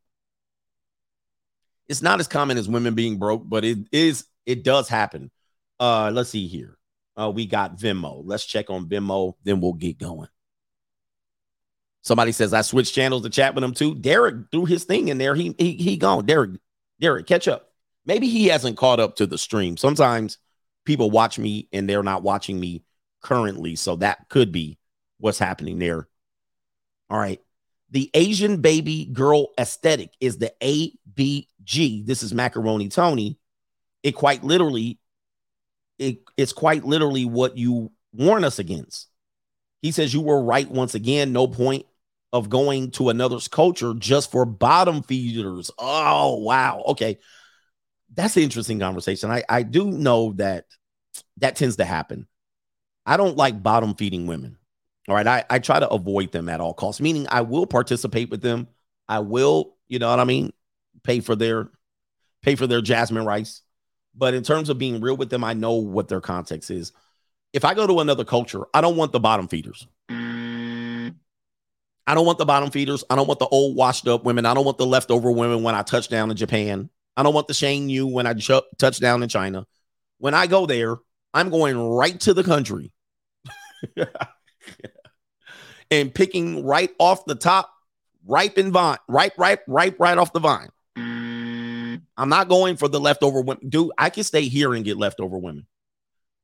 It's not as common as women being broke, but it is it does happen. Uh let's see here. Uh, we got Venmo. Let's check on Venmo, then we'll get going. Somebody says I switched channels to chat with him too. Derek threw his thing in there. He he he gone. Derek, Derek, catch up. Maybe he hasn't caught up to the stream. Sometimes people watch me and they're not watching me currently, so that could be what's happening there. All right. The Asian baby girl aesthetic is the ABG. This is macaroni Tony. It quite literally, it, it's quite literally what you warn us against. He says you were right once again. No point of going to another's culture just for bottom feeders. Oh, wow. Okay. That's an interesting conversation. I, I do know that that tends to happen. I don't like bottom feeding women. All right. I, I try to avoid them at all costs, meaning I will participate with them. I will, you know what I mean? Pay for their pay for their jasmine rice. But in terms of being real with them, I know what their context is. If I go to another culture, I don't want the bottom feeders. I don't want the bottom feeders. I don't want the old washed up women. I don't want the leftover women when I touch down in Japan. I don't want the sheng nu when I ch- touch down in China. When I go there, I'm going right to the country and picking right off the top, ripe and vine, ripe, ripe, ripe, right off the vine. Mm. I'm not going for the leftover women. Dude, I can stay here and get leftover women.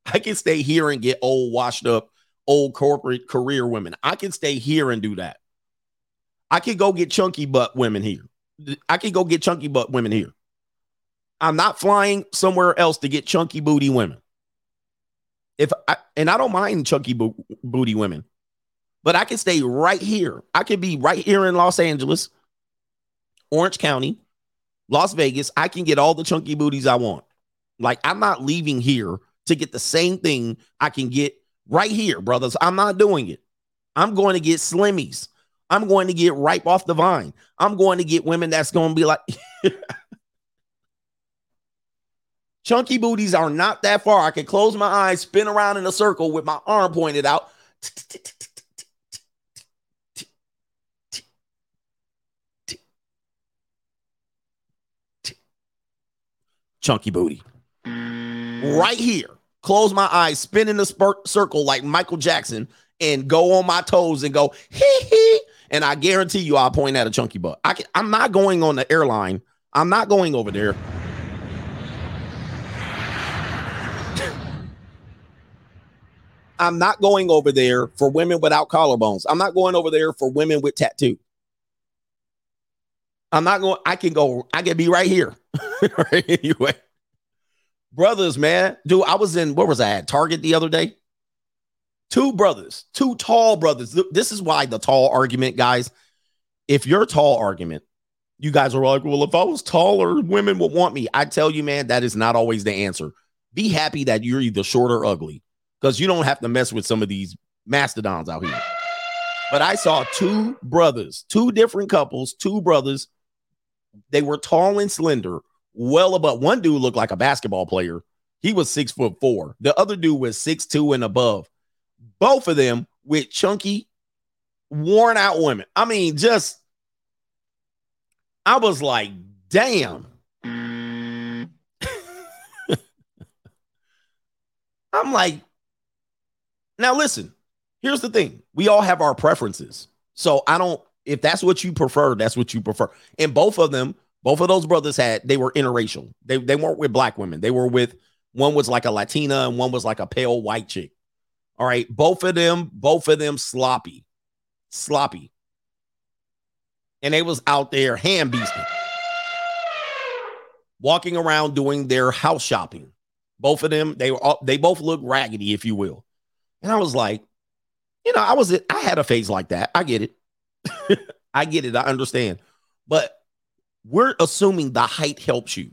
I can stay here and get old, washed up, old corporate career women. I can stay here and do that. I can go get chunky butt women here. I can go get chunky butt women here. I'm not flying somewhere else to get chunky booty women. If I, and I don't mind chunky bo- booty women, but I can stay right here. I can be right here in Los Angeles, Orange County, Las Vegas. I can get all the chunky booties I want. Like I'm not leaving here to get the same thing I can get right here, brothers. I'm not doing it. I'm going to get slimmies. I'm going to get ripe off the vine. I'm going to get women that's going to be like, chunky booties are not that far. I can close my eyes, spin around in a circle with my arm pointed out. Chunky booty. Right here. Close my eyes, spin in spurt circle like Michael Jackson, and go on my toes and go hee hee. And I guarantee you, I'll point at a chunky butt. I can, I'm not going on the airline. I'm not going over there. I'm not going over there for women without collarbones. I'm not going over there for women with tattoo. I'm not going. I can go. I can be right here. anyway, brothers, man, dude. I was in. Where was I at? Target the other day. Two brothers, two tall brothers. This is why the tall argument, guys. If you're tall argument, you guys are like, well, if I was taller, women would want me. I tell you, man, that is not always the answer. Be happy that you're either short or ugly because you don't have to mess with some of these mastodons out here. But I saw two brothers, two different couples, two brothers. They were tall and slender, well above. One dude looked like a basketball player. He was six foot four. The other dude was six two and above. Both of them with chunky, worn out women. I mean, just I was like, damn. I'm like, now listen, here's the thing. We all have our preferences. So I don't, if that's what you prefer, that's what you prefer. And both of them, both of those brothers had, they were interracial. They, they weren't with black women. They were with, one was like a Latina and one was like a pale white chick. All right. Both of them, both of them sloppy, sloppy. And they was out there hand beasting, walking around doing their house shopping. Both of them, they were all, they both look raggedy, if you will. And I was like, you know, I was I had a phase like that. I get it. I get it. I understand. But we're assuming the height helps you.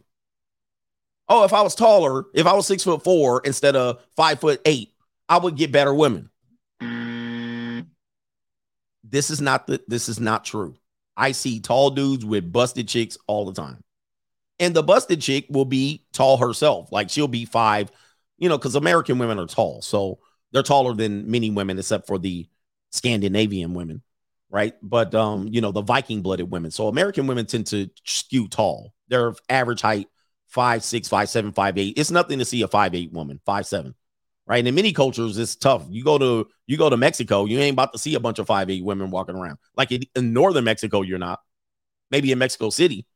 Oh, if I was taller, if I was six foot four instead of five foot eight, I would get better women. This is not the this is not true. I see tall dudes with busted chicks all the time. And the busted chick will be tall herself. Like she'll be five, you know, because American women are tall. So they're taller than many women, except for the Scandinavian women, right? But um, you know, the Viking blooded women. So American women tend to skew tall. Their average height, five, six, five, seven, five, eight. It's nothing to see a five, eight woman, five, seven, right? And In many cultures, it's tough. You go to you go to Mexico, you ain't about to see a bunch of five eight women walking around. Like in, in northern Mexico, you're not. Maybe in Mexico City,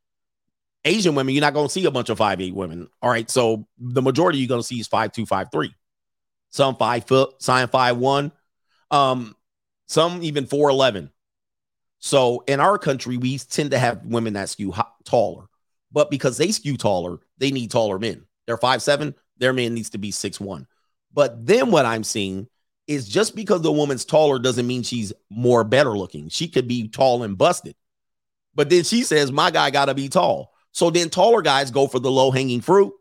Asian women, you're not going to see a bunch of five eight women. All right, so the majority you're going to see is five two, five three, some five foot, sign five one, um, some even four eleven. So in our country, we tend to have women that skew taller, but because they skew taller, they need taller men. They're five seven, their man needs to be six one. But then what I'm seeing is just because the woman's taller doesn't mean she's more better looking. She could be tall and busted. But then she says, My guy got to be tall. So then taller guys go for the low hanging fruit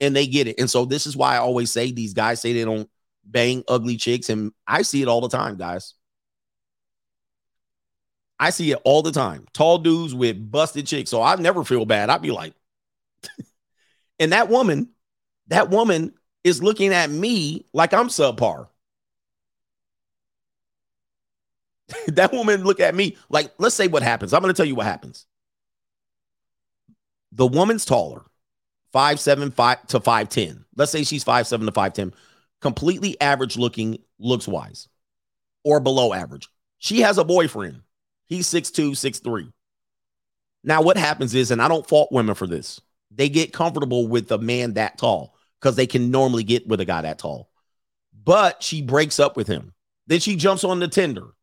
and they get it. And so this is why I always say these guys say they don't bang ugly chicks. And I see it all the time, guys. I see it all the time. Tall dudes with busted chicks. So I never feel bad. I'd be like, and that woman, that woman is looking at me like I'm subpar. that woman look at me like, let's say what happens. I'm going to tell you what happens. The woman's taller, five seven five to five ten. Let's say she's five seven to five ten, completely average looking, looks wise, or below average. She has a boyfriend. He's six two, six three. Now, what happens is, and I don't fault women for this, they get comfortable with a man that tall because they can normally get with a guy that tall. But she breaks up with him. Then she jumps on the Tinder.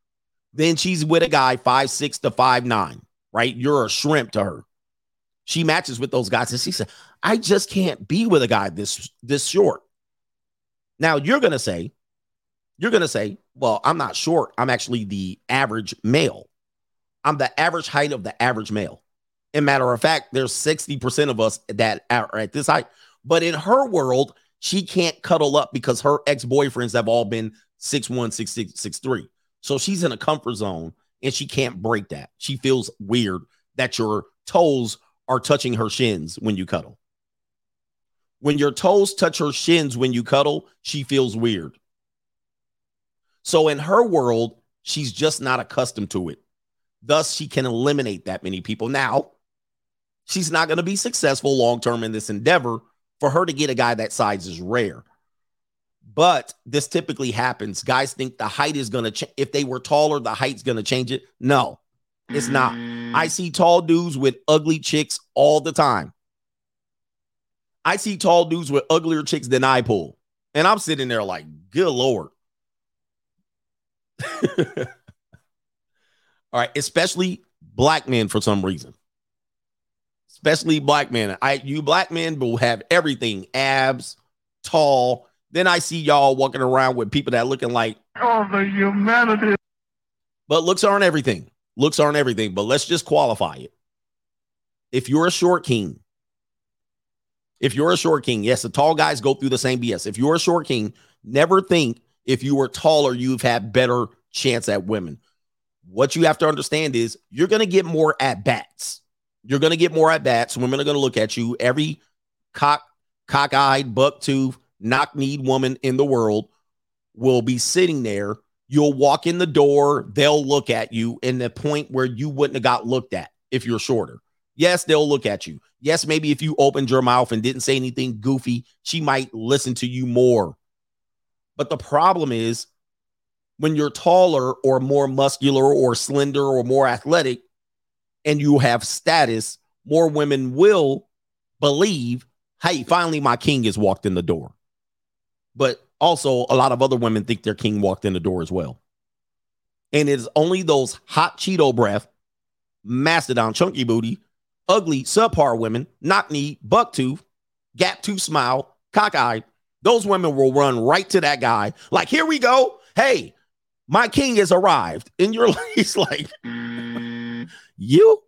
Then she's with a guy five six to five nine. Right? You're a shrimp to her. She matches with those guys, and she said, "I just can't be with a guy this this short." Now you're gonna say, you're gonna say, "Well, I'm not short. I'm actually the average male. I'm the average height of the average male." And matter of fact, there's 60% of us that are at this height. But in her world, she can't cuddle up because her ex-boyfriends have all been six one, six six, six three. So she's in a comfort zone and she can't break that. She feels weird that your toes are touching her shins when you cuddle. When your toes touch her shins when you cuddle, she feels weird. So in her world, she's just not accustomed to it. Thus, she can eliminate that many people. Now, she's not going to be successful long term in this endeavor. For her to get a guy that size is rare. But this typically happens. Guys think the height is going to change. If they were taller, the height's going to change it. No, it's not. I see tall dudes with ugly chicks all the time. I see tall dudes with uglier chicks than I pull. And I'm sitting there like, good Lord. All right, especially black men for some reason. Especially black men. I you black men will have everything, abs, tall. Then I see y'all walking around with people that looking like
Oh, the humanity.
but looks aren't everything. Looks aren't everything, but let's just qualify it. If you're a short king, if you're a short king, yes, the tall guys go through the same BS. If you're a short king, never think if you were taller, you've had better chance at women. What you have to understand is you're going to get more at bats. You're going to get more at bats. Women are going to look at you. Every cock, cock-eyed, buck-tooth, knock-kneed woman in the world will be sitting there. You'll walk in the door. They'll look at you in the point where you wouldn't have got looked at if you're shorter. Yes, they'll look at you. Yes, maybe if you opened your mouth and didn't say anything goofy, she might listen to you more. But the problem is when you're taller or more muscular or slender or more athletic and you have status, more women will believe, hey, finally my king has walked in the door. But also, a lot of other women think their king walked in the door as well. And it is only those hot Cheeto breath, mastodon, chunky booty, ugly, subpar women, knock knee, buck tooth, gap tooth smile, cockeyed. Those women will run right to that guy. Like, here we go. Hey, my king has arrived. And you're like, he's like, mm. you?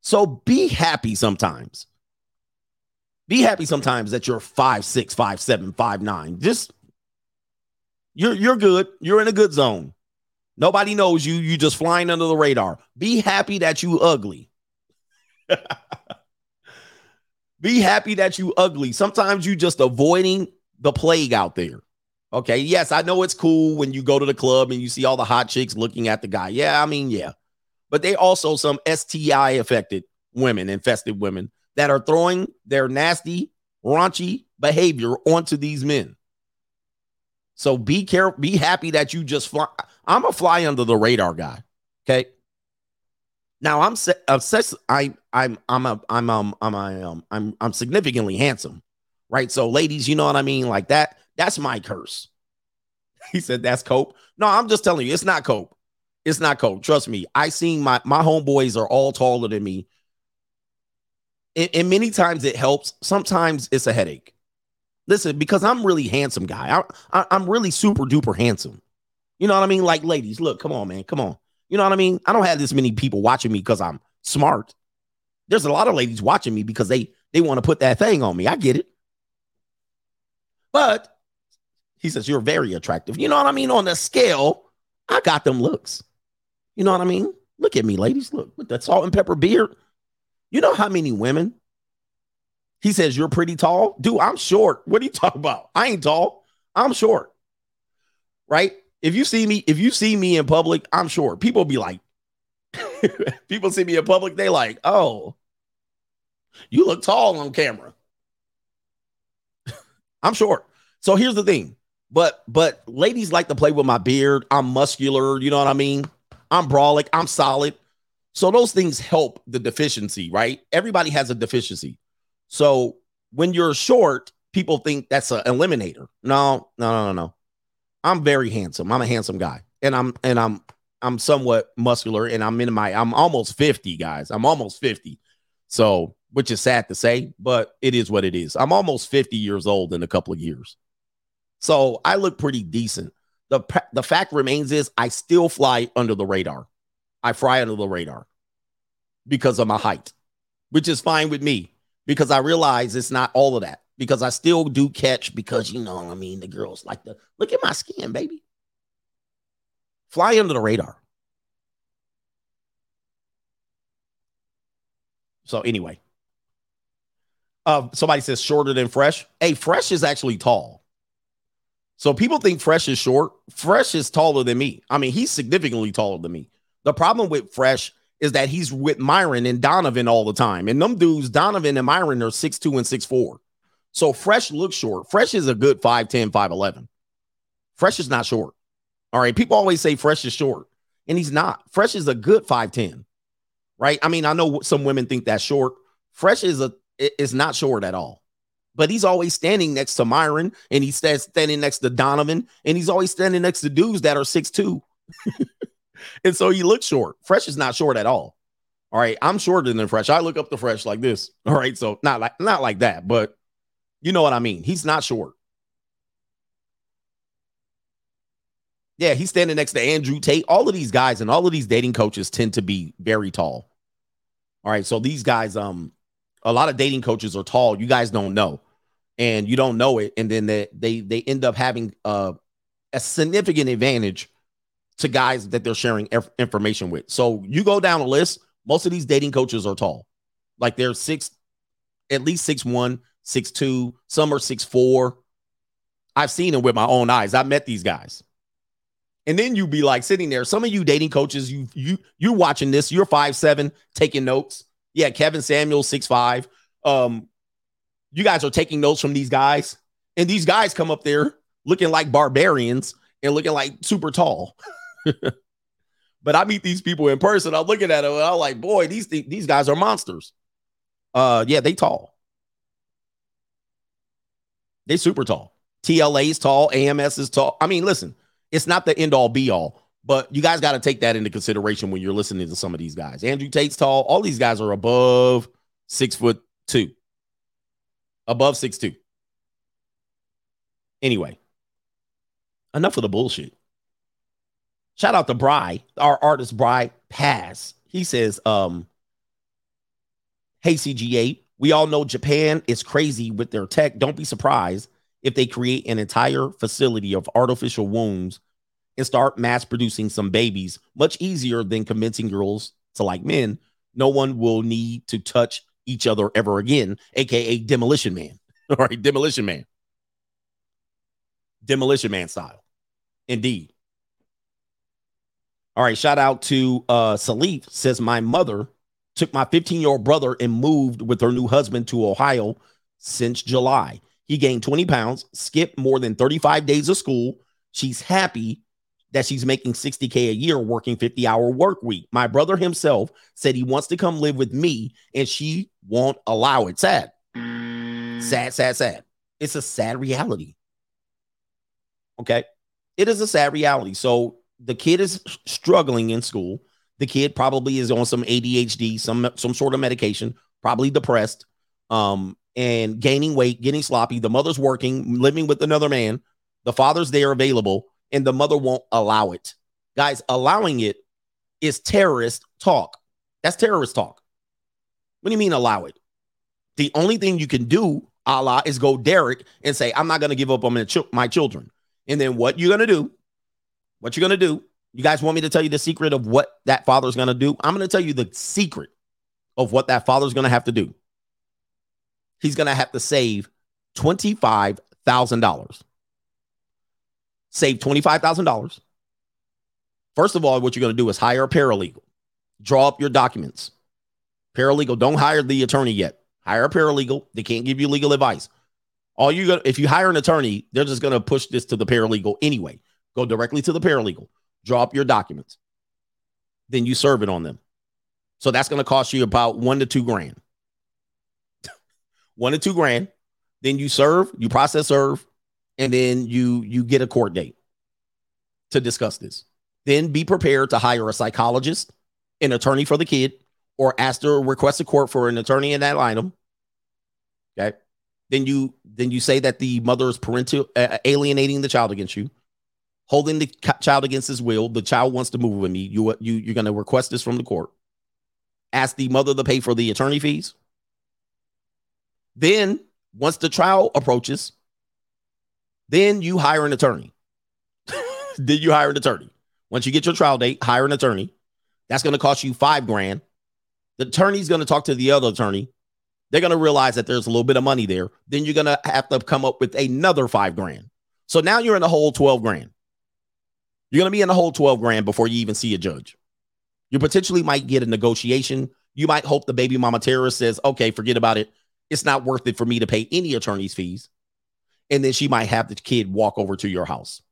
So be happy sometimes. Be happy sometimes that you're five, six, five, seven, five, nine. Just you're you're good. You're in a good zone. Nobody knows you. You just flying under the radar. Be happy that you ugly. Be happy that you ugly. Sometimes you just avoiding the plague out there. Okay. Yes, I know it's cool when you go to the club and you see all the hot chicks looking at the guy. Yeah, I mean, yeah. But they also some STI affected women, infested women that are throwing their nasty, raunchy, behavior onto these men. So be careful, be happy that you just fly. I'm a fly under the radar guy. Okay. Now I'm se- obsessed. I I'm I'm a I'm um I'm a, um I'm I'm significantly handsome, right? So ladies, you know what I mean? Like that. That's my curse. He said that's cope. No, I'm just telling you, it's not cope. It's not cope. Trust me. I seen my my homeboys are all taller than me. And, and many times it helps. Sometimes it's a headache. Listen, because I'm really handsome guy. I, I I'm really super duper handsome. You know what I mean? Like ladies, look, come on, man, come on. You know what I mean? I don't have this many people watching me because I'm smart. There's a lot of ladies watching me because they they want to put that thing on me. I get it. But he says you're very attractive. You know what I mean? On the scale, I got them looks. You know what I mean? Look at me, ladies. Look with that salt and pepper beard. You know how many women? He says you're pretty tall, dude. I'm short. What are you talking about? I ain't tall. I'm short. Right? If you see me, if you see me in public, I'm short. People be like, people see me in public, they like, oh, you look tall on camera. I'm short. So here's the thing. But but ladies like to play with my beard. I'm muscular, you know what I mean? I'm brolic, I'm solid. So those things help the deficiency, right? Everybody has a deficiency. So when you're short, people think that's an eliminator. No, no, no, no, no. I'm very handsome. I'm a handsome guy. And I'm and I'm I'm somewhat muscular and I'm in my I'm almost 50, guys. I'm almost 50. So, which is sad to say, but it is what it is. I'm almost 50 years old in a couple of years. So, I look pretty decent. The the fact remains is I still fly under the radar. I fly under the radar because of my height, which is fine with me because I realize it's not all of that because I still do catch because you know I mean the girls like to look at my skin, baby. Fly under the radar. So anyway, uh, somebody says shorter than Fresh. Hey, Fresh is actually tall. So people think Fresh is short. Fresh is taller than me. I mean, he's significantly taller than me. The problem with Fresh is that he's with Myron and Donovan all the time. And them dudes, Donovan and Myron, are 6'2 and 6'4. So Fresh looks short. Fresh is a good 5'10, 5'11. Fresh is not short. All right. People always say Fresh is short, and he's not. Fresh is a good 5'10. Right. I mean, I know some women think that's short. Fresh is a is not short at all. But he's always standing next to Myron and he's standing next to Donovan and he's always standing next to dudes that are six 6'2. and so he looks short. Fresh is not short at all. All right. I'm shorter than Fresh. I look up to Fresh like this. All right. So not like not like that, but you know what I mean. He's not short. Yeah, he's standing next to Andrew Tate. All of these guys and all of these dating coaches tend to be very tall. All right. So these guys, um, a lot of dating coaches are tall. You guys don't know. And you don't know it. And then they they they end up having uh, a significant advantage to guys that they're sharing inf- information with. So you go down a list, most of these dating coaches are tall. Like they're six, at least six one, six two, some are six four. I've seen them with my own eyes. I met these guys. And then you be like sitting there. Some of you dating coaches, you you you're watching this. You're five seven, taking notes. Yeah, Kevin Samuel six five. Um, you guys are taking notes from these guys, and these guys come up there looking like barbarians and looking like super tall. but I meet these people in person. I'm looking at them and I'm like, boy, these these guys are monsters. Uh, yeah, they tall. They super tall. TLA is tall. AMS is tall. I mean, listen, it's not the end all be all, but you guys got to take that into consideration when you're listening to some of these guys. Andrew Tate's tall. All these guys are above six foot two, above six two. Anyway, enough of the bullshit. Shout out to Bry, our artist Bry Pass. He says, um, Hey CGA, we all know Japan is crazy with their tech. Don't be surprised if they create an entire facility of artificial wombs and start mass producing some babies much easier than convincing girls to like men. No one will need to touch each other ever again, aka Demolition Man. All right, Demolition Man. Demolition Man style. Indeed. All right, shout out to uh Salif says my mother took my 15 year old brother and moved with her new husband to Ohio since July. He gained 20 pounds, skipped more than 35 days of school. She's happy that she's making 60K a year working 50 hour work week. My brother himself said he wants to come live with me and she won't allow it. Sad. Sad, sad, sad. It's a sad reality. Okay. It is a sad reality. So the kid is struggling in school. The kid probably is on some ADHD, some some sort of medication, probably depressed, um, and gaining weight, getting sloppy. The mother's working, living with another man. The father's there available, and the mother won't allow it. Guys, allowing it is terrorist talk. That's terrorist talk. What do you mean allow it? The only thing you can do, Allah, is go Derek and say, I'm not going to give up on my, children. And then what you're going to do, what you're going to do, you guys want me to tell you the secret of what that father's going to do? I'm going to tell you the secret of what that father's going to have to do. He's going to have to save $25,000. Save $25,000. First of all, what you're going to do is hire a paralegal, draw up your documents. Paralegal, don't hire the attorney yet. Hire a paralegal. They can't give you legal advice. All you got, if you hire an attorney, they're just going to push this to the paralegal anyway. Go directly to the paralegal, draw up your documents, then you serve it on them. So that's going to cost you about one to two grand. one to two grand. Then you serve, you process serve, and then you you get a court date to discuss this. Then be prepared to hire a psychologist, an attorney for the kid, or ask to request a court for an attorney in that item. Okay. Then you then you say that the mother is parental uh, alienating the child against you, holding the child against his will. The child wants to move with me. You you you're going to request this from the court. Ask the mother to pay for the attorney fees. Then once the trial approaches, then you hire an attorney. then you hire an attorney. Once you get your trial date, hire an attorney. That's going to cost you five grand. The attorney's going to talk to the other attorney. They're going to realize that there's a little bit of money there. Then you're going to have to come up with another five grand. So now you're in the whole 12 grand. You're going to be in the whole 12 grand before you even see a judge. You potentially might get a negotiation. You might hope the baby mama terrorist says, okay, forget about it. It's not worth it for me to pay any attorney's fees. And then she might have the kid walk over to your house.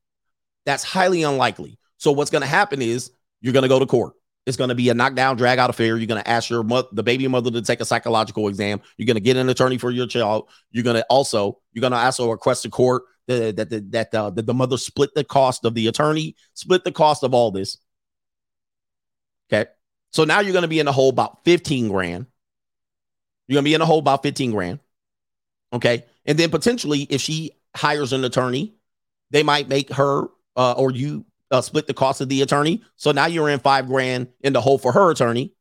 That's highly unlikely. So what's going to happen is you're going to go to court. It's going to be a knockdown, drag out affair. You're going to ask your mother, the baby mother to take a psychological exam. You're going to get an attorney for your child. You're going to also you're going to also request a court that that that, that, uh, that the mother split the cost of the attorney, split the cost of all this. Okay, so now you're going to be in the hole about fifteen grand. You're going to be in the hole about fifteen grand. Okay, and then potentially if she hires an attorney, they might make her uh, or you uh, split the cost of the attorney. So now you're in five grand in the hole for her attorney.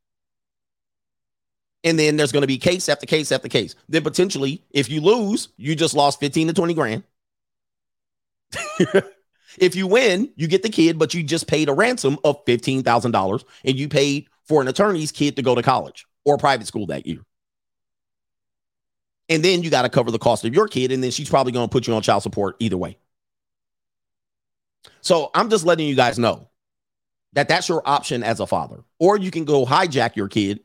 And then there's going to be case after case after case. Then potentially, if you lose, you just lost 15 to 20 grand. if you win, you get the kid, but you just paid a ransom of $15,000 and you paid for an attorney's kid to go to college or private school that year. And then you got to cover the cost of your kid. And then she's probably going to put you on child support either way. So I'm just letting you guys know that that's your option as a father. Or you can go hijack your kid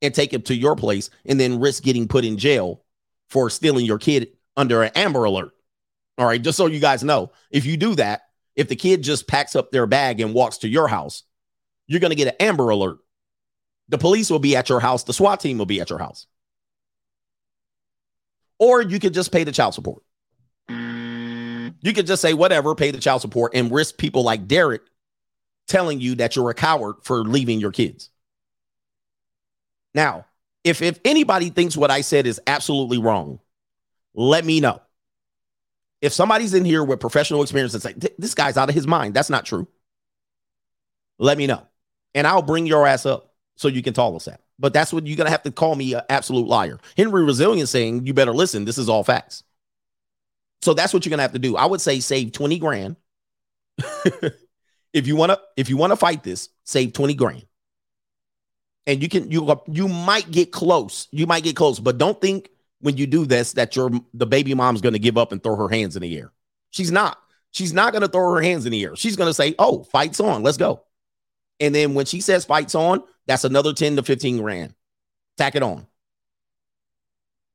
and take him to your place and then risk getting put in jail for stealing your kid under an Amber Alert. All right, just so you guys know, if you do that, if the kid just packs up their bag and walks to your house, you're going to get an Amber Alert. The police will be at your house, the SWAT team will be at your house. Or you could just pay the child support. Mm. You could just say whatever, pay the child support, and risk people like Derek telling you that you're a coward for leaving your kids. Now, if if anybody thinks what I said is absolutely wrong, let me know. If somebody's in here with professional experience and say this guy's out of his mind, that's not true. Let me know, and I'll bring your ass up so you can tell us that. But that's what you're gonna have to call me an absolute liar. Henry Resilient saying you better listen. This is all facts. So that's what you're gonna have to do. I would say save 20 grand. if you wanna, if you wanna fight this, save 20 grand. And you can you you might get close. You might get close, but don't think when you do this that your the baby mom's gonna give up and throw her hands in the air. She's not. She's not gonna throw her hands in the air. She's gonna say, Oh, fights on, let's go. And then when she says fights on, that's another 10 to 15 grand. Tack it on.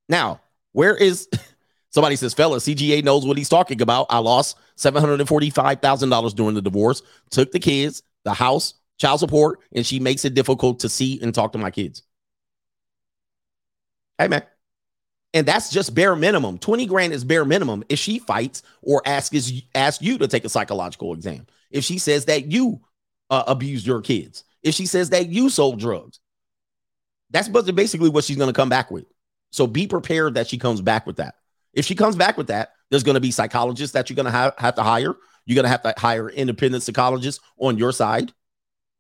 Now, where is Somebody says, fella, CGA knows what he's talking about. I lost $745,000 during the divorce, took the kids, the house, child support, and she makes it difficult to see and talk to my kids. Hey, man. And that's just bare minimum. 20 grand is bare minimum if she fights or asks, asks you to take a psychological exam. If she says that you uh, abused your kids, if she says that you sold drugs, that's basically what she's going to come back with. So be prepared that she comes back with that. If she comes back with that, there's going to be psychologists that you're going to have, have to hire. You're going to have to hire independent psychologists on your side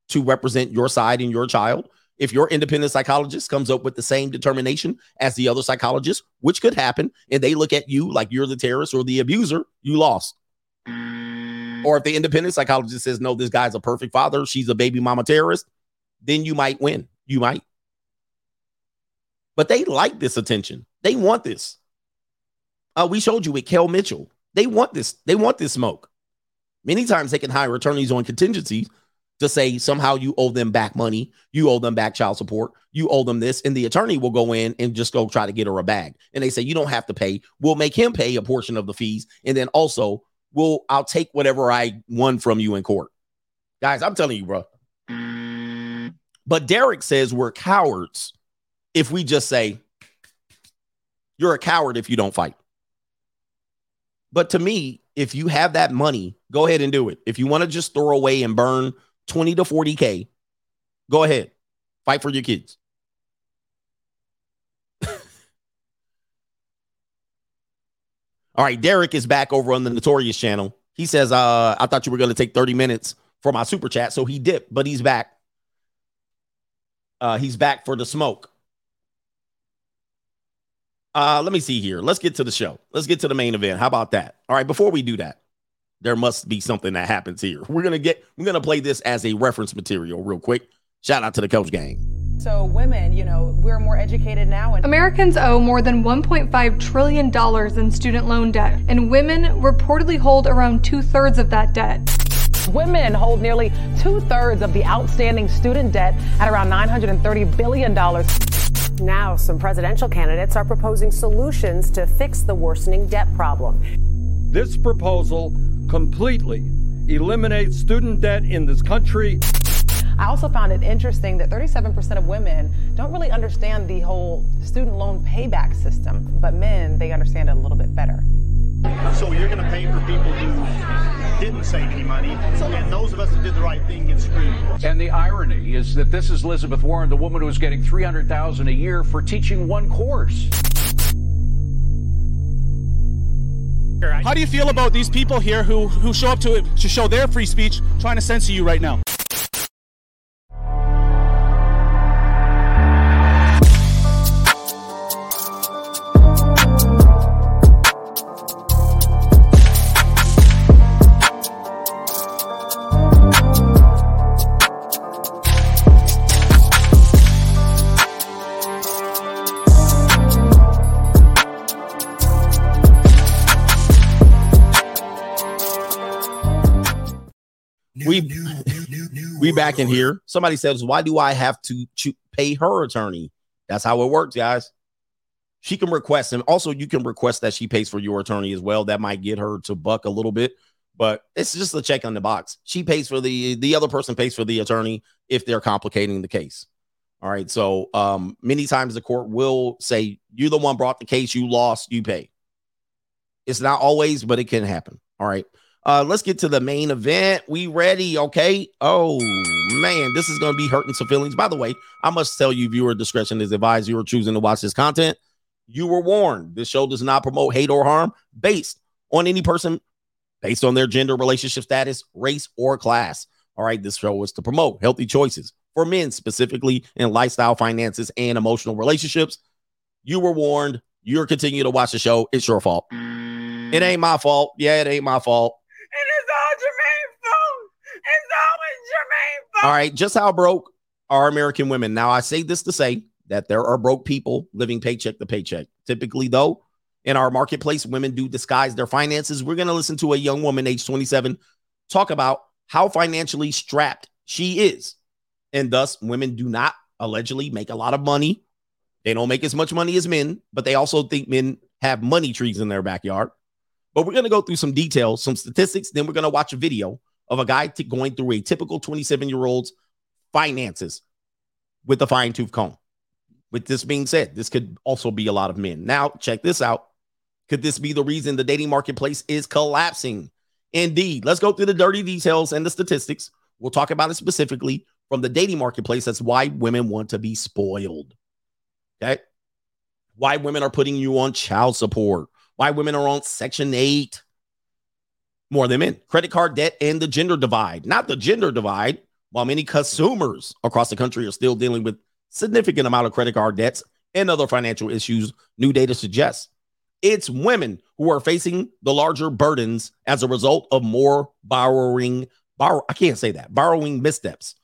to represent your side and your child. If your independent psychologist comes up with the same determination as the other psychologist, which could happen, and they look at you like you're the terrorist or the abuser, you lost. Or if the independent psychologist says, no, this guy's a perfect father, she's a baby mama terrorist, then you might win. You might. But they like this attention. They want this. Uh, we showed you with Kel Mitchell. They want this. They want this smoke. Many times they can hire attorneys on contingencies to say somehow you owe them back money, you owe them back child support, you owe them this, and the attorney will go in and just go try to get her a bag. And they say you don't have to pay. We'll make him pay a portion of the fees, and then also we'll I'll take whatever I won from you in court. Guys, I'm telling you, bro. But Derek says we're cowards if we just say you're a coward if you don't fight. But to me, if you have that money, go ahead and do it. If you want to just throw away and burn 20 to 40K, go ahead. Fight for your kids. All right, Derek is back over on the Notorious channel. He says, uh, I thought you were going to take 30 minutes for my super chat. So he dipped, but he's back. Uh, he's back for the smoke. Uh, let me see here. Let's get to the show. Let's get to the main event. How about that? All right, before we do that, there must be something that happens here. We're gonna get we're gonna play this as a reference material real quick. Shout out to the coach gang.
So women, you know, we're more educated now. And-
Americans owe more than 1.5 trillion dollars in student loan debt, and women reportedly hold around two thirds of that debt.
Women hold nearly two thirds of the outstanding student debt at around $930 billion.
Now, some presidential candidates are proposing solutions to fix the worsening debt problem.
This proposal completely eliminates student debt in this country.
I also found it interesting that 37% of women don't really understand the whole student loan payback system, but men, they understand it a little bit better.
So you're going to pay for people who didn't save any money, and those of us that did the right thing get screwed.
And the irony is that this is Elizabeth Warren, the woman who is getting 300,000 a year for teaching one course.
How do you feel about these people here who, who show up to to show their free speech trying to censor you right now?
We back in here. Somebody says, "Why do I have to, to pay her attorney?" That's how it works, guys. She can request, and also you can request that she pays for your attorney as well. That might get her to buck a little bit, but it's just a check on the box. She pays for the the other person pays for the attorney if they're complicating the case. All right. So um, many times the court will say, "You're the one brought the case. You lost. You pay." It's not always, but it can happen. All right. Uh, let's get to the main event. We ready? Okay. Oh man, this is gonna be hurting some feelings. By the way, I must tell you, viewer discretion is advised. You are choosing to watch this content. You were warned. This show does not promote hate or harm based on any person, based on their gender, relationship status, race, or class. All right, this show is to promote healthy choices for men, specifically in lifestyle, finances, and emotional relationships. You were warned. You're continuing to watch the show. It's your fault. It ain't my fault. Yeah, it ain't my fault.
And it's all Jermaine's fault. It's always Jermaine's fault.
All right, just how broke are American women? Now, I say this to say that there are broke people living paycheck to paycheck. Typically, though, in our marketplace, women do disguise their finances. We're going to listen to a young woman, age 27, talk about how financially strapped she is. And thus, women do not allegedly make a lot of money. They don't make as much money as men, but they also think men have money trees in their backyard. But we're going to go through some details, some statistics. Then we're going to watch a video of a guy t- going through a typical 27 year old's finances with a fine tooth comb. With this being said, this could also be a lot of men. Now, check this out. Could this be the reason the dating marketplace is collapsing? Indeed. Let's go through the dirty details and the statistics. We'll talk about it specifically from the dating marketplace. That's why women want to be spoiled. Okay. Why women are putting you on child support, why women are on Section 8 more than men. Credit card debt and the gender divide, not the gender divide. While many consumers across the country are still dealing with significant amount of credit card debts and other financial issues, new data suggests it's women who are facing the larger burdens as a result of more borrowing. Borrow, I can't say that borrowing missteps.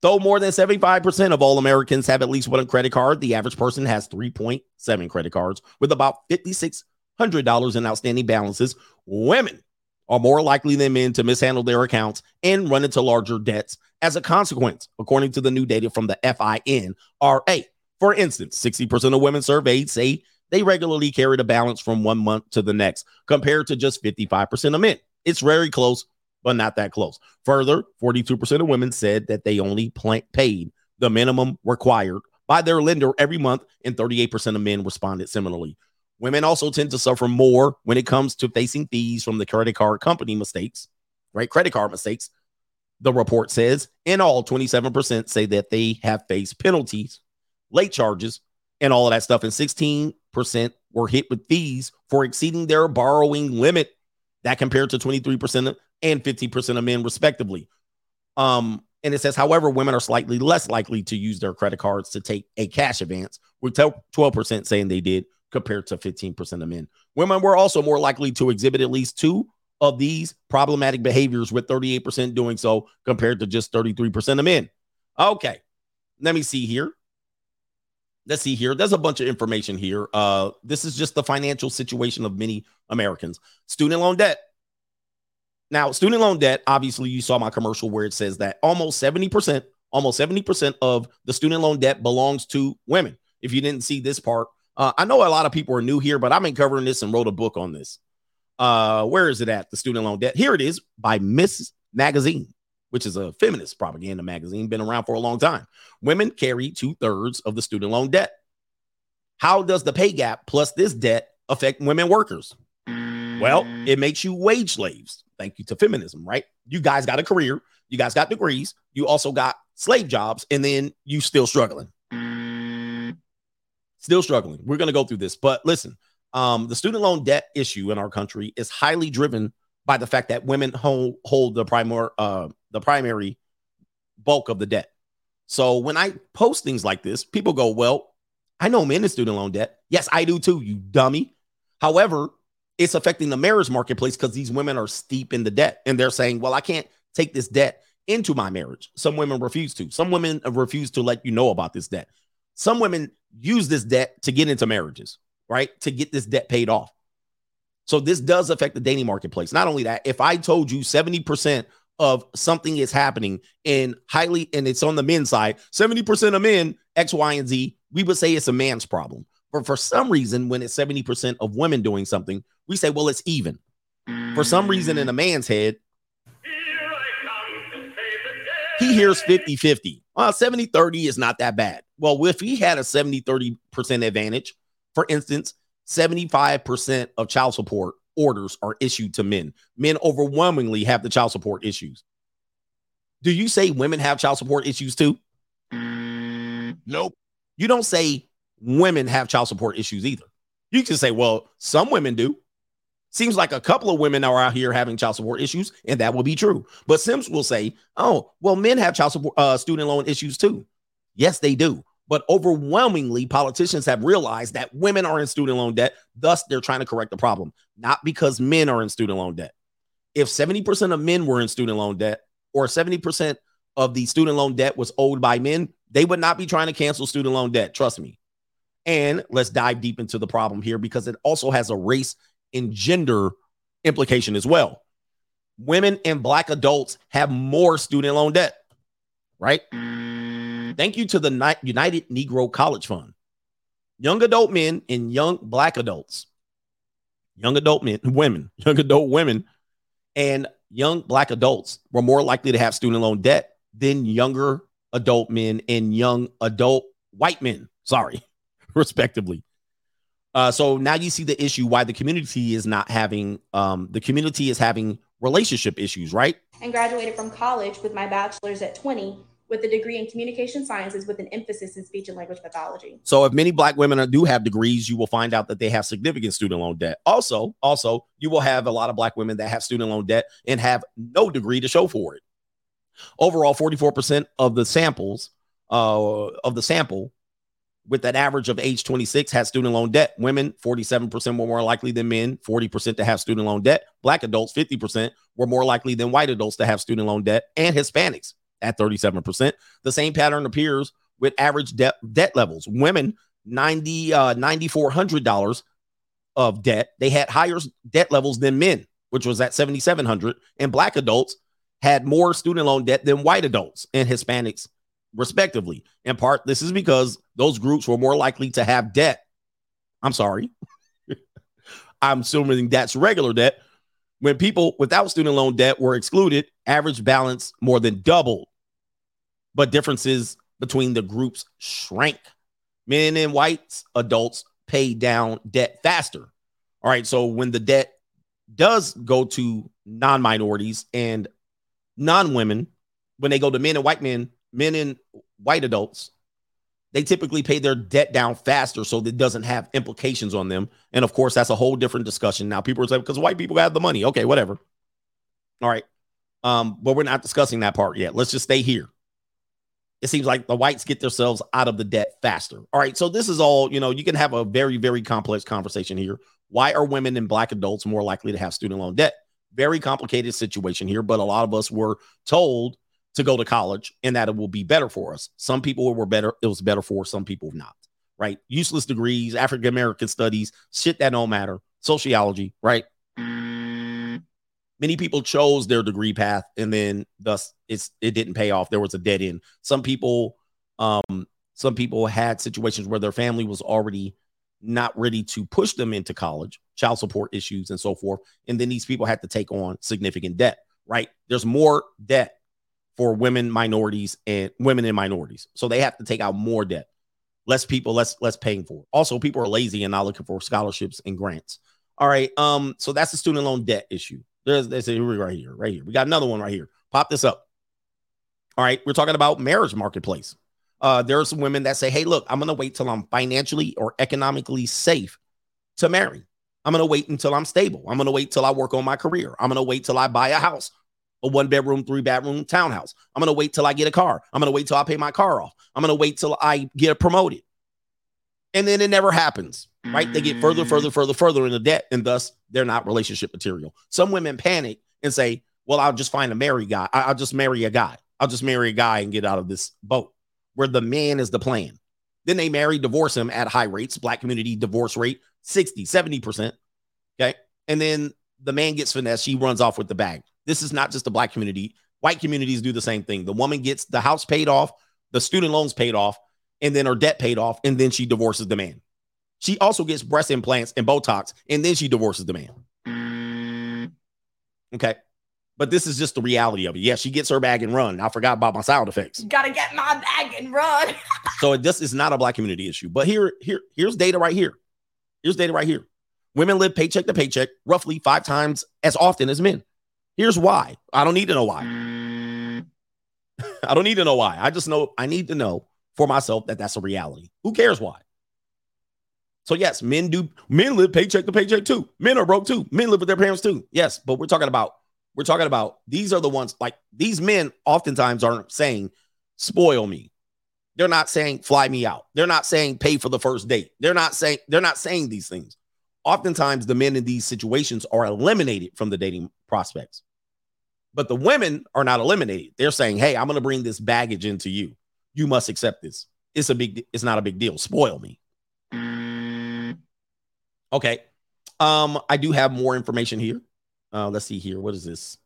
Though more than 75% of all Americans have at least one credit card, the average person has 3.7 credit cards with about $5,600 in outstanding balances. Women are more likely than men to mishandle their accounts and run into larger debts as a consequence, according to the new data from the FINRA. For instance, 60% of women surveyed say they regularly carried a balance from one month to the next, compared to just 55% of men. It's very close, but not that close. Further, 42% of women said that they only paid the minimum required by their lender every month, and 38% of men responded similarly. Women also tend to suffer more when it comes to facing fees from the credit card company mistakes, right? Credit card mistakes. The report says in all, 27% say that they have faced penalties, late charges, and all of that stuff. And 16% were hit with fees for exceeding their borrowing limit. That compared to 23% and 50% of men, respectively. Um, and it says, however, women are slightly less likely to use their credit cards to take a cash advance, with 12% saying they did compared to 15% of men. Women were also more likely to exhibit at least two of these problematic behaviors, with 38% doing so compared to just 33% of men. Okay, let me see here. Let's see here. There's a bunch of information here. Uh, this is just the financial situation of many Americans. Student loan debt. Now, student loan debt, obviously, you saw my commercial where it says that almost 70%, almost 70% of the student loan debt belongs to women. If you didn't see this part, uh, I know a lot of people are new here, but I've been covering this and wrote a book on this. Uh, where is it at? The student loan debt. Here it is by Ms. Magazine, which is a feminist propaganda magazine, been around for a long time. Women carry two thirds of the student loan debt. How does the pay gap plus this debt affect women workers? Well, it makes you wage slaves. Thank you to feminism, right? You guys got a career, you guys got degrees, you also got slave jobs, and then you still struggling. Still struggling. We're going to go through this, but listen, um, the student loan debt issue in our country is highly driven by the fact that women hold, hold the primary uh, the primary bulk of the debt. So when I post things like this, people go, "Well, I know men in student loan debt. Yes, I do too, you dummy." However, it's affecting the marriage marketplace because these women are steep in the debt, and they're saying, "Well, I can't take this debt into my marriage." Some women refuse to. Some women refuse to let you know about this debt. Some women use this debt to get into marriages, right? To get this debt paid off. So this does affect the dating marketplace. Not only that, if I told you 70% of something is happening in highly, and it's on the men's side, 70% of men, X, Y, and Z, we would say it's a man's problem. But for some reason, when it's 70% of women doing something, we say, well, it's even. For some reason, in a man's head, he hears 50 50. Well, 70 30 is not that bad. Well, if he had a 70 30% advantage, for instance, 75% of child support orders are issued to men. Men overwhelmingly have the child support issues. Do you say women have child support issues too? Mm, nope. You don't say women have child support issues either. You can say, well, some women do. Seems like a couple of women are out here having child support issues, and that will be true. But Sims will say, oh, well, men have child support, uh, student loan issues too. Yes, they do. But overwhelmingly, politicians have realized that women are in student loan debt. Thus, they're trying to correct the problem, not because men are in student loan debt. If 70% of men were in student loan debt, or 70% of the student loan debt was owed by men, they would not be trying to cancel student loan debt. Trust me. And let's dive deep into the problem here because it also has a race and gender implication as well. Women and black adults have more student loan debt, right? Mm. Thank you to the United Negro College Fund. young adult men and young black adults, young adult men, women, young adult women, and young black adults were more likely to have student loan debt than younger adult men and young adult white men. Sorry, respectively. Uh, so now you see the issue why the community is not having um, the community is having relationship issues, right?
and graduated from college with my bachelor's at 20 with a degree in communication sciences with an emphasis in speech and language pathology.
So if many black women do have degrees, you will find out that they have significant student loan debt. Also, also, you will have a lot of black women that have student loan debt and have no degree to show for it. Overall, 44% of the samples uh, of the sample with that average of age 26 had student loan debt. Women, 47% were more likely than men, 40% to have student loan debt. Black adults, 50% were more likely than white adults to have student loan debt, and Hispanics at 37%. The same pattern appears with average debt debt levels. Women, 90 uh, $9400 of debt. They had higher debt levels than men, which was at 7700, and black adults had more student loan debt than white adults and Hispanics respectively. In part, this is because those groups were more likely to have debt. I'm sorry. I'm assuming that's regular debt. When people without student loan debt were excluded, average balance more than doubled. But differences between the groups shrank. Men and whites adults pay down debt faster. All right. So when the debt does go to non minorities and non women, when they go to men and white men, men and white adults, they typically pay their debt down faster so that it doesn't have implications on them. And of course, that's a whole different discussion. Now, people are saying because white people have the money. Okay, whatever. All right. Um, but we're not discussing that part yet. Let's just stay here. It seems like the whites get themselves out of the debt faster. All right. So this is all, you know, you can have a very, very complex conversation here. Why are women and black adults more likely to have student loan debt? Very complicated situation here, but a lot of us were told to go to college and that it will be better for us. Some people were better, it was better for, some people not, right? Useless degrees, African American studies, shit that don't matter, sociology, right? Many people chose their degree path and then thus it's it didn't pay off. There was a dead end. Some people, um, some people had situations where their family was already not ready to push them into college, child support issues and so forth. And then these people had to take on significant debt, right? There's more debt for women, minorities, and women and minorities. So they have to take out more debt. Less people, less less paying for. Also, people are lazy and not looking for scholarships and grants. All right. Um, so that's the student loan debt issue. There's there's a right here, right here. We got another one right here. Pop this up. All right, we're talking about marriage marketplace. Uh, there are some women that say, "Hey, look, I'm gonna wait till I'm financially or economically safe to marry. I'm gonna wait until I'm stable. I'm gonna wait till I work on my career. I'm gonna wait till I buy a house a one bedroom, three bedroom townhouse. I'm going to wait till I get a car. I'm going to wait till I pay my car off. I'm going to wait till I get promoted. And then it never happens, right? They get further, mm. further, further, further in the debt, and thus they're not relationship material. Some women panic and say, Well, I'll just find a married guy. I'll just marry a guy. I'll just marry a guy and get out of this boat where the man is the plan. Then they marry, divorce him at high rates, black community divorce rate 60, 70%. Okay. And then the man gets finesse. She runs off with the bag. This is not just the black community. White communities do the same thing. The woman gets the house paid off, the student loans paid off, and then her debt paid off, and then she divorces the man. She also gets breast implants and Botox, and then she divorces the man. Okay. But this is just the reality of it. Yeah, she gets her bag and run. I forgot about my sound effects.
Gotta get my bag and run.
so this is not a black community issue. But here, here, here's data right here. Here's data right here. Women live paycheck to paycheck roughly five times as often as men. Here's why. I don't need to know why. Mm. I don't need to know why. I just know I need to know for myself that that's a reality. Who cares why? So yes, men do men live paycheck to paycheck too. Men are broke too. Men live with their parents too. Yes, but we're talking about we're talking about these are the ones like these men oftentimes aren't saying spoil me. They're not saying fly me out. They're not saying pay for the first date. They're not saying they're not saying these things. Oftentimes the men in these situations are eliminated from the dating prospects. But the women are not eliminated. They're saying, "Hey, I'm going to bring this baggage into you. You must accept this. It's a big. It's not a big deal. Spoil me." Okay. Um, I do have more information here. Uh, let's see here. What is this?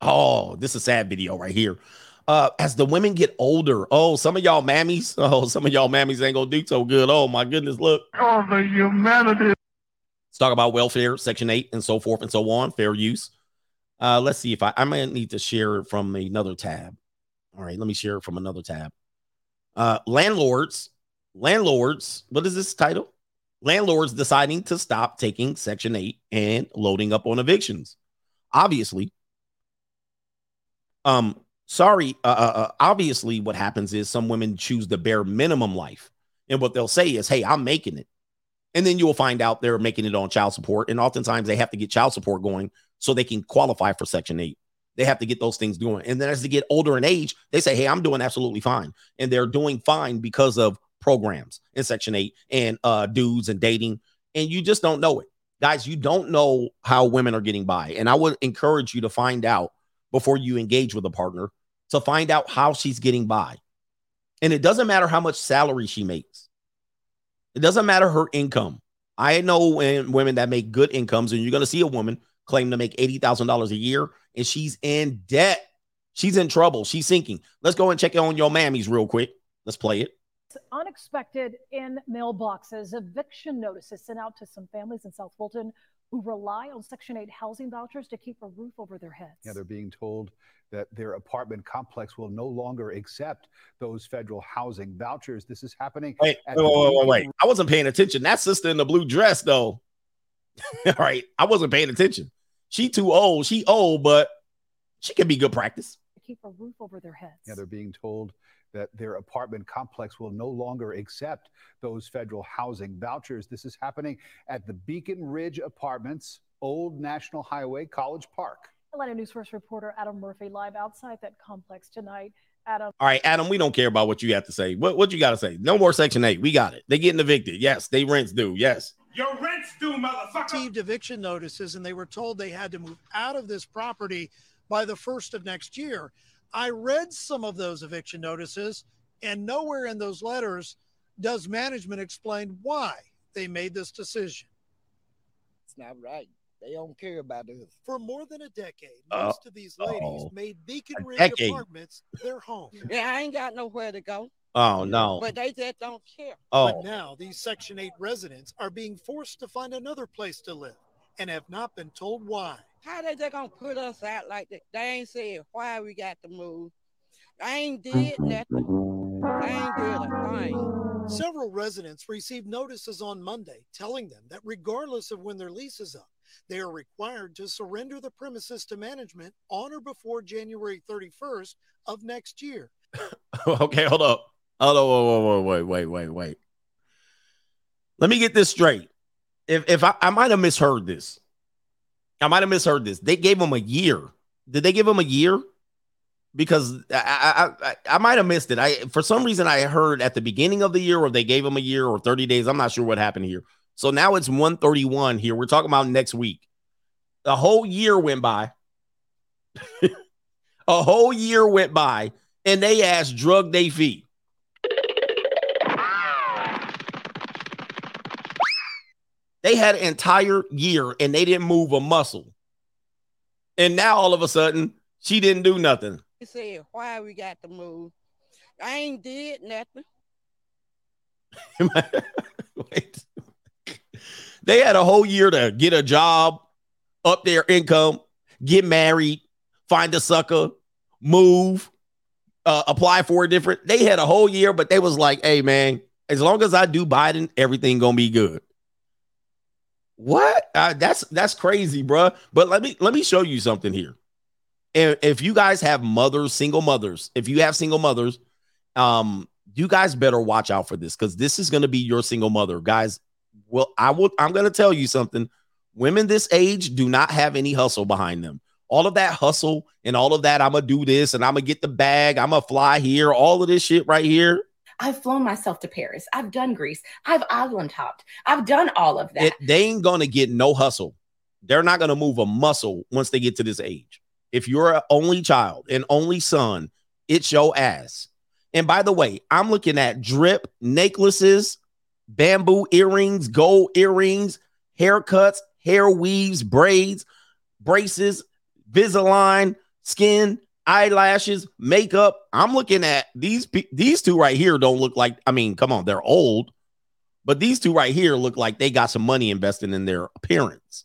Oh, this is a sad video right here. Uh, as the women get older, oh, some of y'all mammies, oh, some of y'all mammies ain't gonna do so good. Oh my goodness, look.
Oh, the humanity.
Let's talk about welfare, section eight, and so forth and so on, fair use. Uh, let's see if I I might need to share it from another tab. All right, let me share it from another tab. Uh, landlords, landlords, what is this title? Landlords deciding to stop taking section eight and loading up on evictions. Obviously, um, sorry, uh, uh, uh, obviously, what happens is some women choose the bare minimum life, and what they'll say is, "Hey, I'm making it," and then you will find out they're making it on child support, and oftentimes they have to get child support going so they can qualify for Section Eight. They have to get those things going, and then as they get older in age, they say, "Hey, I'm doing absolutely fine," and they're doing fine because of programs in Section Eight and uh, dudes and dating, and you just don't know it, guys. You don't know how women are getting by, and I would encourage you to find out before you engage with a partner to find out how she's getting by. And it doesn't matter how much salary she makes. It doesn't matter her income. I know women that make good incomes, and you're going to see a woman claim to make $80,000 a year, and she's in debt. She's in trouble. She's sinking. Let's go and check on your mammies real quick. Let's play it.
Unexpected in mailboxes, eviction notices sent out to some families in South Fulton who rely on Section 8 housing vouchers to keep a roof over their heads.
Yeah, they're being told that their apartment complex will no longer accept those federal housing vouchers. This is happening.
Wait, wait, wait, wait, wait. I wasn't paying attention. That sister in the blue dress, though. All right. I wasn't paying attention. She too old. She old, but she can be good practice.
Keep a roof over their heads.
Yeah, they're being told that their apartment complex will no longer accept those federal housing vouchers. This is happening at the Beacon Ridge Apartments, Old National Highway, College Park.
Atlanta News First reporter Adam Murphy live outside that complex tonight. Adam.
All right, Adam, we don't care about what you have to say. What, what you got to say? No more Section 8. We got it. They getting evicted. Yes, they rents due. Yes.
Your rent's due, motherfucker. Received eviction notices, and they were told they had to move out of this property by the first of next year. I read some of those eviction notices, and nowhere in those letters does management explain why they made this decision.
It's not right. They don't care about us.
For more than a decade,
Uh,
most of these ladies
oh.
made Beacon
A
Ridge apartments their home.
Yeah, I ain't got nowhere to go.
Oh, no.
But they just don't care.
Oh, But
now these Section 8 residents are being forced to find another place to live and have not been told why.
How they just gonna put us out like that? They ain't said why we got to move. I ain't did mm-hmm. nothing. I ain't did a thing.
Several residents received notices on Monday telling them that regardless of when their lease is up, they are required to surrender the premises to management on or before January 31st of next year.
okay. Hold up. Hold on. Wait, wait, wait, wait, wait, wait. Let me get this straight. If if I, I might have misheard this, I might have misheard this. They gave him a year. Did they give him a year? Because I I, I, I might have missed it. I for some reason I heard at the beginning of the year, or they gave him a year or 30 days. I'm not sure what happened here. So now it's 131 here. We're talking about next week. A whole year went by. a whole year went by, and they asked drug they fee. They had an entire year and they didn't move a muscle. And now all of a sudden, she didn't do nothing.
They said why we got to move. I ain't did nothing.
Wait. They had a whole year to get a job, up their income, get married, find a sucker, move, uh, apply for a different. They had a whole year, but they was like, "Hey, man, as long as I do Biden, everything gonna be good." What? Uh, that's that's crazy, bruh. But let me let me show you something here. If, if you guys have mothers, single mothers, if you have single mothers, um, you guys better watch out for this because this is going to be your single mother, guys. Well, I will. I'm going to tell you something. Women this age do not have any hustle behind them. All of that hustle and all of that, I'm gonna do this and I'm gonna get the bag. I'm gonna fly here. All of this shit right here.
I've flown myself to Paris. I've done Greece. I've island hopped. I've done all of that.
It, they ain't gonna get no hustle. They're not gonna move a muscle once they get to this age. If you're an only child, an only son, it's your ass. And by the way, I'm looking at drip necklaces, bamboo earrings, gold earrings, haircuts, hair weaves, braids, braces, Invisalign, skin, eyelashes, makeup. I'm looking at these these two right here don't look like I mean, come on, they're old, but these two right here look like they got some money invested in their appearance.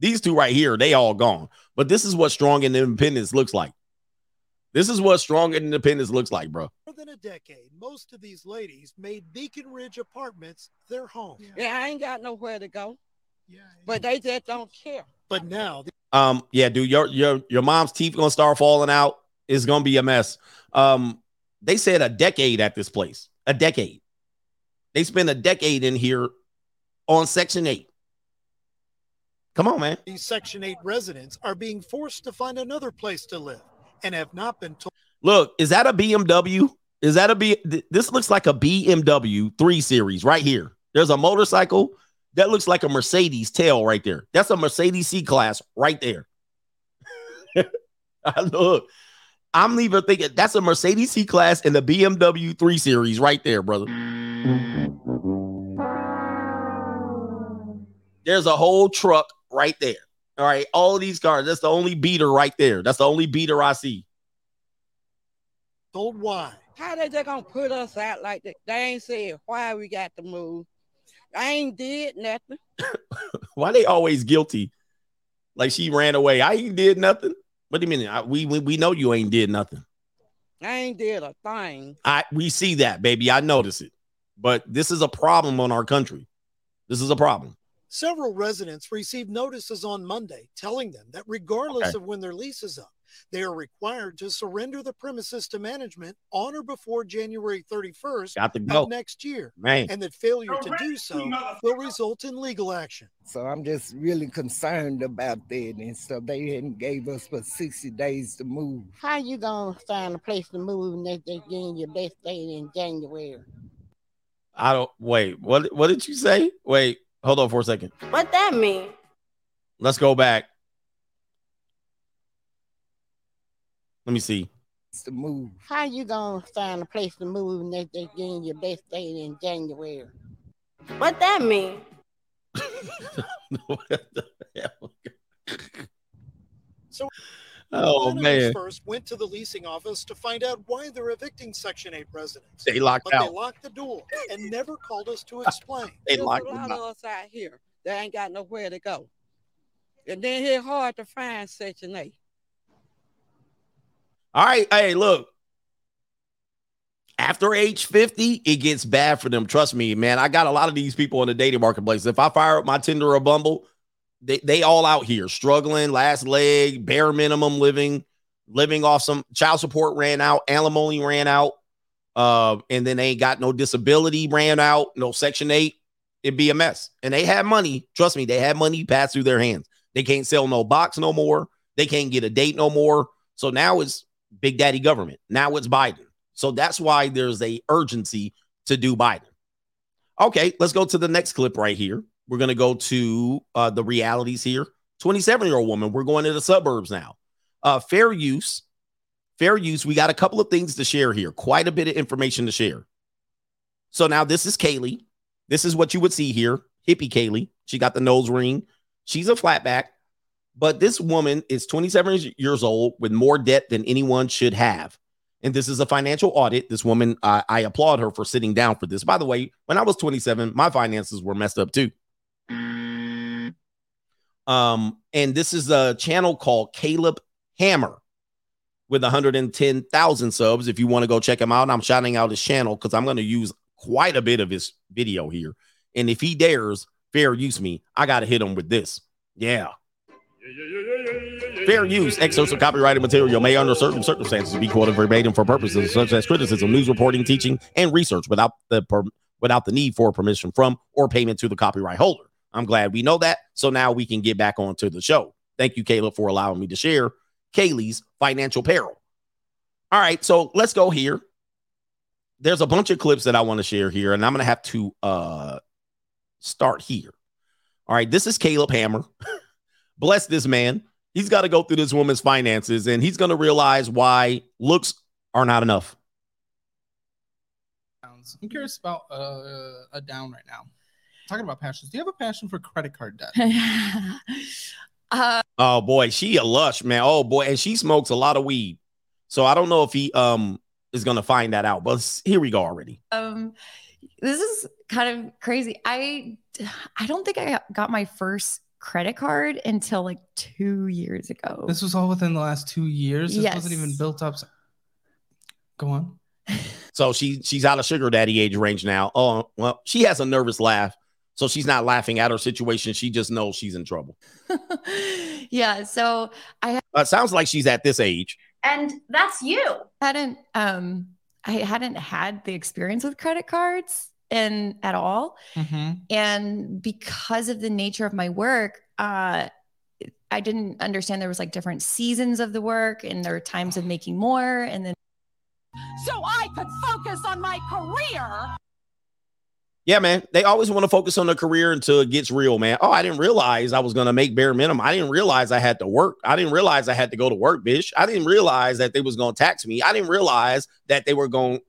These two right here, they all gone. But this is what strong and independence looks like. This is what strong and independence looks like, bro.
more than a decade, most of these ladies made Beacon Ridge Apartments their home.
Yeah, I ain't got nowhere to go. Yeah, but they just don't care.
But now,
Um, yeah, dude, your your your mom's teeth gonna start falling out. It's gonna be a mess. Um, they said a decade at this place. A decade. They spent a decade in here on Section 8. Come on, man.
these Section 8 residents are being forced to find another place to live and have not been told.
Look, is that a BMW? Is that a B? This looks like a BMW 3 Series right here. There's a motorcycle that looks like a Mercedes tail right there. That's a Mercedes C class right there. I look, I'm even thinking that's a Mercedes C class and the BMW 3 Series right there, brother. There's a whole truck right there. All right, all of these cars. That's the only beater right there. That's the only beater I see.
Told why?
How they just gonna put us out like that? They ain't said why we got to move. I ain't did nothing.
Why they always guilty? Like she ran away. I ain't did nothing. What do you mean? I, we, we we know you ain't did nothing.
I ain't did a thing.
I we see that, baby. I notice it. But this is a problem on our country. This is a problem.
Several residents received notices on Monday telling them that regardless
Okay.
of when their lease is up, they are required to surrender the premises to management on or before January 31st
Got to go.
of next year.
Man.
And that failure to do so will result in legal action.
So I'm just really concerned about that and so They hadn't gave us but 60 days to move.
How you gonna find a place to move and they they getting your best date in January?
I don't wait. What what did you say? Wait, hold on for a second.
What that mean?
Let's go back. Let me see.
To move.
How you gonna find a place to move and they they getting your best date in January? What that mean?
So
Oh
homeowners
man.
first went to the leasing office to find out why they're evicting Section 8 residents.
They locked
but they locked the door and never called us to explain.
They
There's
locked
a
them
lot
out.
of us out here They ain't got nowhere to go. And then it's hard to find Section 8.
All right. Hey, look. After age 50, it gets bad for them. Trust me, man. I got a lot of these people in the dating marketplace. If I fire up my Tinder or Bumble, they, they all out here struggling, last leg, bare minimum living, living off some child support ran out, alimony ran out, uh, and then they ain't got no disability ran out, no section eight. It'd be a mess. And they had money. Trust me, they had money pass through their hands. They can't sell no box no more. They can't get a date no more. So now it's Big Daddy government. Now it's Biden. So that's why there's a urgency to do Biden. Okay, let's go to the next clip right here. We're going to go to uh, the realities here. 27 year old woman. We're going to the suburbs now. Uh, fair use. Fair use. We got a couple of things to share here. Quite a bit of information to share. So now this is Kaylee. This is what you would see here. Hippie Kaylee. She got the nose ring. She's a flatback. But this woman is 27 years old with more debt than anyone should have. And this is a financial audit. This woman, I applaud her for sitting down for this. By the way, when I was 27, my finances were messed up too. Um, and this is a channel called Caleb Hammer with 110,000 subs. If you want to go check him out, I'm shouting out his channel because I'm going to use quite a bit of his video here. And if he dares fair use me, I got to hit him with this. Yeah. Fair use. Excerpts of copyrighted material may, under certain circumstances, be quoted verbatim for purposes such as criticism, news reporting, teaching, and research without the per- without the need for permission from or payment to the copyright holder. I'm glad we know that. So now we can get back onto the show. Thank you, Caleb, for allowing me to share Kaylee's financial peril. All right, so let's go here. There's a bunch of clips that I want to share here, and I'm gonna have to uh start here. All right, this is Caleb Hammer. Bless this man. He's got to go through this woman's finances, and he's gonna realize why looks are not enough.
I'm curious about uh, a down right now. Talking about passions, do you have a passion for credit card debt?
uh,
Oh boy, she a lush man. Oh boy, and she smokes a lot of weed. So I don't know if he um is gonna find that out. But here we go already.
Um, this is kind of crazy. I I don't think I got my first credit card until like two years ago.
This was all within the last two years. This wasn't even built up. Go on.
So she she's out of sugar daddy age range now. Oh well, she has a nervous laugh. So she's not laughing at her situation. She just knows she's in trouble.
yeah. So I
Uh, sounds like she's at this age.
and that's you. I Hadn't um I hadn't had the experience with credit cards and at all.
Mm-hmm.
and because of the nature of my work uh i didn't understand there was like different seasons of the work and there were times of making more and then
So I could focus on my career.
Yeah, man. They always want to focus on their career until it gets real, man. Oh, I didn't realize I was gonna make bare minimum. I didn't realize I had to work. I didn't realize I had to go to work, bitch. I didn't realize that they was gonna tax me. I didn't realize that they were going.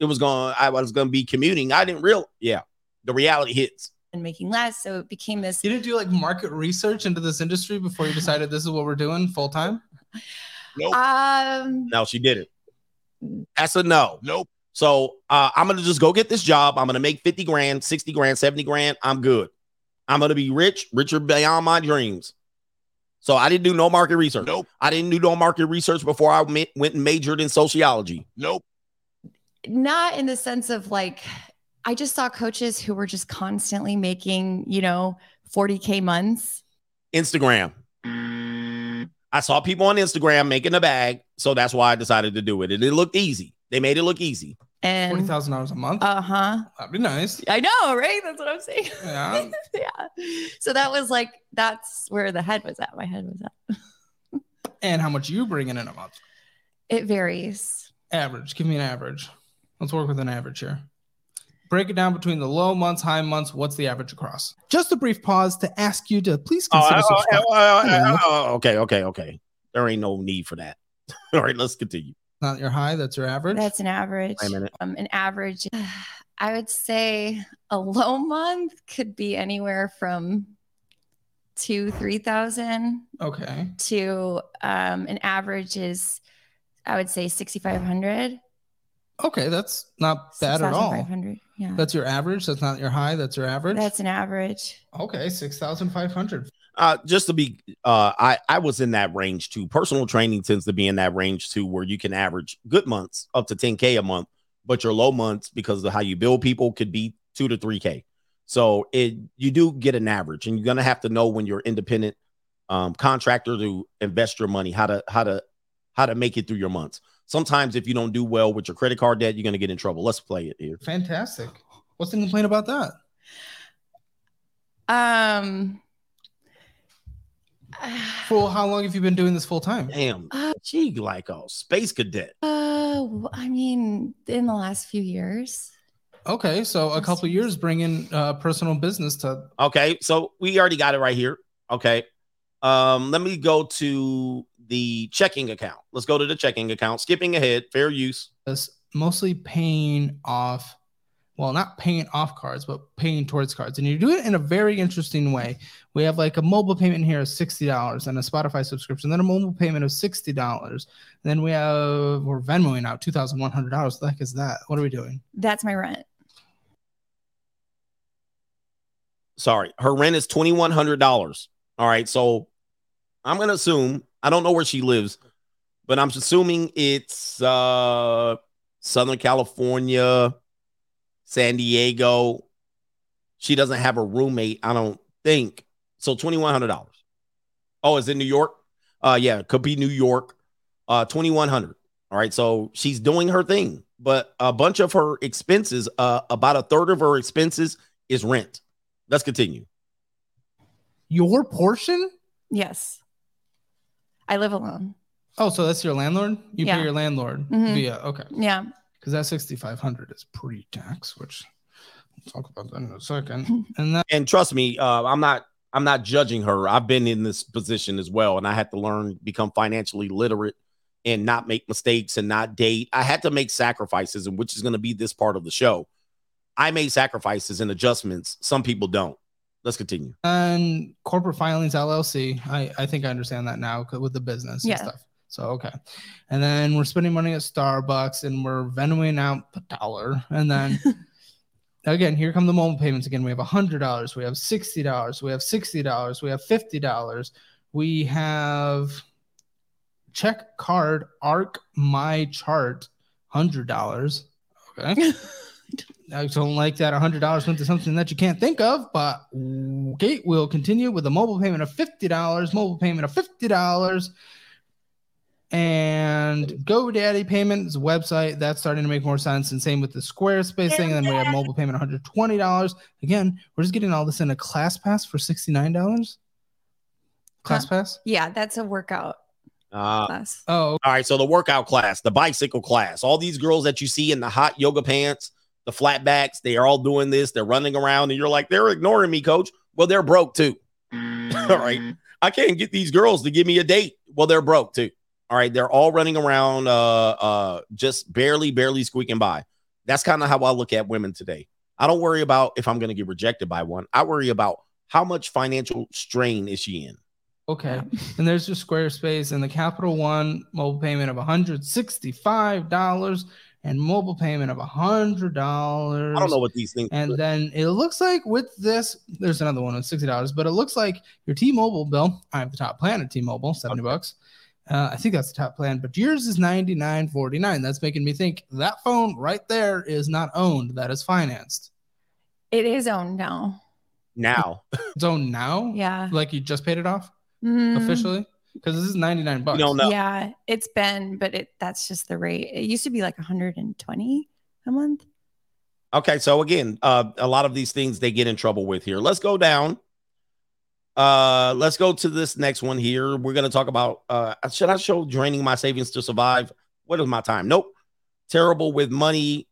It was going. I was gonna be commuting. I didn't real. Yeah, the reality hits.
and making less so it became this
You didn't do like market research into this industry before you decided this is what we're doing full time?
Nope.
um
No, she didn't. That's a no. Nope. So uh, I'm gonna just go get this job. I'm gonna make 50 grand, 60 grand, 70 grand. I'm good. I'm gonna be rich, richer beyond my dreams. So I didn't do no market research. Nope. I didn't do no market research before I ma- went and majored in sociology. Nope.
Not in the sense of like i just saw coaches who were just constantly making you know 40k months
Instagram. I saw people on Instagram making a bag, so that's why I decided to do it. And it looked easy. They made it look easy.
and
Forty thousand dollars a month.
uh-huh
That'd be nice.
i know right that's what i'm saying
Yeah.
yeah so that was like that's where the head was at my head was at
And how much you bringing in a month?
it varies
Average. Give me an average. Let's work with an average here. Break it down between the low months, high months. What's the average across? Just a brief pause to ask you to please
Oh,
consider
oh, oh,
subscribing.
oh, oh, oh, oh, okay, okay, okay. There ain't no need for that. All right, let's continue.
Not your high. That's your average.
That's an average.
Wait a minute.
Um, an average, I would say a low month could be anywhere from two, three thousand
okay.
to um, an average is, I would say sixty five hundred.
Okay, that's not bad at all.
6,500, yeah.
That's your average. That's not your high. That's your average.
That's an average.
okay. Six thousand five hundred.
Uh, just to be, uh, I I was in that range too. Personal training tends to be in that range too, where you can average good months up to 10k a month, but your low months because of how you build people could be two to three k. So it you do get an average, and you're gonna have to know when you're independent um, contractor to invest your money, how to how to how to make it through your months. Sometimes if you don't do well with your credit card debt, you're gonna get in trouble. Let's play it here.
Fantastic. What's the complaint about that?
Um,
For how long have you been doing this full time?
Damn, she like a space cadet.
uh, I mean, in the last few years.
Okay, so a couple years bringing uh, personal business to
Okay, so we already got it right here. Okay. Um, let me go to the checking account. Let's go to the checking account. Skipping ahead, fair use.
us mostly paying off well not paying off cards but paying towards cards and you do it in a very interesting way we have like a mobile payment here of $60 and a spotify subscription then a mobile payment of $60 then we have we're venmoing out $2100 what the heck is that what are we doing
That's my rent.
Sorry, her rent is twenty one hundred dollars. All right, so I'm gonna assume I don't know where she lives, but I'm assuming it's uh Southern California, San Diego. She doesn't have a roommate, I don't think. So twenty one hundred dollars. Oh, is it New York? Uh, yeah, could be New York. Uh, twenty one hundred. All right, so she's doing her thing, but a bunch of her expenses, uh, about a third of her expenses is rent. Let's continue.
your portion
Yes. I live alone.
oh so that's your landlord you
Yeah.
pay your landlord
Mhm.
via okay
Yeah.
because that 6500 is pre-tax which we'll talk about that in a second and that
and trust me, uh, I'm not I'm not judging her. I've been in this position as well, and I had to learn become financially literate and not make mistakes and not date. I had to make sacrifices, and which is going to be this part of the show. I made sacrifices and adjustments. Some people don't. Let's continue.
and corporate filings LLC. I, I think I understand that now 'cause with the business
Yeah.
and stuff. So okay, and then we're spending money at Starbucks, and we're Venmoing out a dollar, and then again, here come the mobile payments again. We have hundred dollars, we have sixty dollars, we have sixty dollars, we have fifty dollars, we have check card arc my chart hundred dollars. Okay. I don't like that hundred dollars went to something that you can't think of, but okay, we'll continue with a mobile payment of fifty dollars, mobile payment of fifty dollars, and GoDaddy payments website that's starting to make more sense. And same with the Squarespace thing. And then we have mobile payment one hundred twenty dollars. Again, we're just getting all this in a ClassPass for sixty nine dollars. ClassPass.
Yeah, that's a workout.
Uh,
Class.
Oh,
all right. So the workout class, the bicycle class, all these girls that you see in the hot yoga pants, the flatbacks, they are all doing this. They're running around, and you're like, they're ignoring me, coach. Well, they're broke too. all right. I can't get these girls to give me a date. Well, they're broke too. All right. They're all running around, uh, uh, just barely, barely squeaking by. That's kind of how I look at women today. I don't worry about if I'm going to get rejected by one. I worry about how much financial strain is she in.
Okay. And there's your Squarespace and the Capital One mobile payment of $165 and mobile payment of a $100.
I don't know what these things.
And then it looks like with this, there's another one of $60, but it looks like your T-Mobile bill. I have the top plan at T-Mobile, 70 bucks. Uh, I think that's the top plan, but yours is 99.49. That's making me think that phone right there is not owned. That is financed.
It is owned now.
Now,
It's owned now.
Yeah.
Like you just paid it off
Mm,
officially because this is 99 bucks.
Yeah, it's been, but it that's just the rate. It used to be like 120 a month.
Okay, so again, uh, a lot of these things they get in trouble with here. Let's go down. Uh, let's go to this next one here. We're gonna talk about. Uh, should I show draining my savings to survive? What is my time? Nope. Terrible with money.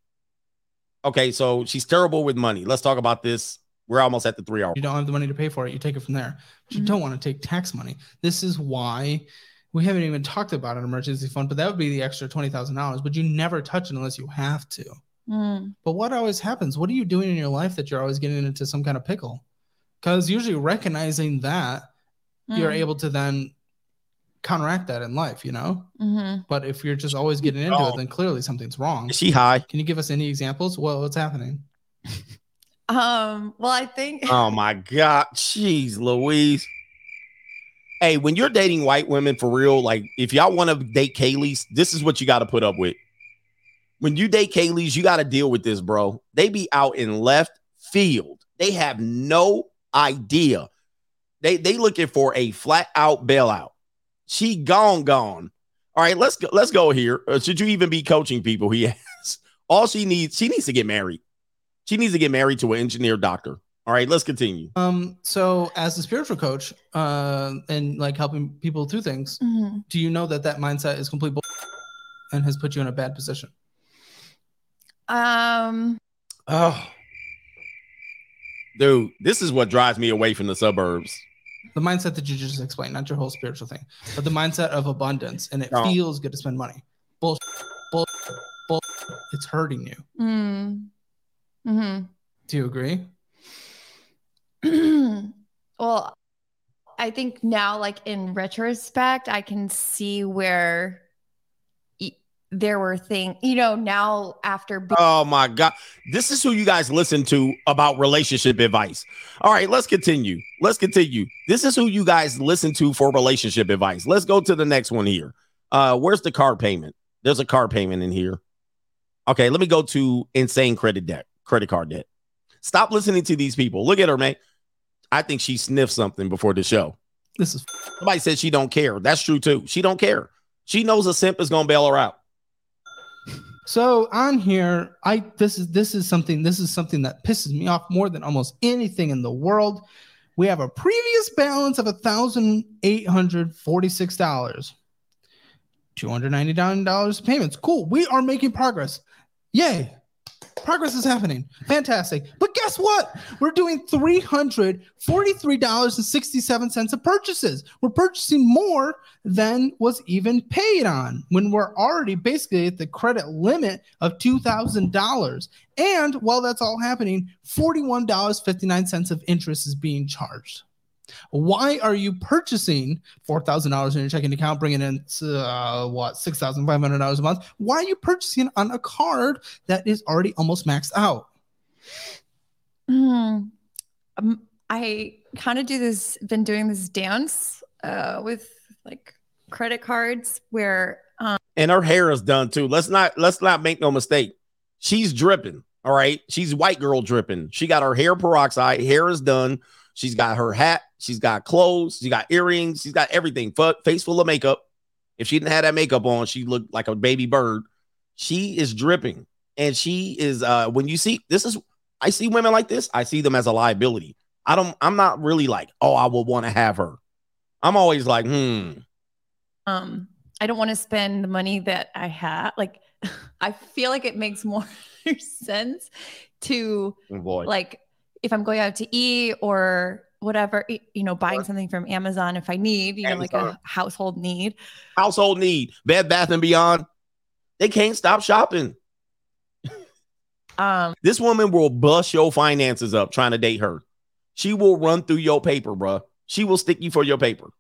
Okay, so she's terrible with money. Let's talk about this. We're almost at the three hour.
you don't have the money to pay for it, you take it from there. But you
Mhm.
don't want to take tax money. This is why we haven't even talked about an emergency fund, but that would be the extra twenty thousand dollars. But you never touch it unless you have to.
Mm.
But what always happens? What are you doing in your life that you're always getting into some kind of pickle? Because usually recognizing that, you're
Mm.
able to then counteract that in life, you know.
Mhm.
But if you're just always getting into
Oh.
it, then clearly something's wrong.
Is she high?
Can you give us any examples? Well, what's happening?
Um, well, I think
Oh my God. Jeez, Louise. Hey, when you're dating white women for real, like if y'all want to date Kaylee's, this is what you got to put up with. When you date Kaylee's, you got to deal with this, bro. They be out in left field. They have no idea. They they looking for a flat out bailout. She gone, gone. All right, let's go. Let's go here. Uh, should you even be coaching people? He asks. All she needs, she needs to get married. She needs to get married to an engineer doctor. All right, let's continue.
Um, so as a spiritual coach, uh, and like helping people through things,
Mhm.
do you know that that mindset is complete bull- and has put you in a bad position?
um
Oh, dude, this is what drives me away from the suburbs.
The mindset that you just explained, not your whole spiritual thing, but the mindset of abundance, and it
No.
feels good to spend money. Bullshit, bullshit, bullshit. It's hurting you.
mm, hmm
Do you agree?
well, I think now, like in retrospect, I can see where y- there were things, you know, now after being
Oh my god, this is who you guys listen to about relationship advice. All right, let's continue. Let's continue. This is who you guys listen to for relationship advice. Let's go to the next one here. Uh, where's the car payment? There's a car payment in here. Okay, let me go to insane credit debt, credit card debt. Stop listening to these people. Look at her, man. I think she sniffed something before the show.
This is
somebody said she don't care. That's true too. She don't care. She knows a simp is gonna bail her out.
So on here, I this is this is something this is something that pisses me off more than almost anything in the world. We have a previous balance of a thousand eight hundred forty-six dollars, two hundred ninety-nine dollars payments. Cool, we are making progress. Yay! Progress is happening. Fantastic. But guess what? We're doing $343.67 of purchases. We're purchasing more than was even paid on when we're already basically at the credit limit of $2,000. And while that's all happening, $41.59 of interest is being charged. Why are you purchasing four thousand dollars in your checking account, bringing in uh, what six thousand five hundred dollars a month? Why are you purchasing on a card that is already almost maxed out?
Hmm. Um, I kind of do this, been doing this dance uh, with like credit cards where um,
and her hair is done too. Let's not let's not make no mistake. She's dripping. All right. She's white girl dripping. She got her hair peroxide, hair is done. She's got her hat, she's got clothes, she got earrings, she's got everything. F- face full of makeup. If she didn't have that makeup on, she looked like a baby bird. She is dripping. And she is uh when you see this is I see women like this, I see them as a liability. I don't I'm not really like, oh, I would want to have her. I'm always like, hmm.
um I don't want to spend the money that I have. Like I feel like it makes more sense to
Oh, boy.
like if I'm going out to eat or whatever, you know, buying something from Amazon if I need, you know, like a household need.
household need, Bed Bath and Beyond. They can't stop shopping.
Um,
This woman will bust your finances up trying to date her. She will run through your paper, bruh. She will stick you for your paper.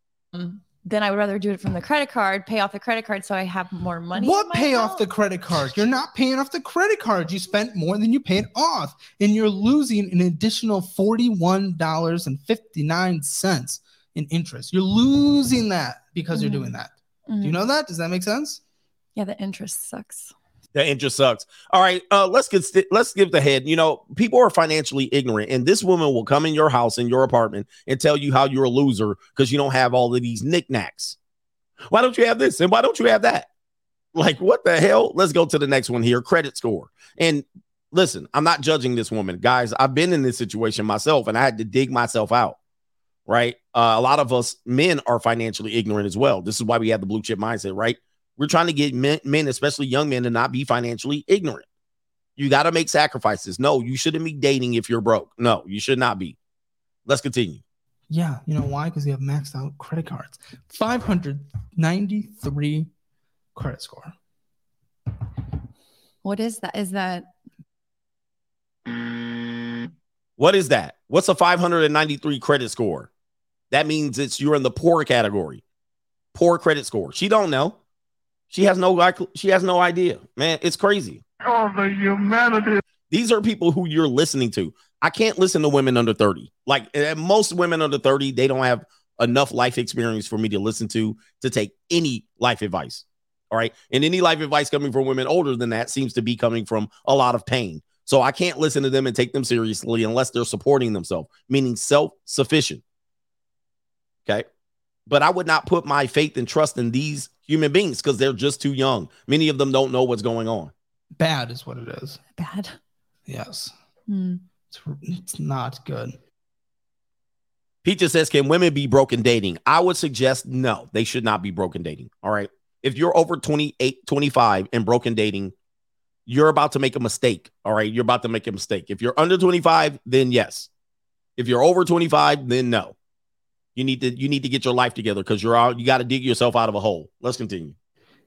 Then I would rather do it from the credit card, pay off the credit card so I have more money.
What pay
account.
off the credit card? You're not paying off the credit card. You spent more than you paid off, and you're losing an additional $41.59 in interest. You're losing that because you're doing that. Do you
Mhm.
know that? Does that make sense?
Yeah, the interest sucks.
The just sucks. All right, uh, let's get st- let's give the head. You know, people are financially ignorant, and this woman will come in your house in your apartment and tell you how you're a loser because you don't have all of these knickknacks. Why don't you have this and why don't you have that? Like what the hell? Let's go to the next one here. Credit score. And listen, I'm not judging this woman, guys. I've been in this situation myself, and I had to dig myself out. Right? Uh, a lot of us men are financially ignorant as well. This is why we have the blue chip mindset, right? We're trying to get men, men, especially young men, to not be financially ignorant. You got to make sacrifices. No, you shouldn't be dating if you're broke. No, you should not be. Let's continue.
Yeah. You know why? Because you have maxed out credit cards. 593 credit score.
What is that? Is that
What is that? What's a 593 credit score? That means it's you're in the poor category. Poor credit score. She don't know. She has no she has no idea. Man, it's crazy.
Oh, the humanity.
These are people who you're listening to. I can't listen to women under 30. Like eh, most women under 30, they don't have enough life experience for me to listen to to take any life advice. All right. And any life advice coming from women older than that seems to be coming from a lot of pain. So I can't listen to them and take them seriously unless they're supporting themselves, meaning self sufficient. Okay. But I would not put my faith and trust in these human beings because they're just too young. Many of them don't know what's going on.
Bad is what it is.
bad?
Yes.
Hmm.
It's, it's not good.
Peaches says, Can women be broken dating? I would suggest no, they should not be broken dating. All right. If you're over 28, 25 and broken dating, you're about to make a mistake. All right. You're about to make a mistake. If you're under 25, then yes. If you're over 25, then no. You need to you need to get your life together because you're out, you got to dig yourself out of a hole. Let's continue.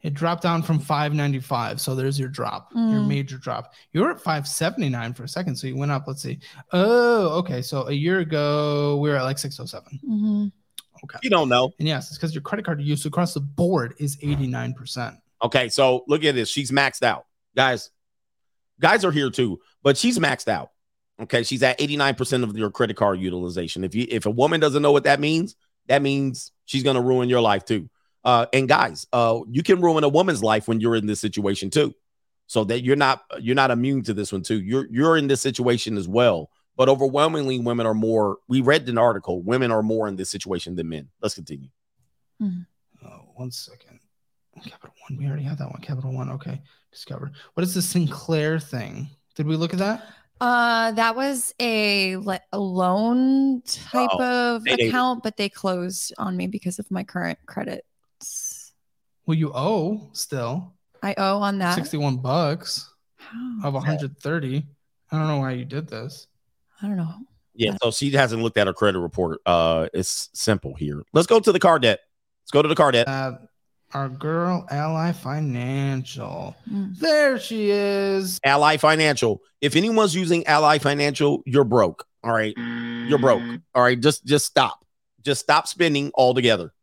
It dropped down from 595. So there's your drop, your
Mm.
major drop. You were at 579 for a second. So you went up. Let's see. Oh, okay. So a year ago, we were at like 607.
Mm-hmm.
Okay.
You don't know.
And yes, it's because your credit card use across the board is 89%.
Okay, so look at this. She's maxed out. Guys, guys are here too, but she's maxed out. Okay, she's at 89% of your credit card utilization. If you if a woman doesn't know what that means, that means she's gonna ruin your life too. Uh, and guys, uh, you can ruin a woman's life when you're in this situation too. So that you're not you're not immune to this one too. You're you're in this situation as well. But overwhelmingly, women are more. We read an article. Women are more in this situation than men. Let's continue.
Oh, one second. Capital One. We already had that one. Capital One. Okay. Discover. What is the Sinclair thing? Did we look at that?
Uh, that was a like a loan type
Oh,
of
they- they-
account, but they closed on me because of my current credits.
Well, you owe still
I owe on that.
61 bucks of 130. I don't know why you did this.
I don't know.
Yeah, so she hasn't looked at her credit report. Uh, it's simple here. Let's go to the car debt. Let's go to the car debt.
Uh, our girl, Ally Financial.
Mm.
There she is.
Ally Financial. If anyone's using Ally Financial, you're broke. All right, you're broke. All right, just just stop. Just stop spending altogether.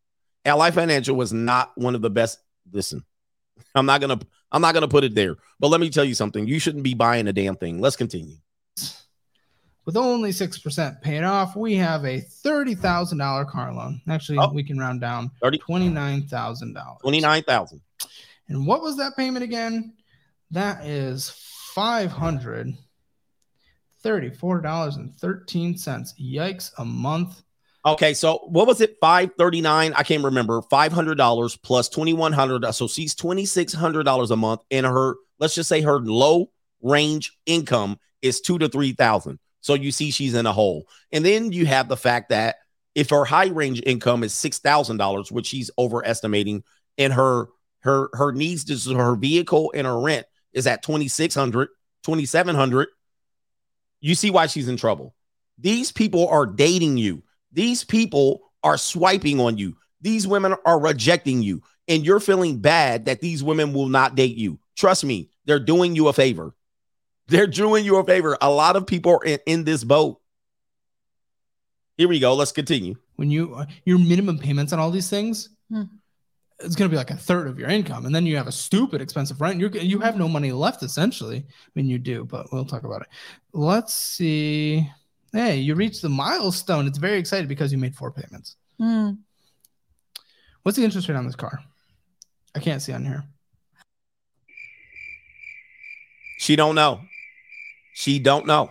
Ally Financial was not one of the best. Listen, I'm not gonna I'm not gonna put it there. But let me tell you something. You shouldn't be buying a damn thing. Let's continue.
With only 6% paid off, we have a $30,000 car loan. Actually,
Oh.
we can round down
30
$29,000.
29,000.
And what was that payment again? That is $534.13. Yikes, a month.
Okay, so what was it? 539. I can't remember. $500 plus 2100 So she's $2,600 a month. And her, let's just say her low range income is two to 3,000. So you see she's in a hole. And then you have the fact that if her high range income is $6,000, which she's overestimating, and her her her needs to her vehicle and her rent is at 2600 2700 you see why she's in trouble. These people are dating you. These people are swiping on you. These women are rejecting you. And you're feeling bad that these women will not date you. Trust me they're doing you a favor they're doing you a favor a lot of people are in, in this boat here we go let's continue
When you uh, your minimum payments on all these things,
Hmm.
it's going to be like a third of your income, and then you have a stupid expensive rent. You're you have no money left essentially. I mean, you do, but we'll talk about it. Let's see. Hey, you reached the milestone. It's very excited because you made four payments.
Hmm.
What's the interest rate on this car? I can't see on here.
She don't know. She don't know.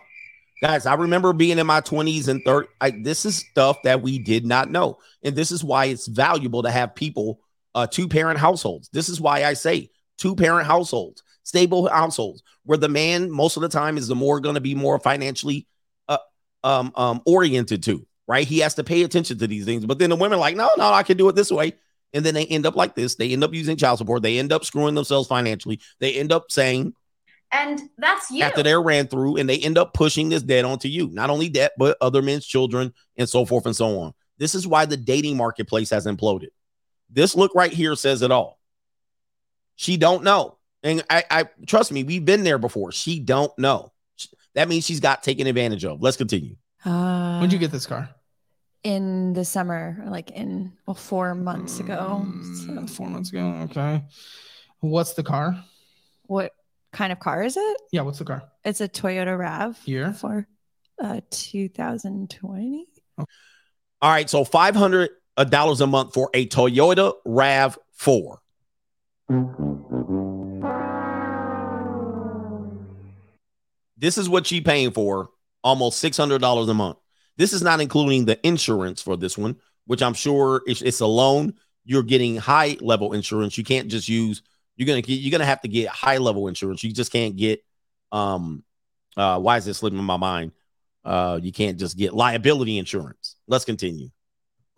Guys, I remember being in my 20s and 30s. I, this is stuff that we did not know. And this is why it's valuable to have people, uh, two parent households. This is why I say two parent households, stable households, where the man most of the time is the more going to be more financially uh, um, um, oriented to, right? He has to pay attention to these things. But then the women like, no, no, I can do it this way. And then they end up like this. They end up using child support. They end up screwing themselves financially. They end up saying,
And that's you.
after they're ran through and they end up pushing this debt onto you. Not only debt, but other men's children and so forth and so on. This is why the dating marketplace has imploded. This look right here says it all. She don't know. And I, I trust me, we've been there before. She don't know. That means she's got taken advantage of. Let's continue.
Uh,
When'd you get this car?
in the summer, like in well, four months ago. So
Four months ago. Okay. What's the car?
what kind of car is it?
Yeah, what's the car?
It's a Toyota Rav
Year?
for uh 2020.
All right, so five hundred dollars a month for a Toyota Rav Four. This is what she paying for, almost six hundred dollars a month. This is not including the insurance for this one, which I'm sure it's, it's a loan. You're getting high level insurance. You can't just use. You're gonna get. You're gonna have to get high level insurance. You just can't get. Um, uh, why is this slipping in my mind? Uh, you can't just get liability insurance. Let's continue.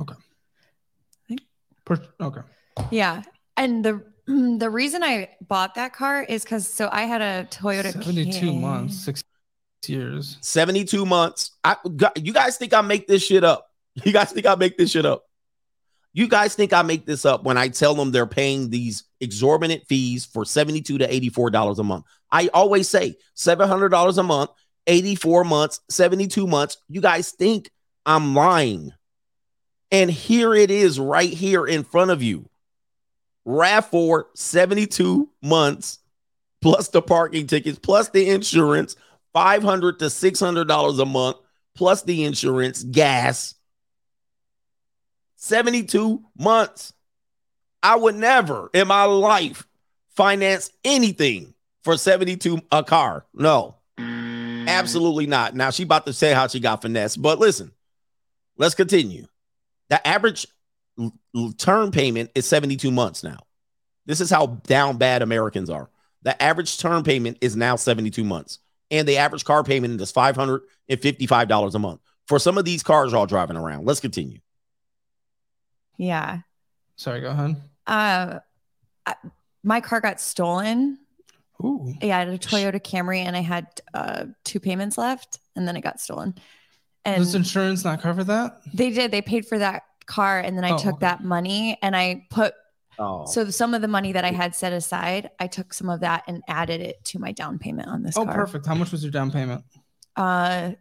Okay.
Per- okay.
Yeah. And the the reason I bought that car is because so I had a Toyota
72
Camry.
months, six years.
72 months. I you guys think I make this shit up? You guys think I make this shit up? You guys think I make this up when I tell them they're paying these exorbitant fees for 72 to 84 dollars a month? I always say 700 dollars a month, 84 months, 72 months. You guys think I'm lying. And here it is right here in front of you. RAV4 72 months plus the parking tickets plus the insurance 500 to 600 dollars a month plus the insurance gas 72 months i would never in my life finance anything for 72 a car. No. Mm. Absolutely not. Now she about to say how she got finesse but listen let's continue. The average l- l- term payment is 72 months now. This is how down bad americans are. The average term payment is now 72 months and the average car payment is $555 a month. For some of these cars y'all driving around let's continue.
Yeah.
Sorry, go ahead.
Uh, I, my car got stolen.
Ooh.
Yeah, I had a Toyota Camry and I had uh, two payments left, and then it got stolen. And
Does insurance not cover that?
they did. They paid for that car, and then I
Oh,
took that money and I put.
Oh.
So some of the money that I had set aside, I took some of that and added it to my down payment on this
Oh,
car.
perfect. How much was your down payment?
Uh,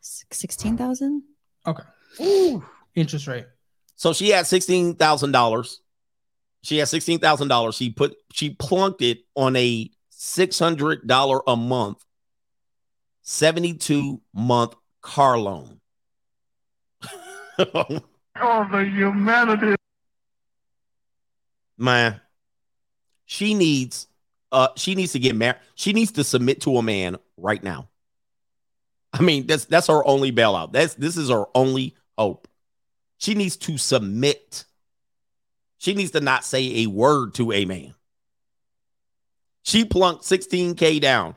sixteen thousand.
Okay. interest rate.
So she had sixteen thousand dollars. She had sixteen thousand dollars. She put she plunked it on a six hundred dollar a month, seventy two month car loan.
Oh, the humanity.
Man, she needs uh she needs to get married. She needs to submit to a man right now. I mean, that's that's her only bailout. That's this is her only hope. She needs to submit. She needs to not say a word to a man. She plunked 16k down.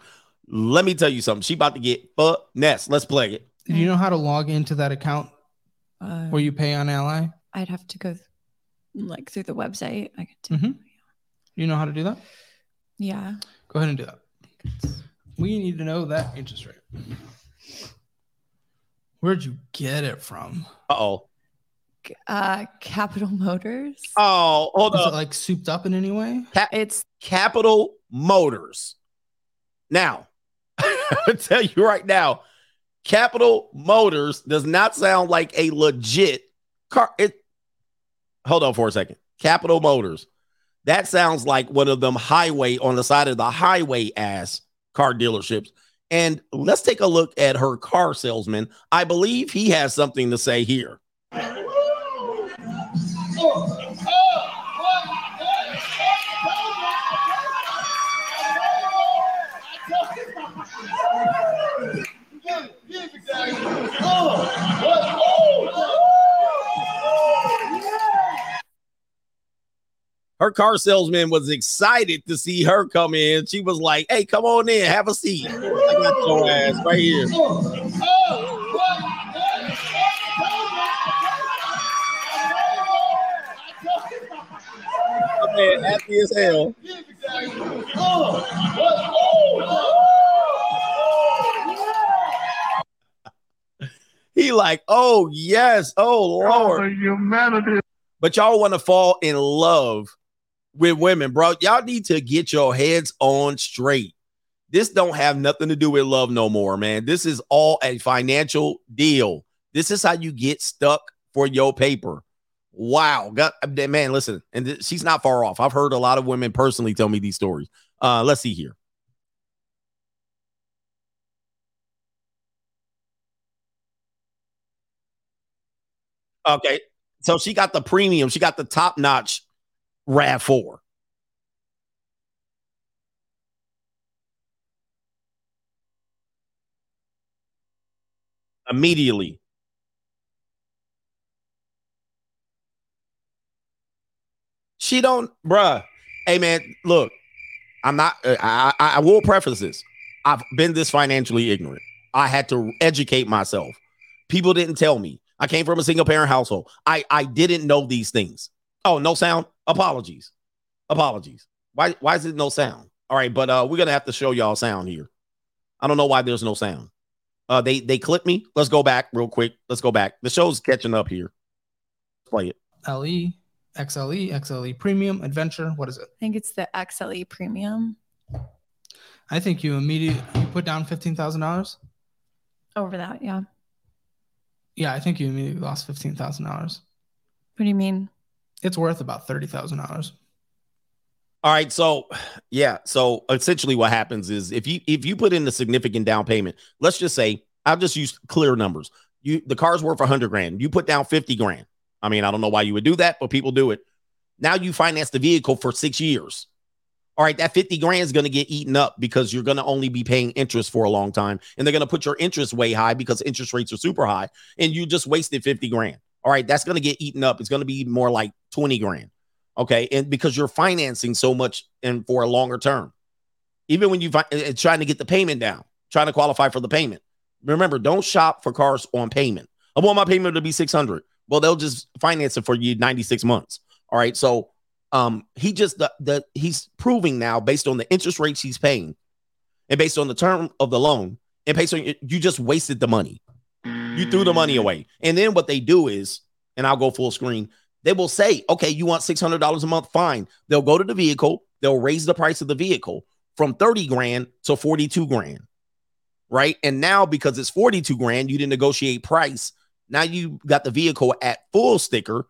Let me tell you something. She about to get fucked. nest. Let's play it.
Do you know how to log into that account
Uh,
where you pay on Ally?
I'd have to go like through the website. I could,
Mm-hmm. You know how to do that?
yeah.
Go ahead and do that. We need to know that interest rate. Where'd you get it from?
Uh oh.
Uh, Capital Motors.
Oh, hold on.
Is
up.
it like souped up in any way?
it's
Capital Motors. Now, I tell you right now, Capital Motors does not sound like a legit car. It hold on for a second. Capital Motors. That sounds like one of them highway on the side of the highway ass car dealerships. And let's take a look at her car salesman. I believe he has something to say here. Her car salesman was excited to see her come in. She was like, "Hey, come on in, have a seat. I got your ass right here." My man happy as hell. He like, oh yes, oh Lord.
humanity.
But y'all want to fall in love with women, bro. Y'all need to get your heads on straight. This don't have nothing to do with love no more, man. This is all a financial deal. This is how you get stuck for your paper. Wow, God, man, listen, and th- she's not far off. I've heard a lot of women personally tell me these stories. Uh, let's see here. Okay, so she got the premium. She got the top notch Rav Four. Immediately. She don't, bruh. Hey man, look, I'm not. uh, I, I I will preface this. I've been this financially ignorant. I had to educate myself. People didn't tell me. I came from a single parent household. I I didn't know these things. Oh, no sound. Apologies. Apologies. Why why is it no sound? All right, but uh we're gonna have to show y'all sound here. I don't know why there's no sound. Uh they they clip me. Let's go back real quick. Let's go back. The show's catching up here. Let's Play it.
LE, XLE, XLE Premium, Adventure. What is it?
I think it's the XLE Premium
I think you immediately you put down fifteen thousand dollars.
over that. Yeah.
Yeah, I think you immediately lost fifteen thousand dollars.
What do you mean?
It's worth about thirty thousand dollars.
All right, so yeah, so essentially what happens is if you if you put in a significant down payment, let's just say I'll just use clear numbers. You the car's worth a 100 grand. You put down 50 grand. I mean, I don't know why you would do that, but people do it. Now you finance the vehicle for 6 years. All right, that 50 grand is going to get eaten up because you're going to only be paying interest for a long time and they're going to put your interest way high because interest rates are super high and you just wasted 50 grand. All right, that's going to get eaten up. It's going to be more like 20 grand. Okay. And because you're financing so much and for a longer term, even when you fi- it's trying to get the payment down, trying to qualify for the payment. Remember, don't shop for cars on payment. I want my payment to be 600. Well, they'll just finance it for you 96 months. All right. So um he just the, the he's proving now based on the interest rates he's paying and based on the term of the loan and based on you just wasted the money. You threw the money away. And then what they do is, and I'll go full screen, they will say, okay, you want $600 a month? Fine. They'll go to the vehicle, they'll raise the price of the vehicle from 30 grand to 42 grand. Right. And now because it's 42 grand, you didn't negotiate price. Now you got the vehicle at full sticker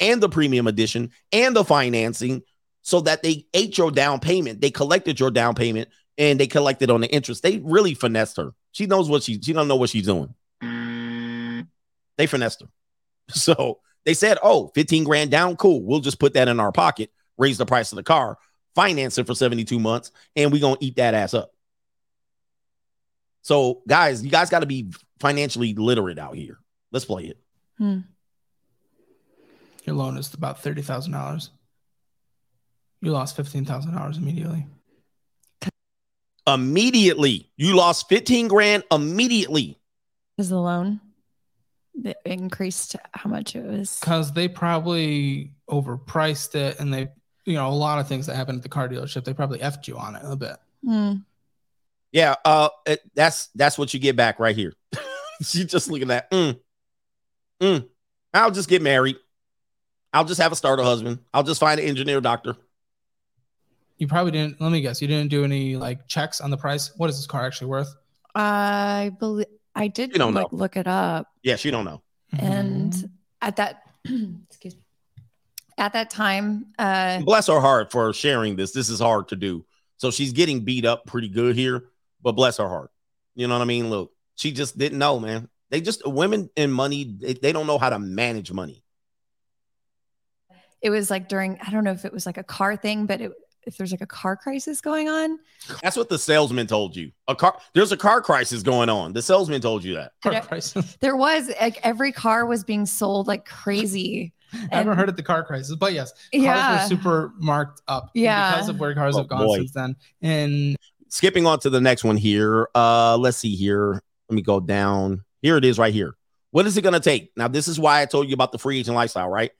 and the premium edition and the financing so that they ate your down payment. They collected your down payment and they collected on the interest. They really finessed her. She knows what she she don't know what she's doing. Mm. They finessed her. So they said, oh, 15 grand down, cool. We'll just put that in our pocket, raise the price of the car, finance it for 72 months, and we're gonna eat that ass up. So, guys, you guys got to be financially literate out here. Let's play it.
Hmm.
Your loan is about thirty thousand dollars. You lost fifteen thousand dollars immediately.
Immediately, you lost 15 grand immediately.
Is the loan that increased how much it was?
Because they probably overpriced it and they, you know, a lot of things that happen at the car dealership, they probably effed you on it a bit.
Hmm.
Yeah, uh, it- that's that's what you get back right here. you just look at that. Mm, mm. I'll just get married. I'll just have a starter husband. I'll just find an engineer doctor.
You probably didn't, let me guess, you didn't do any like checks on the price. What is this car actually worth?
I believe I did
You don't
like
know.
look it up,
Yes, you don't know.
and at that, excuse me, at that time, uh,
Bless her heart for sharing this. This is hard to do. So she's getting beat up pretty good here, but bless her heart. You know what I mean? Look, she just didn't know, man. They just women in money, they, they don't know how to manage money.
it was like during I don't know if it was like a car thing, but it, if there's like a car crisis going on,
That's what the salesman told you. A car there's a car crisis going on. The salesman told you that.
Car
crisis.
there was like every car was being sold like crazy.
I haven't heard of the car crisis, but yes, cars
Yeah.
were super marked up
Yeah.
because of where cars
Oh,
have gone
boy.
since then. And
skipping on to the next one here. Uh, let's see here. Let me go down. Here it is right here. What is it going to take? Now, this is why I told you about the free agent lifestyle, right?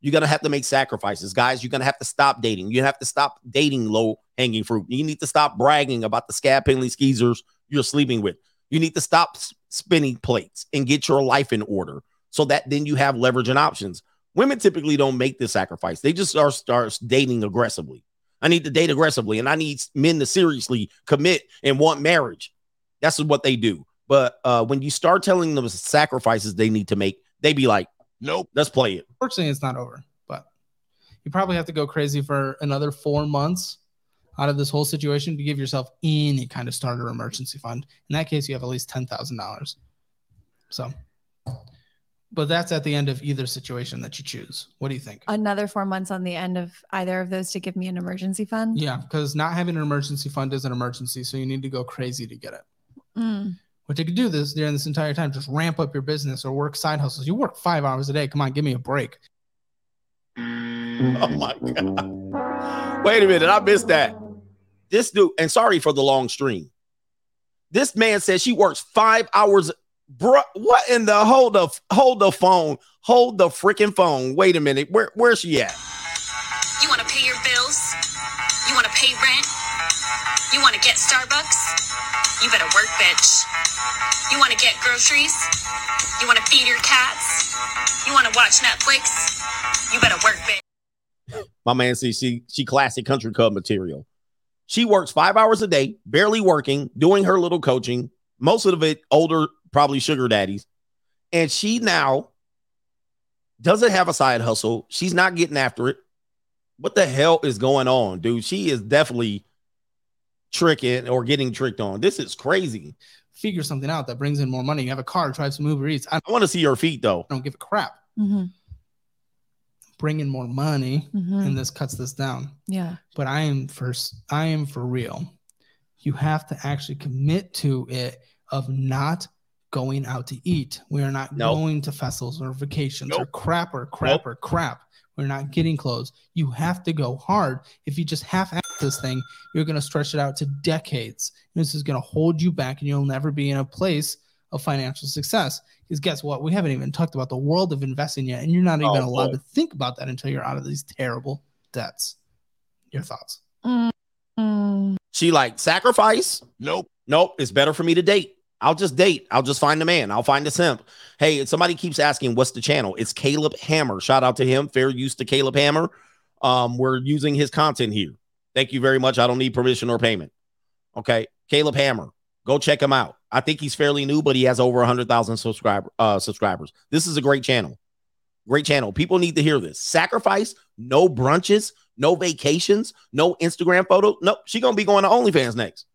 You're going to have to make sacrifices, guys. You're going to have to stop dating. You have to stop dating low hanging fruit. You need to stop bragging about the scab penalty skeezers you're sleeping with. You need to stop spinning plates and get your life in order so that then you have leverage and options. Women typically don't make this sacrifice. They just start, start dating aggressively. I need to date aggressively and I need men to seriously commit and want marriage. That's what they do. But uh, when you start telling them the sacrifices they need to make, they be like, nope, let's play it.
Fortunately, it's not over, but you probably have to go crazy for another four months out of this whole situation to give yourself any kind of starter emergency fund. In that case, you have at least ten thousand dollars. So, but that's at the end of either situation that you choose. What do you think?
Another four months on the end of either of those to give me an emergency fund.
Yeah, because not having an emergency fund is an emergency, so you need to go crazy to get it.
Mm.
But you could do this during this entire time. Just ramp up your business or work side hustles. You work five hours a day. Come on, give me a break.
Oh my God. Wait a minute. I missed that. This dude, and sorry for the long stream. This man says she works five hours. Bro, what in the hold the hold the phone? Hold the freaking phone. Wait a minute. Where where's she at?
You want to pay your bills? You want to pay rent? You want to get Starbucks? You better work, bitch. You want to get groceries? You want to feed your cats? You want to watch Netflix? You better work, bitch.
My man says she she classic country club material. She works five hours a day, barely working, doing her little coaching, most of it older, probably sugar daddies. And she now doesn't have a side hustle. She's not getting after it. What the hell is going on, dude? She is definitely tricking or getting tricked on. This is crazy.
Figure something out that brings in more money. You have a car, drive some Uber Eats. I
I want to see your feet though.
I don't give a crap.
Mhm.
Bring in more money,
Mhm.
and this cuts this down.
Yeah.
but I am for I am for real. You have to actually commit to it of not going out to eat. We are not
Nope.
going to festivals or vacations or crap or crap or crap. We're not getting clothes. You have to go hard. If you just half act this thing, you're going to stretch it out to decades. This is going to hold you back and you'll never be in a place of financial success. Because guess what? We haven't even talked about the world of investing yet. And you're not even
Oh,
allowed
boy.
to think about that until you're out of these terrible debts. Your thoughts?
Mm.
She like sacrifice? Nope. Nope. It's better for me to date. I'll just date. I'll just find a man. I'll find a simp. Hey, somebody keeps asking, what's the channel? It's Caleb Hammer. Shout out to him. Fair use to Caleb Hammer. Um, we're using his content here. Thank you very much. I don't need permission or payment. Okay. Caleb Hammer. Go check him out. I think he's fairly new, but he has over 100,000 subscriber uh, subscribers. This is a great channel. Great channel. People need to hear this. Sacrifice, no brunches, no vacations, no Instagram photos. Nope, she gonna be going to OnlyFans next,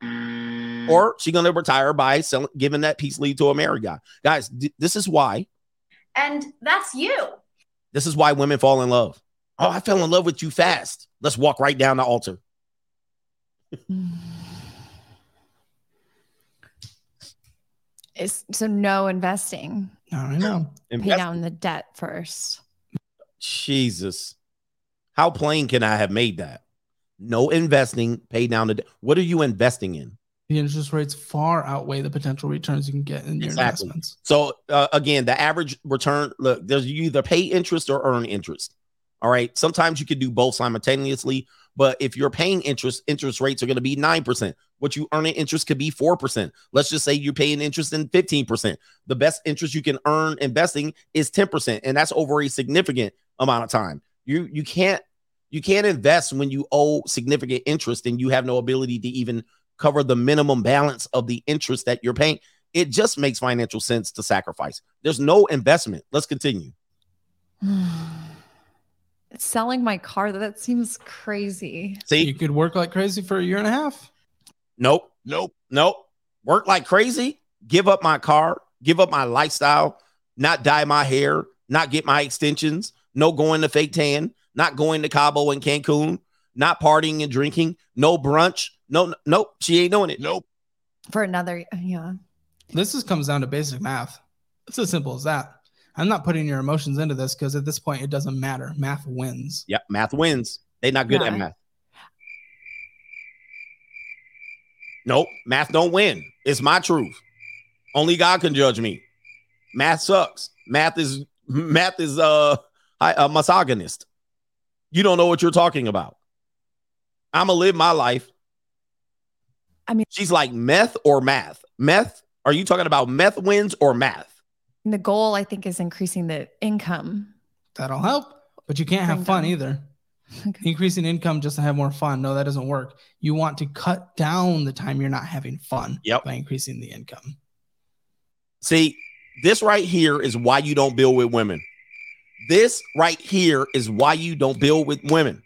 or she gonna retire by selling, giving that peace lead to a married guy. Guys, th- this is why.
And that's you.
This is why women fall in love. Oh, I fell in love with you fast. Let's walk right down the altar.
It's, so no investing.
I know.
Pay
Invest-
down the debt first.
Jesus. How plain can I have made that? No investing, pay down the debt. What are you investing in?
The interest rates far outweigh the potential returns you can get in your
Exactly.
investments.
So uh, again, the average return look, there's you either pay interest or earn interest. All right. Sometimes you can do both simultaneously, but if you're paying interest, interest rates are going to be 9%. What you earn in interest could be 4%. Let's just say you're paying interest in 15%. The best interest you can earn investing is 10%, and that's over a significant amount of time. You you can't you can't invest when you owe significant interest and you have no ability to even cover the minimum balance of the interest that you're paying. It just makes financial sense to sacrifice. There's no investment. Let's continue.
Selling my car, that seems crazy.
See,
you could work like crazy for a year and a half.
Nope. Nope. Nope. Work like crazy. Give up my car. Give up my lifestyle. Not dye my hair. Not get my extensions. No going to fake tan. Not going to Cabo and Cancun. Not partying and drinking. No brunch. No. Nope. She ain't doing it. Nope.
For another, yeah.
This just comes down to basic math. It's as simple as that. I'm not putting your emotions into this because at this point it doesn't matter. Math wins.
Yep. Math wins. They not good at math. Nope. Math don't win. It's my truth. Only God can judge me. Math sucks. Math is math is uh I- a misogynist. You don't know what you're talking about. I'm gonna live my life.
I mean,
she's like meth or math. Meth? Are you talking about meth wins or math?
And the goal, I think, is increasing the income.
That'll help, but you can't have fun
down.
either. Increasing income just to have more fun. No, that doesn't work. You want to cut down the time you're not having fun
Yep.
by increasing the income.
See, this right here is why you don't build with women. This right here is why you don't build with women.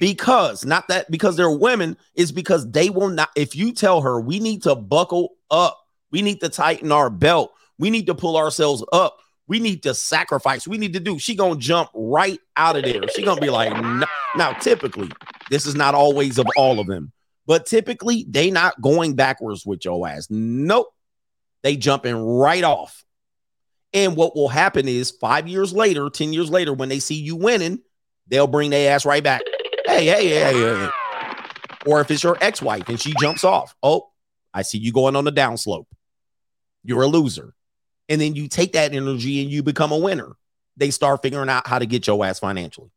Because not that because they're women, is because they will not. If you tell her we need to buckle up, we need to tighten our belt, we need to pull ourselves up, we need to sacrifice, we need to do. She gonna jump right out of there. She gonna be like, "No." now typically, this is not always of all of them, but typically they not going backwards with your ass. Nope they jumping right off. And what will happen is five years later, 10 years later, when they see you winning, they'll bring their ass right back. Hey, hey, hey, hey, hey. Or if it's your ex wife and she jumps off, oh, I see you going on the downslope. You're a loser. And then you take that energy and you become a winner. They start figuring out how to get your ass financially.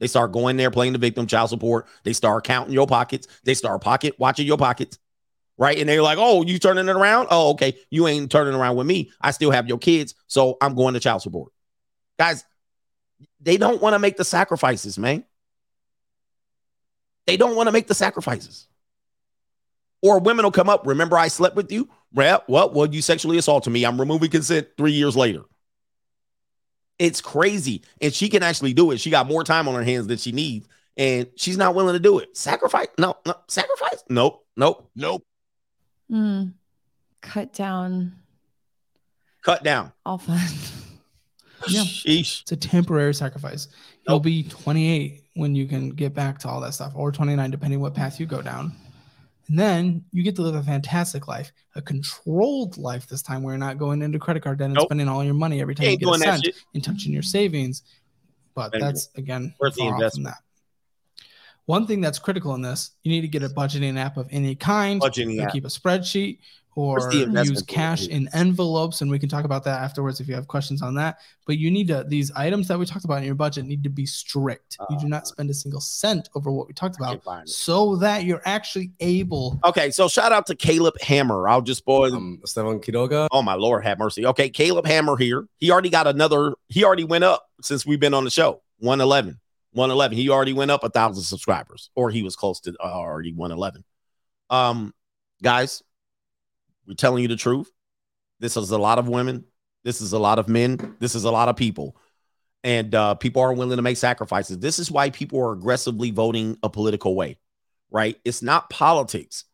They start going there playing the victim, child support. They start counting your pockets. They start pocket watching your pockets right? And they're like, "Oh, you turning it around? Oh, okay, you ain't turning around with me. I still have your kids, so I'm going to child support." Guys, they don't want to make the sacrifices, man. They don't want to make the sacrifices. Or women will come up. Remember, I slept with you. Well, what? well, you sexually assaulted me. I'm removing consent three years later. It's crazy, and she can actually do it. She got more time on her hands than she needs, and she's not willing to do it. Sacrifice? No, no, sacrifice? Nope, nope, nope.
Mm. Cut down
Cut down.
all fun.
Yeah.
Sheesh.
It's a temporary sacrifice. You'll be 28 when you can get back to all that stuff, or 29, depending what path you go down. And then you get to live a fantastic life, a controlled life this time where you're not going into credit card debt and
Nope.
spending all your money every time you get a cent and touching your savings. But
And
that's again
worth the investment?
that. One thing that's critical in this, you need to get a budgeting app of any kind.
Budgeting
or
app.
keep a spreadsheet or use cash in envelopes, and we can talk about that afterwards if you have questions on that. But you need to these items that we talked about in your budget need to be strict. you do not spend a single cent over what we talked about, so that you're actually able.
Okay, so shout out to Caleb Hammer. I'll just spoil
um, Esteban Quiroga.
Oh my lord, have mercy. Okay, Caleb Hammer here. He already got another. He already went up since we've been on the show. 111. 111. He already went up a thousand subscribers, or he was close to uh, already 111. Um, guys, We're telling you the truth. This is a lot of women. This is a lot of men. This is a lot of people. And uh, people are willing to make sacrifices. This is why people are aggressively voting a political way, right? It's not politics.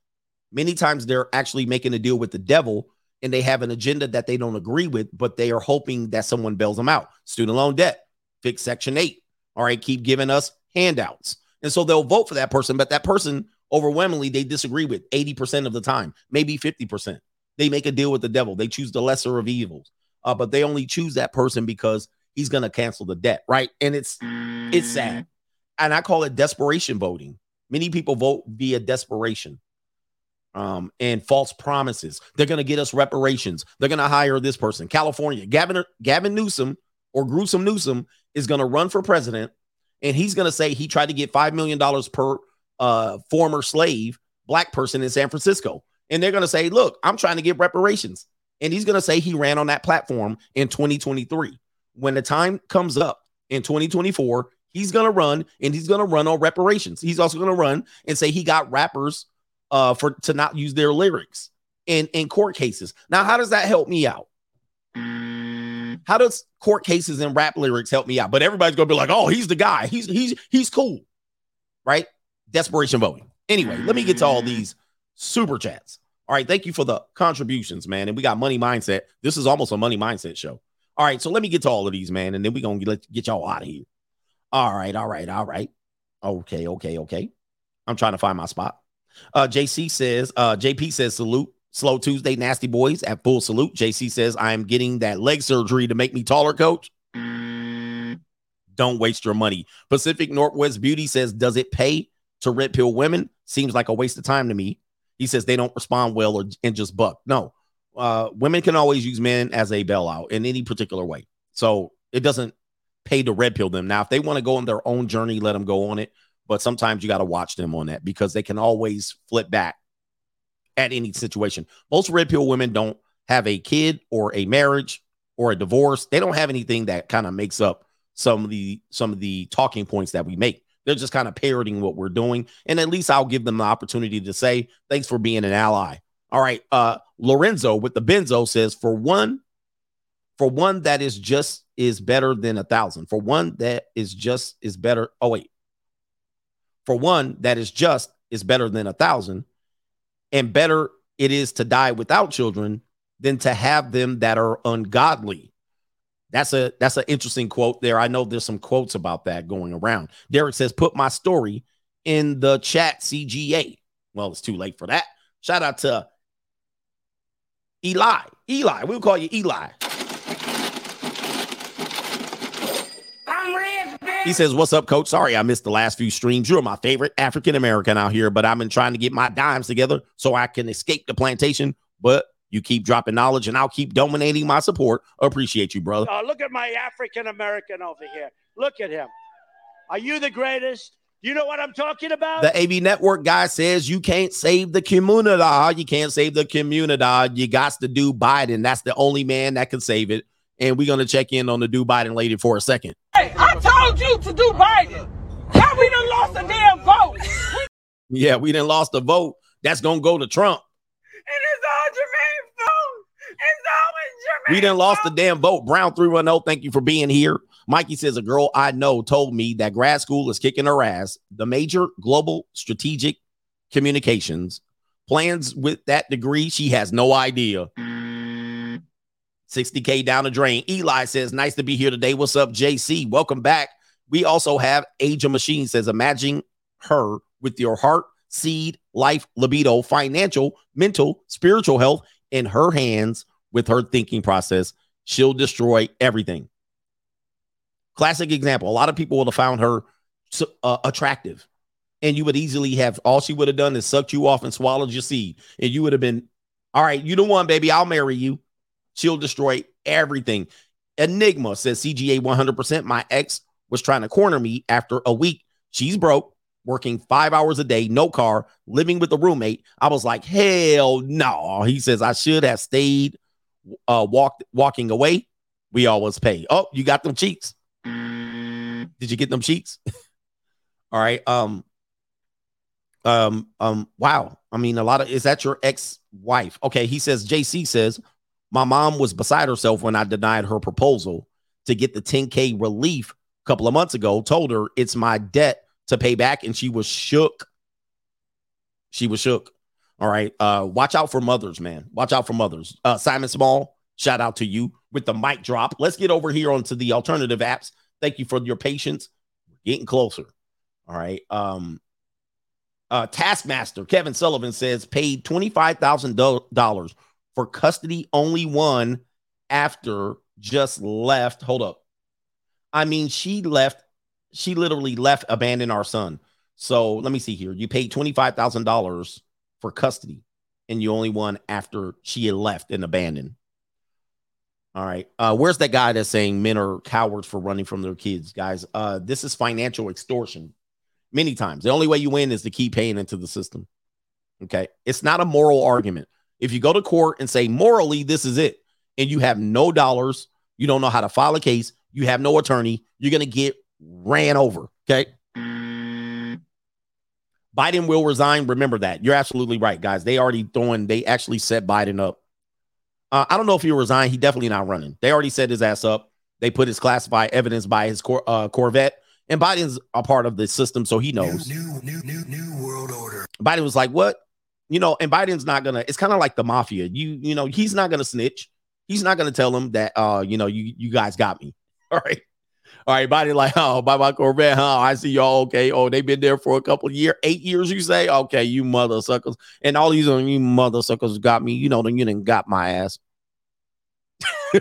Many times they're actually making a deal with the devil and they have an agenda that they don't agree with, but they are hoping that someone bails them out. Student loan debt, fix Section 8. All right, keep giving us handouts. And so they'll vote for that person, but that person overwhelmingly they disagree with 80% of the time, maybe 50%. They make a deal with the devil. They choose the lesser of evils. Uh, but they only choose that person because he's going to cancel the debt, right? And it's it's sad. And I call it desperation voting. Many people vote via desperation um, and false promises. They're going to get us reparations. They're going to hire this person. California, Gavin Gavin Newsom or Gruesome Newsom is going to run for president, and he's going to say he tried to get five million dollars per uh, former slave black person in San Francisco, and they're going to say, "Look, I'm trying to get reparations," and he's going to say he ran on that platform in 2023. When the time comes up in 2024, he's going to run, and he's going to run on reparations. He's also going to run and say he got rappers uh, for to not use their lyrics in in court cases. Now, how does that help me out? How does court cases and rap lyrics help me out? But everybody's gonna be like, "Oh, he's the guy. He's he's he's cool," right? Desperation voting. Anyway, let me get to all these super chats. All right, thank you for the contributions, man. And we got money mindset. This is almost a money mindset show. All right, so let me get to all of these, man, and then we're gonna get, get y'all out of here. All right, all right, all right. Okay, okay, okay. I'm trying to find my spot. Uh, JC says, uh, JP says, salute. Slow Tuesday, nasty boys at full salute. JC says, I am getting that leg surgery to make me taller, coach. Don't waste your money. Pacific Northwest Beauty says, Does it pay to red pill women? Seems like a waste of time to me. He says they don't respond well or and just buck. No, uh, women can always use men as a bailout in any particular way. So it doesn't pay to red pill them. Now, if they want to go on their own journey, let them go on it. But sometimes you got to watch them on that because they can always flip back at any situation. Most red pill women don't have a kid or a marriage or a divorce. They don't have anything that kind of makes up some of the some of the talking points that we make. They're just kind of parroting what we're doing. And at least I'll give them the opportunity to say, thanks for being an ally. All right. Uh Lorenzo with the benzo says, for one, for one that is just is better than a thousand. For one that is just is better. Oh, wait. For one that is just is better than a thousand and better it is to die without children than to have them that are ungodly. That's a that's an interesting quote there. I know there's some quotes about that going around. Derek says, "Put my story in the chat, CGA." Well, it's too late for that. Shout out to Eli. Eli, we'll call you Eli. He says, What's up, coach? Sorry I missed the last few streams. You're my favorite African American out here, but I've been trying to get my dimes together so I can escape the plantation. But you keep dropping knowledge and I'll keep dominating my support. Appreciate you, brother.
Oh, look at my African American over here. Look at him. Are you the greatest? You know what I'm talking about?
The AV Network guy says you can't save the community. You can't save the community. You got to do Biden. That's the only man that can save it. And we're going to check in on the do Biden lady for a second.
Hey, I told you to do Biden. Now we done lost a damn vote.
Yeah, we didn't lost the vote. That's going to go to Trump.
And it's all Jermaine fault. It's always Jermaine.
We didn't lost the damn vote. Brown 310, thank you for being here. Mikey says a girl I know told me that grad school is kicking her ass. The major global strategic communications plans with that degree. She has no idea. 60K down the drain. Eli says, nice to be here today. What's up, JC? Welcome back. We also have Age of Machine says, imagine her with your heart, seed, life, libido, financial, mental, spiritual health in her hands with her thinking process. She'll destroy everything. Classic example. A lot of people would have found her uh, attractive, and you would easily have all she would have done is sucked you off and swallowed your seed, and you would have been, all right, you the one, baby. I'll marry you. She'll destroy everything. Enigma says CGA 100%. My ex was trying to corner me after a week. She's broke, working five hours a day, no car, living with a roommate. I was like, hell no. He says I should have stayed, uh, walked, walking away. We always pay. Oh, you got them cheeks. Did you get them cheeks? All right. Um, Um, um, wow. I mean, a lot of is that your ex-wife? Okay, he says, JC says, my mom was beside herself when I denied her proposal to get the 10K relief couple of months ago, told her it's my debt to pay back, and she was shook. She was shook. All right. Uh, watch out for mothers, man. Watch out for mothers. Uh, Simon Small, shout out to you with the mic drop. Let's get over here onto the alternative apps. Thank you for your patience. We're getting closer. All right. Um, uh, Taskmaster Kevin Sullivan says paid $25,000 for custody only one after just left. Hold up. I mean, she left, she literally left, abandoned our son. So let me see here. You paid $25,000 for custody and you only won after she had left and abandoned. All right. Uh, where's that guy that's saying men are cowards for running from their kids, guys? Uh, this is financial extortion many times. The only way you win is to keep paying into the system. Okay. It's not a moral argument. If you go to court and say morally, this is it, and you have no dollars, you don't know how to file a case, you have no attorney, you're going to get ran over. Okay. Biden will resign. Remember that. You're absolutely right, guys. They already throwing, they actually set Biden up. Uh, I don't know if he'll resign. He definitely not running. They already set his ass up. They put his classified evidence by his cor- uh, Corvette. And Biden's a part of the system, so he knows.
New, new, new, new world order.
Biden was like, "What?" You know, and Biden's not gonna. It's kind of like the mafia. You, you know, he's not gonna snitch. He's not gonna tell them that, uh, you know, you, you guys got me. All right, all right. Biden like, oh, bye bye Corvette, huh? I see y'all. Okay. Oh, they've been there for a couple of years, eight years. You say, okay, you mother suckers, and all these on you mother suckers got me. You know, then you didn't got my ass.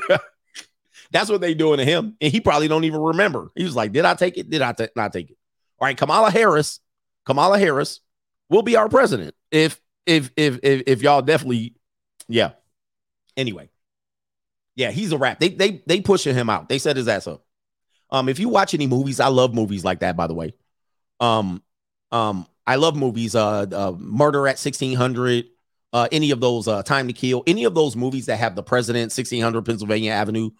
That's what they doing to him. And he probably don't even remember. He was like, Did I take it? Did I t- not take it? All right, Kamala Harris, Kamala Harris will be our president. If if if if, if y'all definitely, yeah. Anyway. Yeah, he's a rap. They they they pushing him out. They set his ass up. Um, if you watch any movies, I love movies like that, by the way. Um, um, I love movies, uh, uh Murder at 1600, uh, any of those, uh, Time to Kill, any of those movies that have the president, 1600 Pennsylvania Avenue,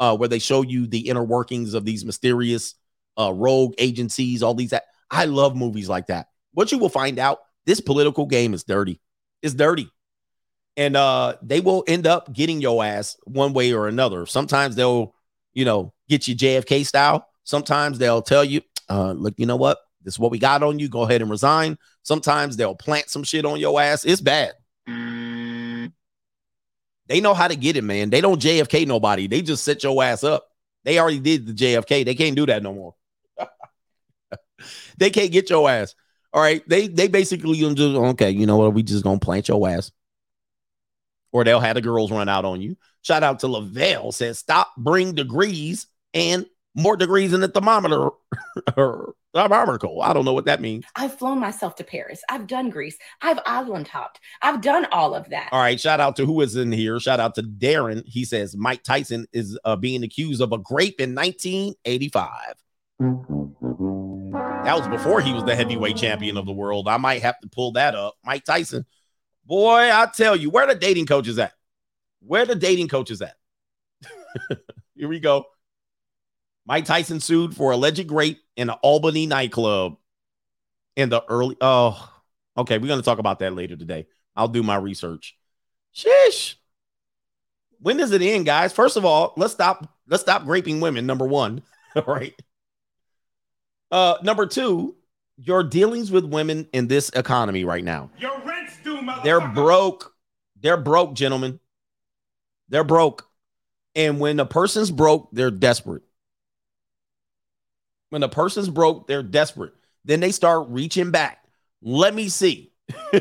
uh, where they show you the inner workings of these mysterious uh, rogue agencies, all these. that I love movies like that. What you will find out, this political game is dirty. It's dirty. And uh, they will end up getting your ass one way or another. Sometimes they'll, you know, get you JFK style. Sometimes they'll tell you, uh, look, you know what? This is what we got on you. Go ahead and resign. Sometimes they'll plant some shit on your ass. It's bad. They know how to get it, man. They don't JFK nobody. They just set your ass up. They already did the JFK. They can't do that no more. they can't get your ass. All right. They they basically just okay, you know what? We just gonna plant your ass. Or they'll have the girls run out on you. Shout out to Lavelle says stop bring degrees and more degrees in the thermometer or thermometer. I don't know what that means.
I've flown myself to Paris. I've done Greece. I've island hopped. I've done all of that.
All right. Shout out to who is in here. Shout out to Darren. He says Mike Tyson is uh, being accused of a grape in 1985. That was before he was the heavyweight champion of the world. I might have to pull that up. Mike Tyson. Boy, I tell you, where the dating coaches at? Where the dating coaches at? here we go. Mike Tyson sued for alleged rape in an Albany nightclub in the early. Oh, okay. We're going to talk about that later today. I'll do my research. Shish. When does it end, guys? First of all, let's stop. Let's stop raping women. Number one, all right. Uh, number two, your dealings with women in this economy right now.
Your motherfucker.
They're broke. They're broke, gentlemen. They're broke. And when a person's broke, they're desperate. When a person's broke, they're desperate. Then they start reaching back. Let me see.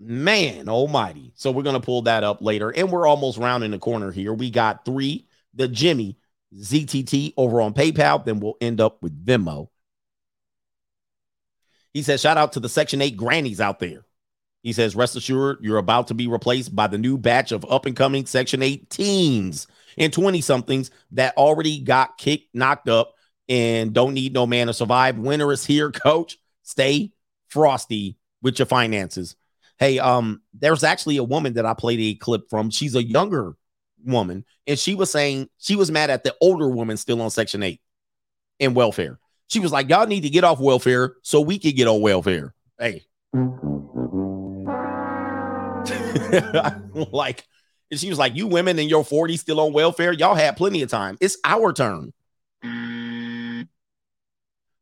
Man almighty. So we're going to pull that up later. And we're almost rounding the corner here. We got three, the Jimmy ZTT over on PayPal. Then we'll end up with Venmo. He says, shout out to the Section 8 grannies out there. He says, rest assured, you're about to be replaced by the new batch of up and coming Section 8 teens and 20 somethings that already got kicked, knocked up, and don't need no man to survive. Winter is here, coach. Stay frosty with your finances. Hey, um, there's actually a woman that I played a clip from. She's a younger woman, and she was saying she was mad at the older woman still on Section 8 in welfare. She was like, Y'all need to get off welfare so we can get on welfare. Hey. like, and she was like, You women in your 40s still on welfare? Y'all had plenty of time. It's our turn.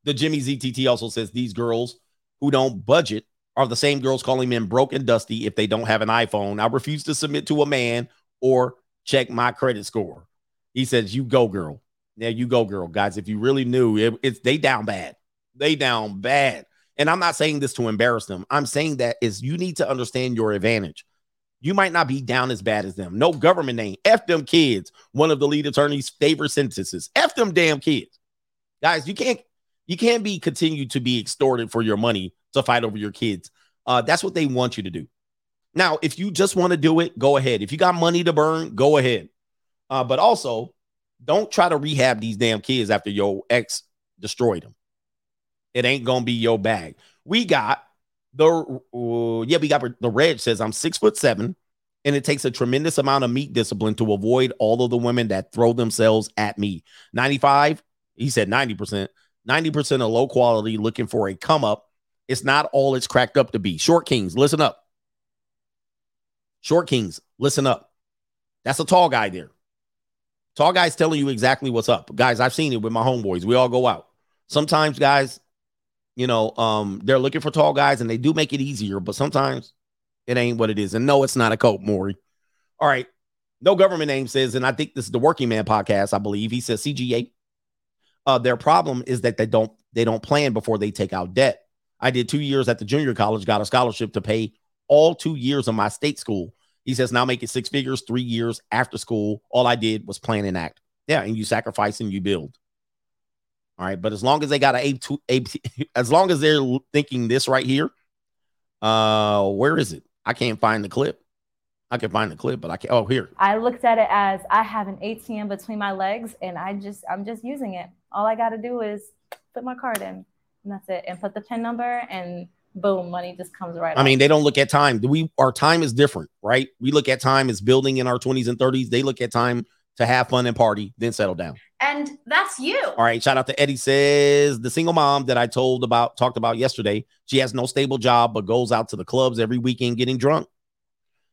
The Jimmy ZTT also says these girls who don't budget are the same girls calling men broke and dusty if they don't have an iPhone. I refuse to submit to a man or check my credit score. He says, You go, girl. Yeah, you go, girl. Guys, if you really knew it, it's they down bad. They down bad. And I'm not saying this to embarrass them. I'm saying that is you need to understand your advantage. You might not be down as bad as them. No government name. F them kids. One of the lead attorney's favorite sentences. F them damn kids. Guys, you can't you can't be continued to be extorted for your money to fight over your kids. Uh, that's what they want you to do. Now, if you just want to do it, go ahead. If you got money to burn, go ahead. Uh, but also, don't try to rehab these damn kids after your ex destroyed them. It ain't gonna be your bag. We got the uh, yeah, we got the red says I'm six foot seven, and it takes a tremendous amount of meat discipline to avoid all of the women that throw themselves at me. 95, he said 90%, 90% of low quality looking for a come up. It's not all it's cracked up to be. Short Kings, listen up. Short Kings, listen up. That's a tall guy there. Tall guy's telling you exactly what's up. Guys, I've seen it with my homeboys. We all go out. Sometimes, guys, you know, um, they're looking for tall guys and they do make it easier, but sometimes it ain't what it is. And no, it's not a coat, Maury. All right. No government name says, and I think this is the working man podcast, I believe. He says CGA. Uh, their problem is that they don't they don't plan before they take out debt. I did two years at the junior college, got a scholarship to pay all two years of my state school. He says now make it six figures, three years after school. All I did was plan and act. Yeah, and you sacrifice and you build. All right, but as long as they got a two, a, as long as they're thinking this right here, uh, where is it? I can't find the clip. I can find the clip, but I can't. Oh, here.
I looked at it as I have an ATM between my legs, and I just I'm just using it. All I got to do is put my card in, and that's it, and put the pin number, and boom, money just comes right.
I mean, they don't look at time. We our time is different, right? We look at time as building in our 20s and 30s. They look at time to have fun and party, then settle down.
And that's you.
All right. Shout out to Eddie says the single mom that I told about, talked about yesterday. She has no stable job, but goes out to the clubs every weekend getting drunk.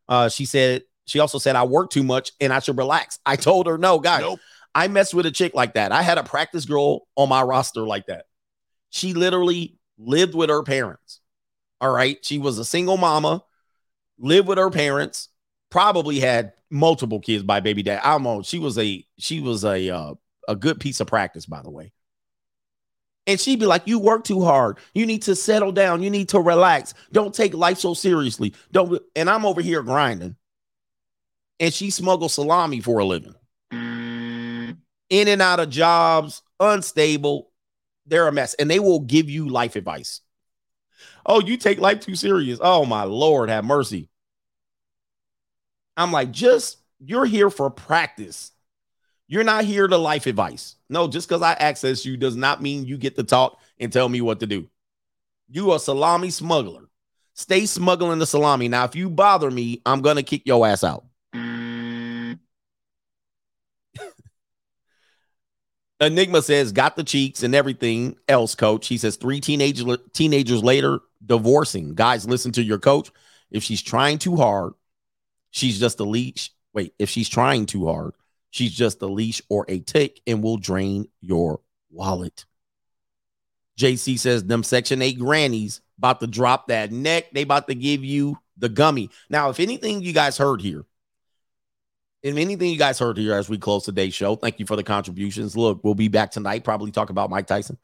Uh, she said, she also said, I work too much and I should relax. I told her, no, guys, nope. I messed with a chick like that. I had a practice girl on my roster like that. She literally lived with her parents. All right. She was a single mama, lived with her parents, probably had multiple kids by baby dad. I know. She was a she was a uh, a good piece of practice, by the way. And she'd be like, "You work too hard. You need to settle down. You need to relax. Don't take life so seriously. Don't." And I'm over here grinding, and she smuggles salami for a living. In and out of jobs, unstable. They're a mess, and they will give you life advice. Oh, you take life too serious. Oh my lord, have mercy. I'm like, just you're here for practice. You're not here to life advice. No, just because I access you does not mean you get to talk and tell me what to do. You a salami smuggler. Stay smuggling the salami. Now, if you bother me, I'm gonna kick your ass out. Enigma says, got the cheeks and everything else, coach. He says, three teenage, teenagers later, divorcing. Guys, listen to your coach. If she's trying too hard, she's just a leash. Wait, if she's trying too hard, she's just a leash or a tick and will drain your wallet. JC says, them Section 8 grannies about to drop that neck. They about to give you the gummy. Now, if anything you guys heard here, if anything you guys heard here as we close today's show, thank you for the contributions. Look, we'll be back tonight, probably talk about Mike Tyson.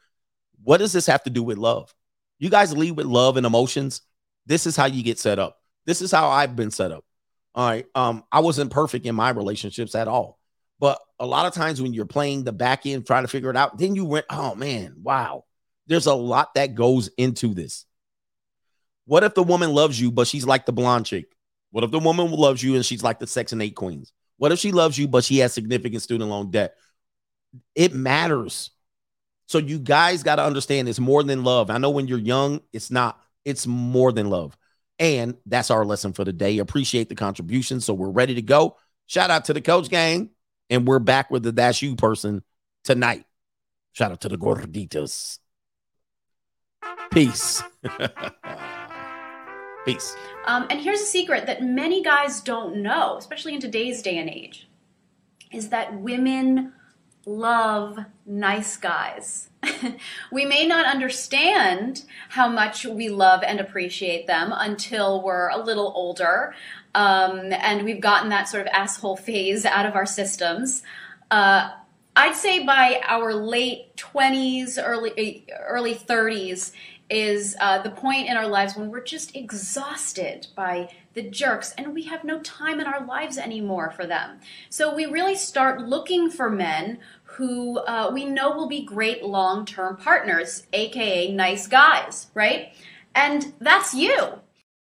What does this have to do with love? You guys lead with love and emotions. This is how you get set up. This is how I've been set up. All right. Um, I wasn't perfect in my relationships at all. But a lot of times when you're playing the back end, trying to figure it out, then you went, oh man, wow. There's a lot that goes into this. What if the woman loves you, but she's like the blonde chick? What if the woman loves you and she's like the Section 8 queens? What if she loves you, but she has significant student loan debt? It matters. So you guys got to understand it's more than love. I know when you're young, it's not, it's more than love. And that's our lesson for the day. Appreciate the contribution. So we're ready to go. Shout out to the coach gang. And we're back with the Dash You person tonight. Shout out to the gorditas. Peace. Peace.
Um, and here's a secret that many guys don't know, especially in today's day and age, is that women love nice guys. we may not understand how much we love and appreciate them until we're a little older um, and we've gotten that sort of asshole phase out of our systems. Uh, I'd say by our late 20s, early early 30s is uh, the point in our lives when we're just exhausted by the jerks and we have no time in our lives anymore for them. So we really start looking for men who uh, we know will be great long term partners, aka nice guys, right? And that's you.